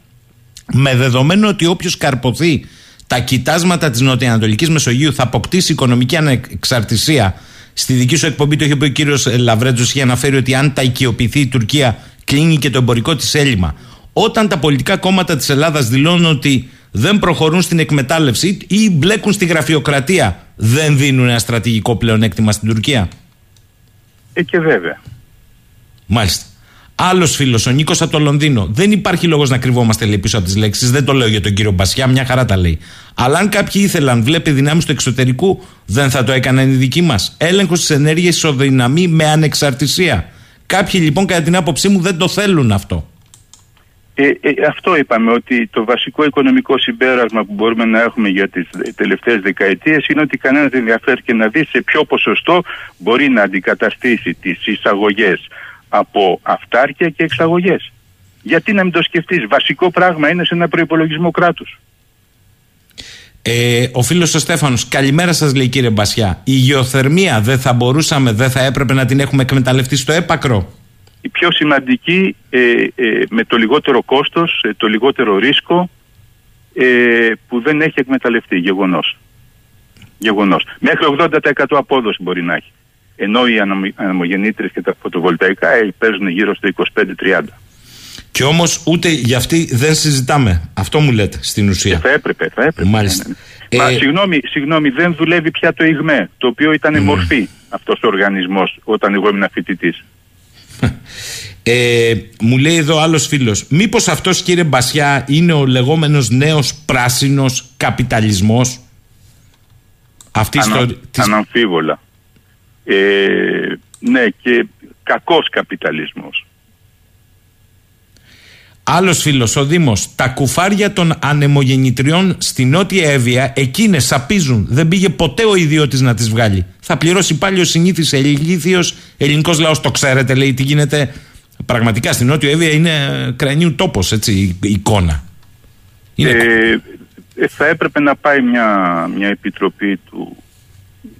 Speaker 2: Με δεδομένο ότι όποιος καρποθεί τα κοιτάσματα της Νοτιοανατολικής Μεσογείου θα αποκτήσει οικονομική ανεξαρτησία. Στη δική σου εκπομπή το είχε πει ο κύριος Λαβρέτζο, είχε αναφέρει ότι αν τα οικειοποιηθεί η Τουρκία, κλείνει και το εμπορικό της έλλειμμα. Όταν τα πολιτικά κόμματα της Ελλάδας δηλώνουν ότι δεν προχωρούν στην εκμετάλλευση ή μπλέκουν στη γραφειοκρατία, δεν δίνουν ένα στρατηγικό πλεονέκτημα στην Τουρκία;
Speaker 5: Ε, και βέβαια.
Speaker 2: Μάλιστα. Άλλος φίλος, ο Νίκος από το Λονδίνο. Δεν υπάρχει λόγος να κρυβόμαστε λέει, πίσω από τις λέξεις. Δεν το λέω για τον κύριο Μπασιά, μια χαρά τα λέει. Αλλά αν κάποιοι ήθελαν, βλέπει δυνάμεις του εξωτερικού, δεν θα το έκαναν οι δικοί μας. Έλεγχος της ενέργειας ισοδυναμεί με ανεξαρτησία. Κάποιοι λοιπόν, κατά την άποψή μου, δεν το θέλουν αυτό.
Speaker 5: Ε, ε, αυτό είπαμε ότι το βασικό οικονομικό συμπέρασμα που μπορούμε να έχουμε για τις τελευταίες δεκαετίες είναι ότι κανένας δεν ενδιαφέρει και να δει σε ποιο ποσοστό μπορεί να αντικαταστήσει τις εισαγωγές από αυτάρκεια και εξαγωγές. Γιατί να μην το σκεφτείς. Βασικό πράγμα είναι σε ένα προϋπολογισμό κράτους.
Speaker 2: Ε, ο φίλος ο Στέφανος, καλημέρα σας λέει κύριε Μπασιά. Η γεωθερμία δεν θα μπορούσαμε, δεν θα έπρεπε να την έχουμε εκμεταλλευτεί στο έπακρο;
Speaker 5: Η πιο σημαντική ε, ε, με το λιγότερο κόστος, ε, το λιγότερο ρίσκο που δεν έχει εκμεταλλευτεί, γεγονός. γεγονός. Μέχρι 80% απόδοση μπορεί να έχει. Ενώ οι αναμογεννήτρες και τα φωτοβολταϊκά παίζουν γύρω στο 25-30.
Speaker 2: Και όμως ούτε για αυτή δεν συζητάμε. Αυτό μου λέτε στην ουσία.
Speaker 5: θα έπρεπε, θα έπρεπε.
Speaker 2: Μάλιστα. Ναι,
Speaker 5: ναι. Μα συγγνώμη, συγγνώμη, δεν δουλεύει πια το ΙΓΜΕ, το οποίο ήταν mm. μορφή αυτός ο οργανισμός όταν εγώ ήμουν φοιτητής.
Speaker 2: Ε, μου λέει εδώ άλλος φίλος, Μήπως αυτός κύριε Μπασιά είναι ο λεγόμενος νέος πράσινος καπιταλισμός;
Speaker 5: Αυτή Ανα, της... Αναμφίβολα. Ε, ναι, και κακός καπιταλισμός.
Speaker 2: Άλλος φίλος, ο Δήμος, τα κουφάρια των ανεμογεννητριών στη Νότια Εύβοια, εκείνες σαπίζουν. Δεν πήγε ποτέ ο ιδιώτης να τις βγάλει. Θα πληρώσει πάλι ο συνήθις ελίγθιος ελληνικός λαός. Το ξέρετε, λέει, τι γίνεται. Πραγματικά στην Νότια Εύβοια είναι κρανίου τόπος, έτσι, η εικόνα.
Speaker 5: Είναι... Ε, ε, θα έπρεπε να πάει μια, μια επιτροπή του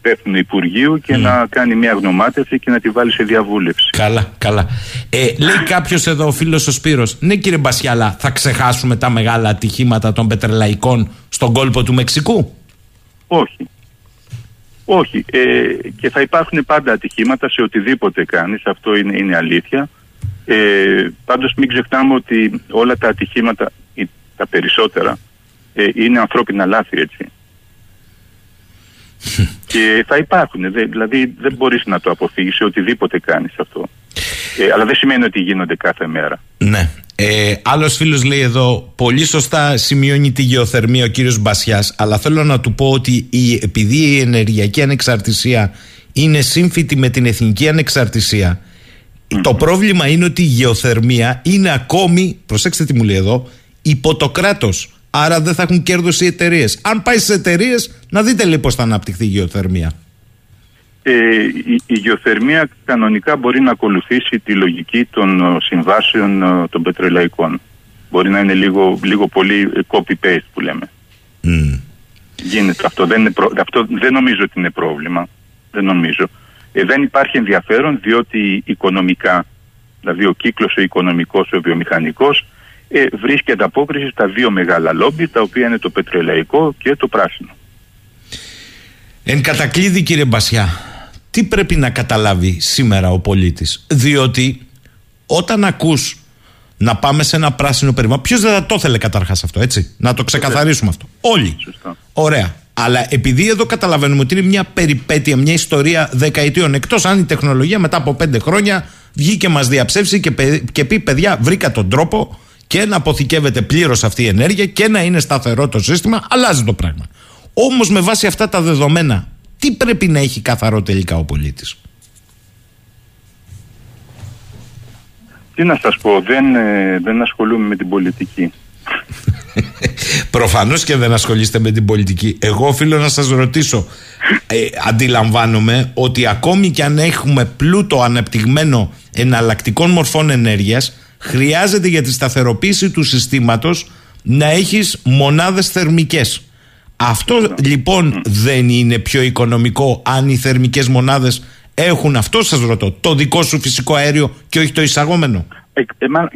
Speaker 5: υπεύθυνου Υπουργείου και να κάνει μια γνωμάτευση και να τη βάλει σε διαβούλευση.
Speaker 2: Καλά, καλά. Ε, λέει κάποιος εδώ, ο φίλος ο Σπύρος, ναι κύριε Μπασιάλα, θα ξεχάσουμε τα μεγάλα ατυχήματα των πετρελαϊκών στον κόλπο του Μεξικού;
Speaker 5: Όχι. Όχι. Ε, και θα υπάρχουν πάντα ατυχήματα σε οτιδήποτε κάνεις, αυτό είναι, είναι αλήθεια. Ε, πάντως μην ξεχνάμε ότι όλα τα ατυχήματα, τα περισσότερα, ε, είναι ανθρώπινα λάθη έτσι. Και θα υπάρχουν. Δηλαδή δεν μπορείς να το αποφύγεις σε οτιδήποτε κάνεις αυτό. Ε, αλλά δεν σημαίνει ότι γίνονται κάθε μέρα.
Speaker 2: Ναι. Ε, Άλλος φίλος λέει εδώ, πολύ σωστά σημειώνει τη γεωθερμία ο κύριος Μπασιάς, αλλά θέλω να του πω ότι η, επειδή η ενεργειακή ανεξαρτησία είναι σύμφυτη με την εθνική ανεξαρτησία, το πρόβλημα είναι ότι η γεωθερμία είναι ακόμη, προσέξτε τι μου λέει εδώ, υπό το κράτος. Άρα δεν θα έχουν κέρδος οι εταιρείες. Αν πάει στις εταιρείες, να δείτε λοιπόν πώς θα αναπτυχθεί η γεωθερμία.
Speaker 5: Ε, η, η γεωθερμία κανονικά μπορεί να ακολουθήσει τη λογική των ε, συμβάσεων ε, των πετρελαϊκών. Μπορεί να είναι λίγο, λίγο πολύ ε, copy-paste που λέμε. Mm. Γίνεται αυτό. Δεν, είναι αυτό. δεν νομίζω ότι είναι πρόβλημα. Δεν νομίζω. Ε, δεν υπάρχει ενδιαφέρον διότι οικονομικά, δηλαδή ο κύκλος ο οικονομικός, ο βιομηχανικός, ε, βρίσκει ανταπόκριση στα δύο μεγάλα λόμπι, τα οποία είναι το πετρελαϊκό και το πράσινο.
Speaker 2: Εν κατακλείδη κύριε Μπασιά, τι πρέπει να καταλάβει σήμερα ο πολίτης; Διότι όταν ακούς να πάμε σε ένα πράσινο περιβάλλον, ποιος δεν θα το ήθελε καταρχάς αυτό, έτσι; Να το ξεκαθαρίσουμε αυτό. Όλοι. Ωραία. Αλλά επειδή εδώ καταλαβαίνουμε ότι είναι μια περιπέτεια, μια ιστορία δεκαετίων, εκτός αν η τεχνολογία μετά από πέντε χρόνια βγει και μας διαψεύσει και, και πει: Παιδιά, βρήκα τον τρόπο και να αποθηκεύεται πλήρως αυτή η ενέργεια και να είναι σταθερό το σύστημα, αλλάζει το πράγμα. Όμως με βάση αυτά τα δεδομένα, τι πρέπει να έχει καθαρό τελικά ο πολίτης;
Speaker 5: Τι να σας πω, δεν, ε, δεν ασχολούμαι με την πολιτική.
Speaker 2: Προφανώς και δεν ασχολείστε με την πολιτική. Εγώ οφείλω να σας ρωτήσω. Ε, αντιλαμβάνομαι ότι ακόμη και αν έχουμε πλούτο αναπτυγμένο εναλλακτικών μορφών ενέργειας, χρειάζεται για τη σταθεροποίηση του συστήματος να έχεις μονάδες θερμικές. Αυτό λοιπόν δεν είναι πιο οικονομικό αν οι θερμικές μονάδες έχουν αυτό σας ρωτώ, το δικό σου φυσικό αέριο και όχι το εισαγόμενο;
Speaker 5: Ε,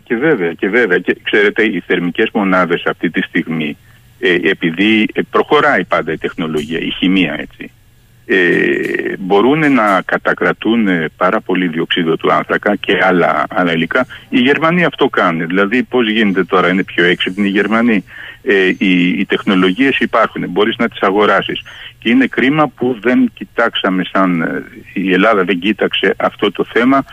Speaker 5: και βέβαια, και βέβαια. Και ξέρετε, οι θερμικές μονάδες αυτή τη στιγμή, ε, επειδή ε, προχωράει πάντα η τεχνολογία, η χημεία έτσι, ε, μπορούν να κατακρατούν πάρα πολύ διοξείδιο του άνθρακα και άλλα, άλλα υλικά. Οι Γερμανοί αυτό κάνουν. Δηλαδή, πώς γίνεται τώρα, είναι πιο έξυπνοι οι Γερμανοί; Ε, οι, οι τεχνολογίες υπάρχουν, μπορείς να τις αγοράσεις. Και είναι κρίμα που δεν κοιτάξαμε σαν, η Ελλάδα δεν κοίταξε αυτό το θέμα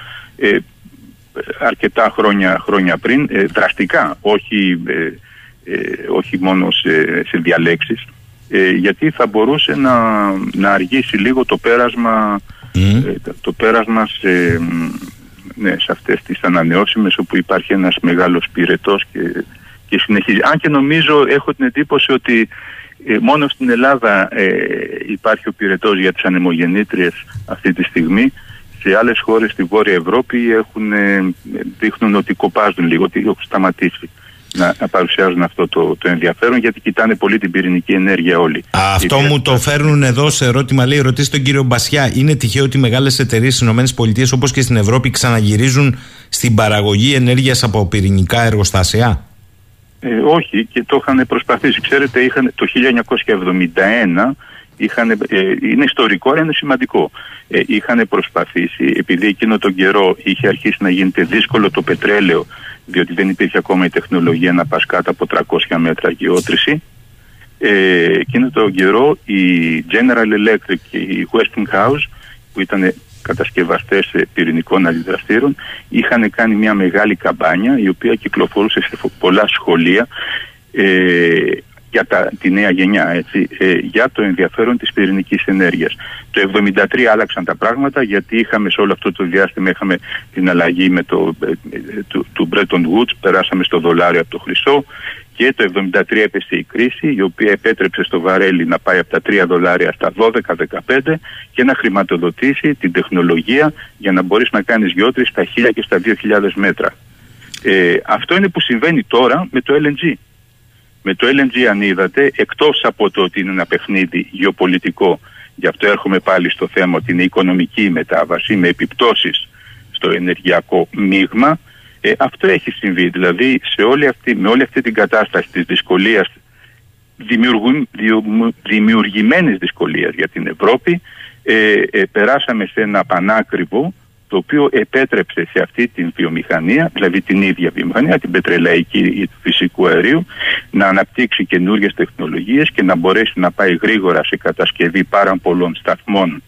Speaker 5: αρκετά χρόνια, χρόνια πριν, ε, δραστικά, όχι, ε, ε, όχι μόνο σε, σε διαλέξεις, γιατί θα μπορούσε να, να αργήσει λίγο το πέρασμα, το πέρασμα σε, ναι, σε αυτές τις ανανεώσιμες όπου υπάρχει ένας μεγάλος πυρετός και, και συνεχίζει. Αν και νομίζω, έχω την εντύπωση ότι μόνο στην Ελλάδα υπάρχει ο πυρετός για τις ανεμογεννήτριες αυτή τη στιγμή. Σε άλλες χώρες στη Βόρεια Ευρώπη έχουν, ε, δείχνουν ότι κοπάζουν λίγο, ότι έχουν σταματήσει να, να παρουσιάζουν αυτό το, το ενδιαφέρον γιατί κοιτάνε πολύ την πυρηνική ενέργεια όλοι.
Speaker 2: Αυτό μου το φέρνουν εδώ σε ερώτημα. Λέει: Ρωτήστε τον κύριο Μπασιά, είναι τυχαίο ότι μεγάλες εταιρείες στις ΗΠΑ όπως και στην Ευρώπη ξαναγυρίζουν στην παραγωγή ενέργειας από πυρηνικά εργοστάσια;
Speaker 5: Ε, όχι και το είχαν προσπαθήσει. Ξέρετε, είχαν το 1971 είχαν, ε, είναι ιστορικό αλλά είναι σημαντικό. Ε, είχαν προσπαθήσει, επειδή εκείνο τον καιρό είχε αρχίσει να γίνεται δύσκολο το πετρέλαιο, διότι δεν υπήρχε ακόμα η τεχνολογία να πας κάτω από 300 μέτρα γεώτρηση, ε, εκείνο τον καιρό η General Electric και η Westinghouse, που ήταν κατασκευαστές πυρηνικών αντιδραστήρων, είχαν κάνει μια μεγάλη καμπάνια η οποία κυκλοφορούσε σε πολλά σχολεία. Ε, για τα, τη νέα γενιά, έτσι, ε, για το ενδιαφέρον της πυρηνικής ενέργειας. Το 1973 άλλαξαν τα πράγματα γιατί είχαμε σε όλο αυτό το διάστημα είχαμε την αλλαγή με το, ε, του, του Bretton Woods, περάσαμε στο δολάριο από το χρυσό και το 1973 έπεσε η κρίση η οποία επέτρεψε στο βαρέλι να πάει από τα 3 δολάρια στα 12-15 και να χρηματοδοτήσει την τεχνολογία για να μπορείς να κάνεις γιότρι στα 1000 και στα 2000 μέτρα. Ε, αυτό είναι που συμβαίνει τώρα με το LNG. Με το LNG αν είδατε, εκτός από το ότι είναι ένα παιχνίδι γεωπολιτικό, γι' αυτό έρχομαι πάλι στο θέμα ότι είναι οικονομική μετάβαση με επιπτώσεις στο ενεργειακό μείγμα, ε, αυτό έχει συμβεί. Δηλαδή σε όλη αυτή, με όλη αυτή την κατάσταση της δυσκολίας, δημιουργούν, δημιουργημένες δυσκολίες για την Ευρώπη, ε, ε, περάσαμε σε ένα πανάκριβο το οποίο επέτρεψε σε αυτή την βιομηχανία, δηλαδή την ίδια βιομηχανία, την πετρελαϊκή ή του φυσικού αερίου, να αναπτύξει καινούριε τεχνολογίες και να μπορέσει να πάει γρήγορα σε κατασκευή πάρα πολλών σταθμών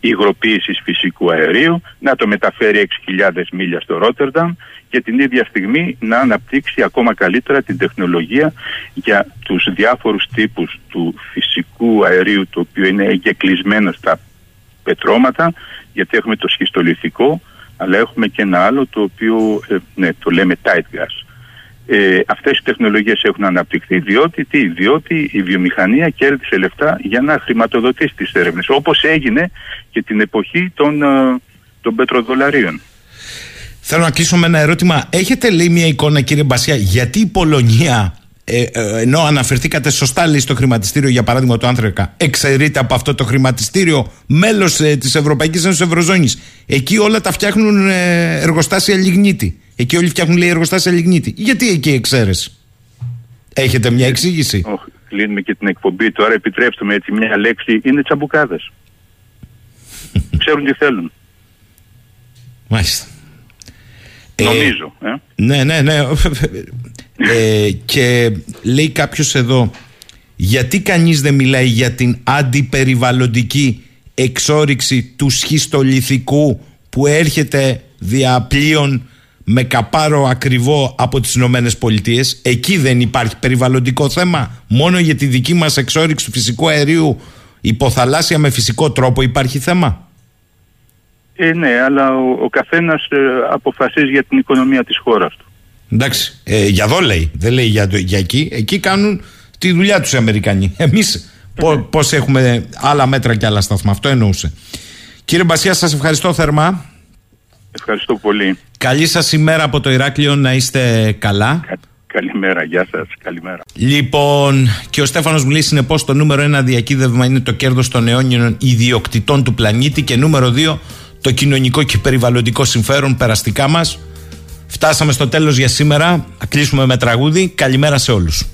Speaker 5: υγροποίησης φυσικού αερίου, να το μεταφέρει 6.000 μίλια στο Ρότερνταμ και την ίδια στιγμή να αναπτύξει ακόμα καλύτερα την τεχνολογία για τους διάφορους τύπους του φυσικού αερίου το οποίο είναι εγκεκλεισμένο στα πετρώματα γιατί έχουμε το σχιστολιθικό αλλά έχουμε και ένα άλλο το οποίο ε, ναι, το λέμε tight gas. Ε, αυτές οι τεχνολογίες έχουν αναπτυχθεί διότι, τι, διότι η βιομηχανία κέρδισε λεφτά για να χρηματοδοτήσει τις έρευνες όπως έγινε και την εποχή των, ε, των πετροδολαρίων.
Speaker 2: Θέλω να κλείσω με ένα ερώτημα. Έχετε λέει μια εικόνα κύριε Μπασιά γιατί η Πολωνία ε, ε, ενώ αναφερθήκατε σωστά λέει στο χρηματιστήριο για παράδειγμα το άνθρακα εξαιρείται από αυτό το χρηματιστήριο μέλος ε, της Ευρωπαϊκής Ένωσης Ευρωζώνης. Εκεί όλα τα φτιάχνουν ε, εργοστάσια λιγνίτη. Εκεί όλοι φτιάχνουν λέει εργοστάσια λιγνίτη. Γιατί εκεί εξαίρεση έχετε μια εξήγηση;
Speaker 5: Oh, κλείνουμε και την εκπομπή τώρα. Επιτρέψτε με έτσι μια λέξη. Είναι τσαμπουκάδες. Ξέρουν τι θέλουν.
Speaker 2: Μάλιστα. Ε,
Speaker 5: νομίζω ε.
Speaker 2: Ναι, ναι, ναι. Ε, και λέει κάποιος εδώ, γιατί κανείς δεν μιλάει για την αντιπεριβαλλοντική εξόριξη του σχιστολιθικού που έρχεται διαπλοίων με καπάρο ακριβό από τις Ηνωμένες Πολιτείες; Εκεί δεν υπάρχει περιβαλλοντικό θέμα. Μόνο για τη δική μας εξόριξη του φυσικού αερίου υποθαλάσσια με φυσικό τρόπο υπάρχει θέμα.
Speaker 5: Ε, ναι, αλλά ο, ο καθένας ε, αποφασίζει για την οικονομία της χώρας του.
Speaker 2: Εντάξει, ε, για εδώ λέει, δεν λέει για, το- για εκεί. Εκεί κάνουν τη δουλειά τους οι Αμερικανοί. Εμείς πώ, πώς έχουμε άλλα μέτρα και άλλα σταθμά. Αυτό εννοούσε. Κύριε Μπασιά, σας ευχαριστώ θερμά.
Speaker 5: Ευχαριστώ πολύ.
Speaker 2: Καλή σας ημέρα από το Ηράκλειο να είστε καλά.
Speaker 5: Κα- Καλημέρα, γεια σας, καλημέρα.
Speaker 2: Λοιπόν, και ο Στέφανος μου λέει συνεπώ το νούμερο ένα διακύδευμα είναι το κέρδος των αιώνιων ιδιοκτητών του πλανήτη και νούμερο δύο το κοινωνικό και περιβαλλοντικό συμφέρον περαστικά μας. Φτάσαμε στο τέλος για σήμερα. Θα κλείσουμε με τραγούδι. Καλημέρα σε όλους.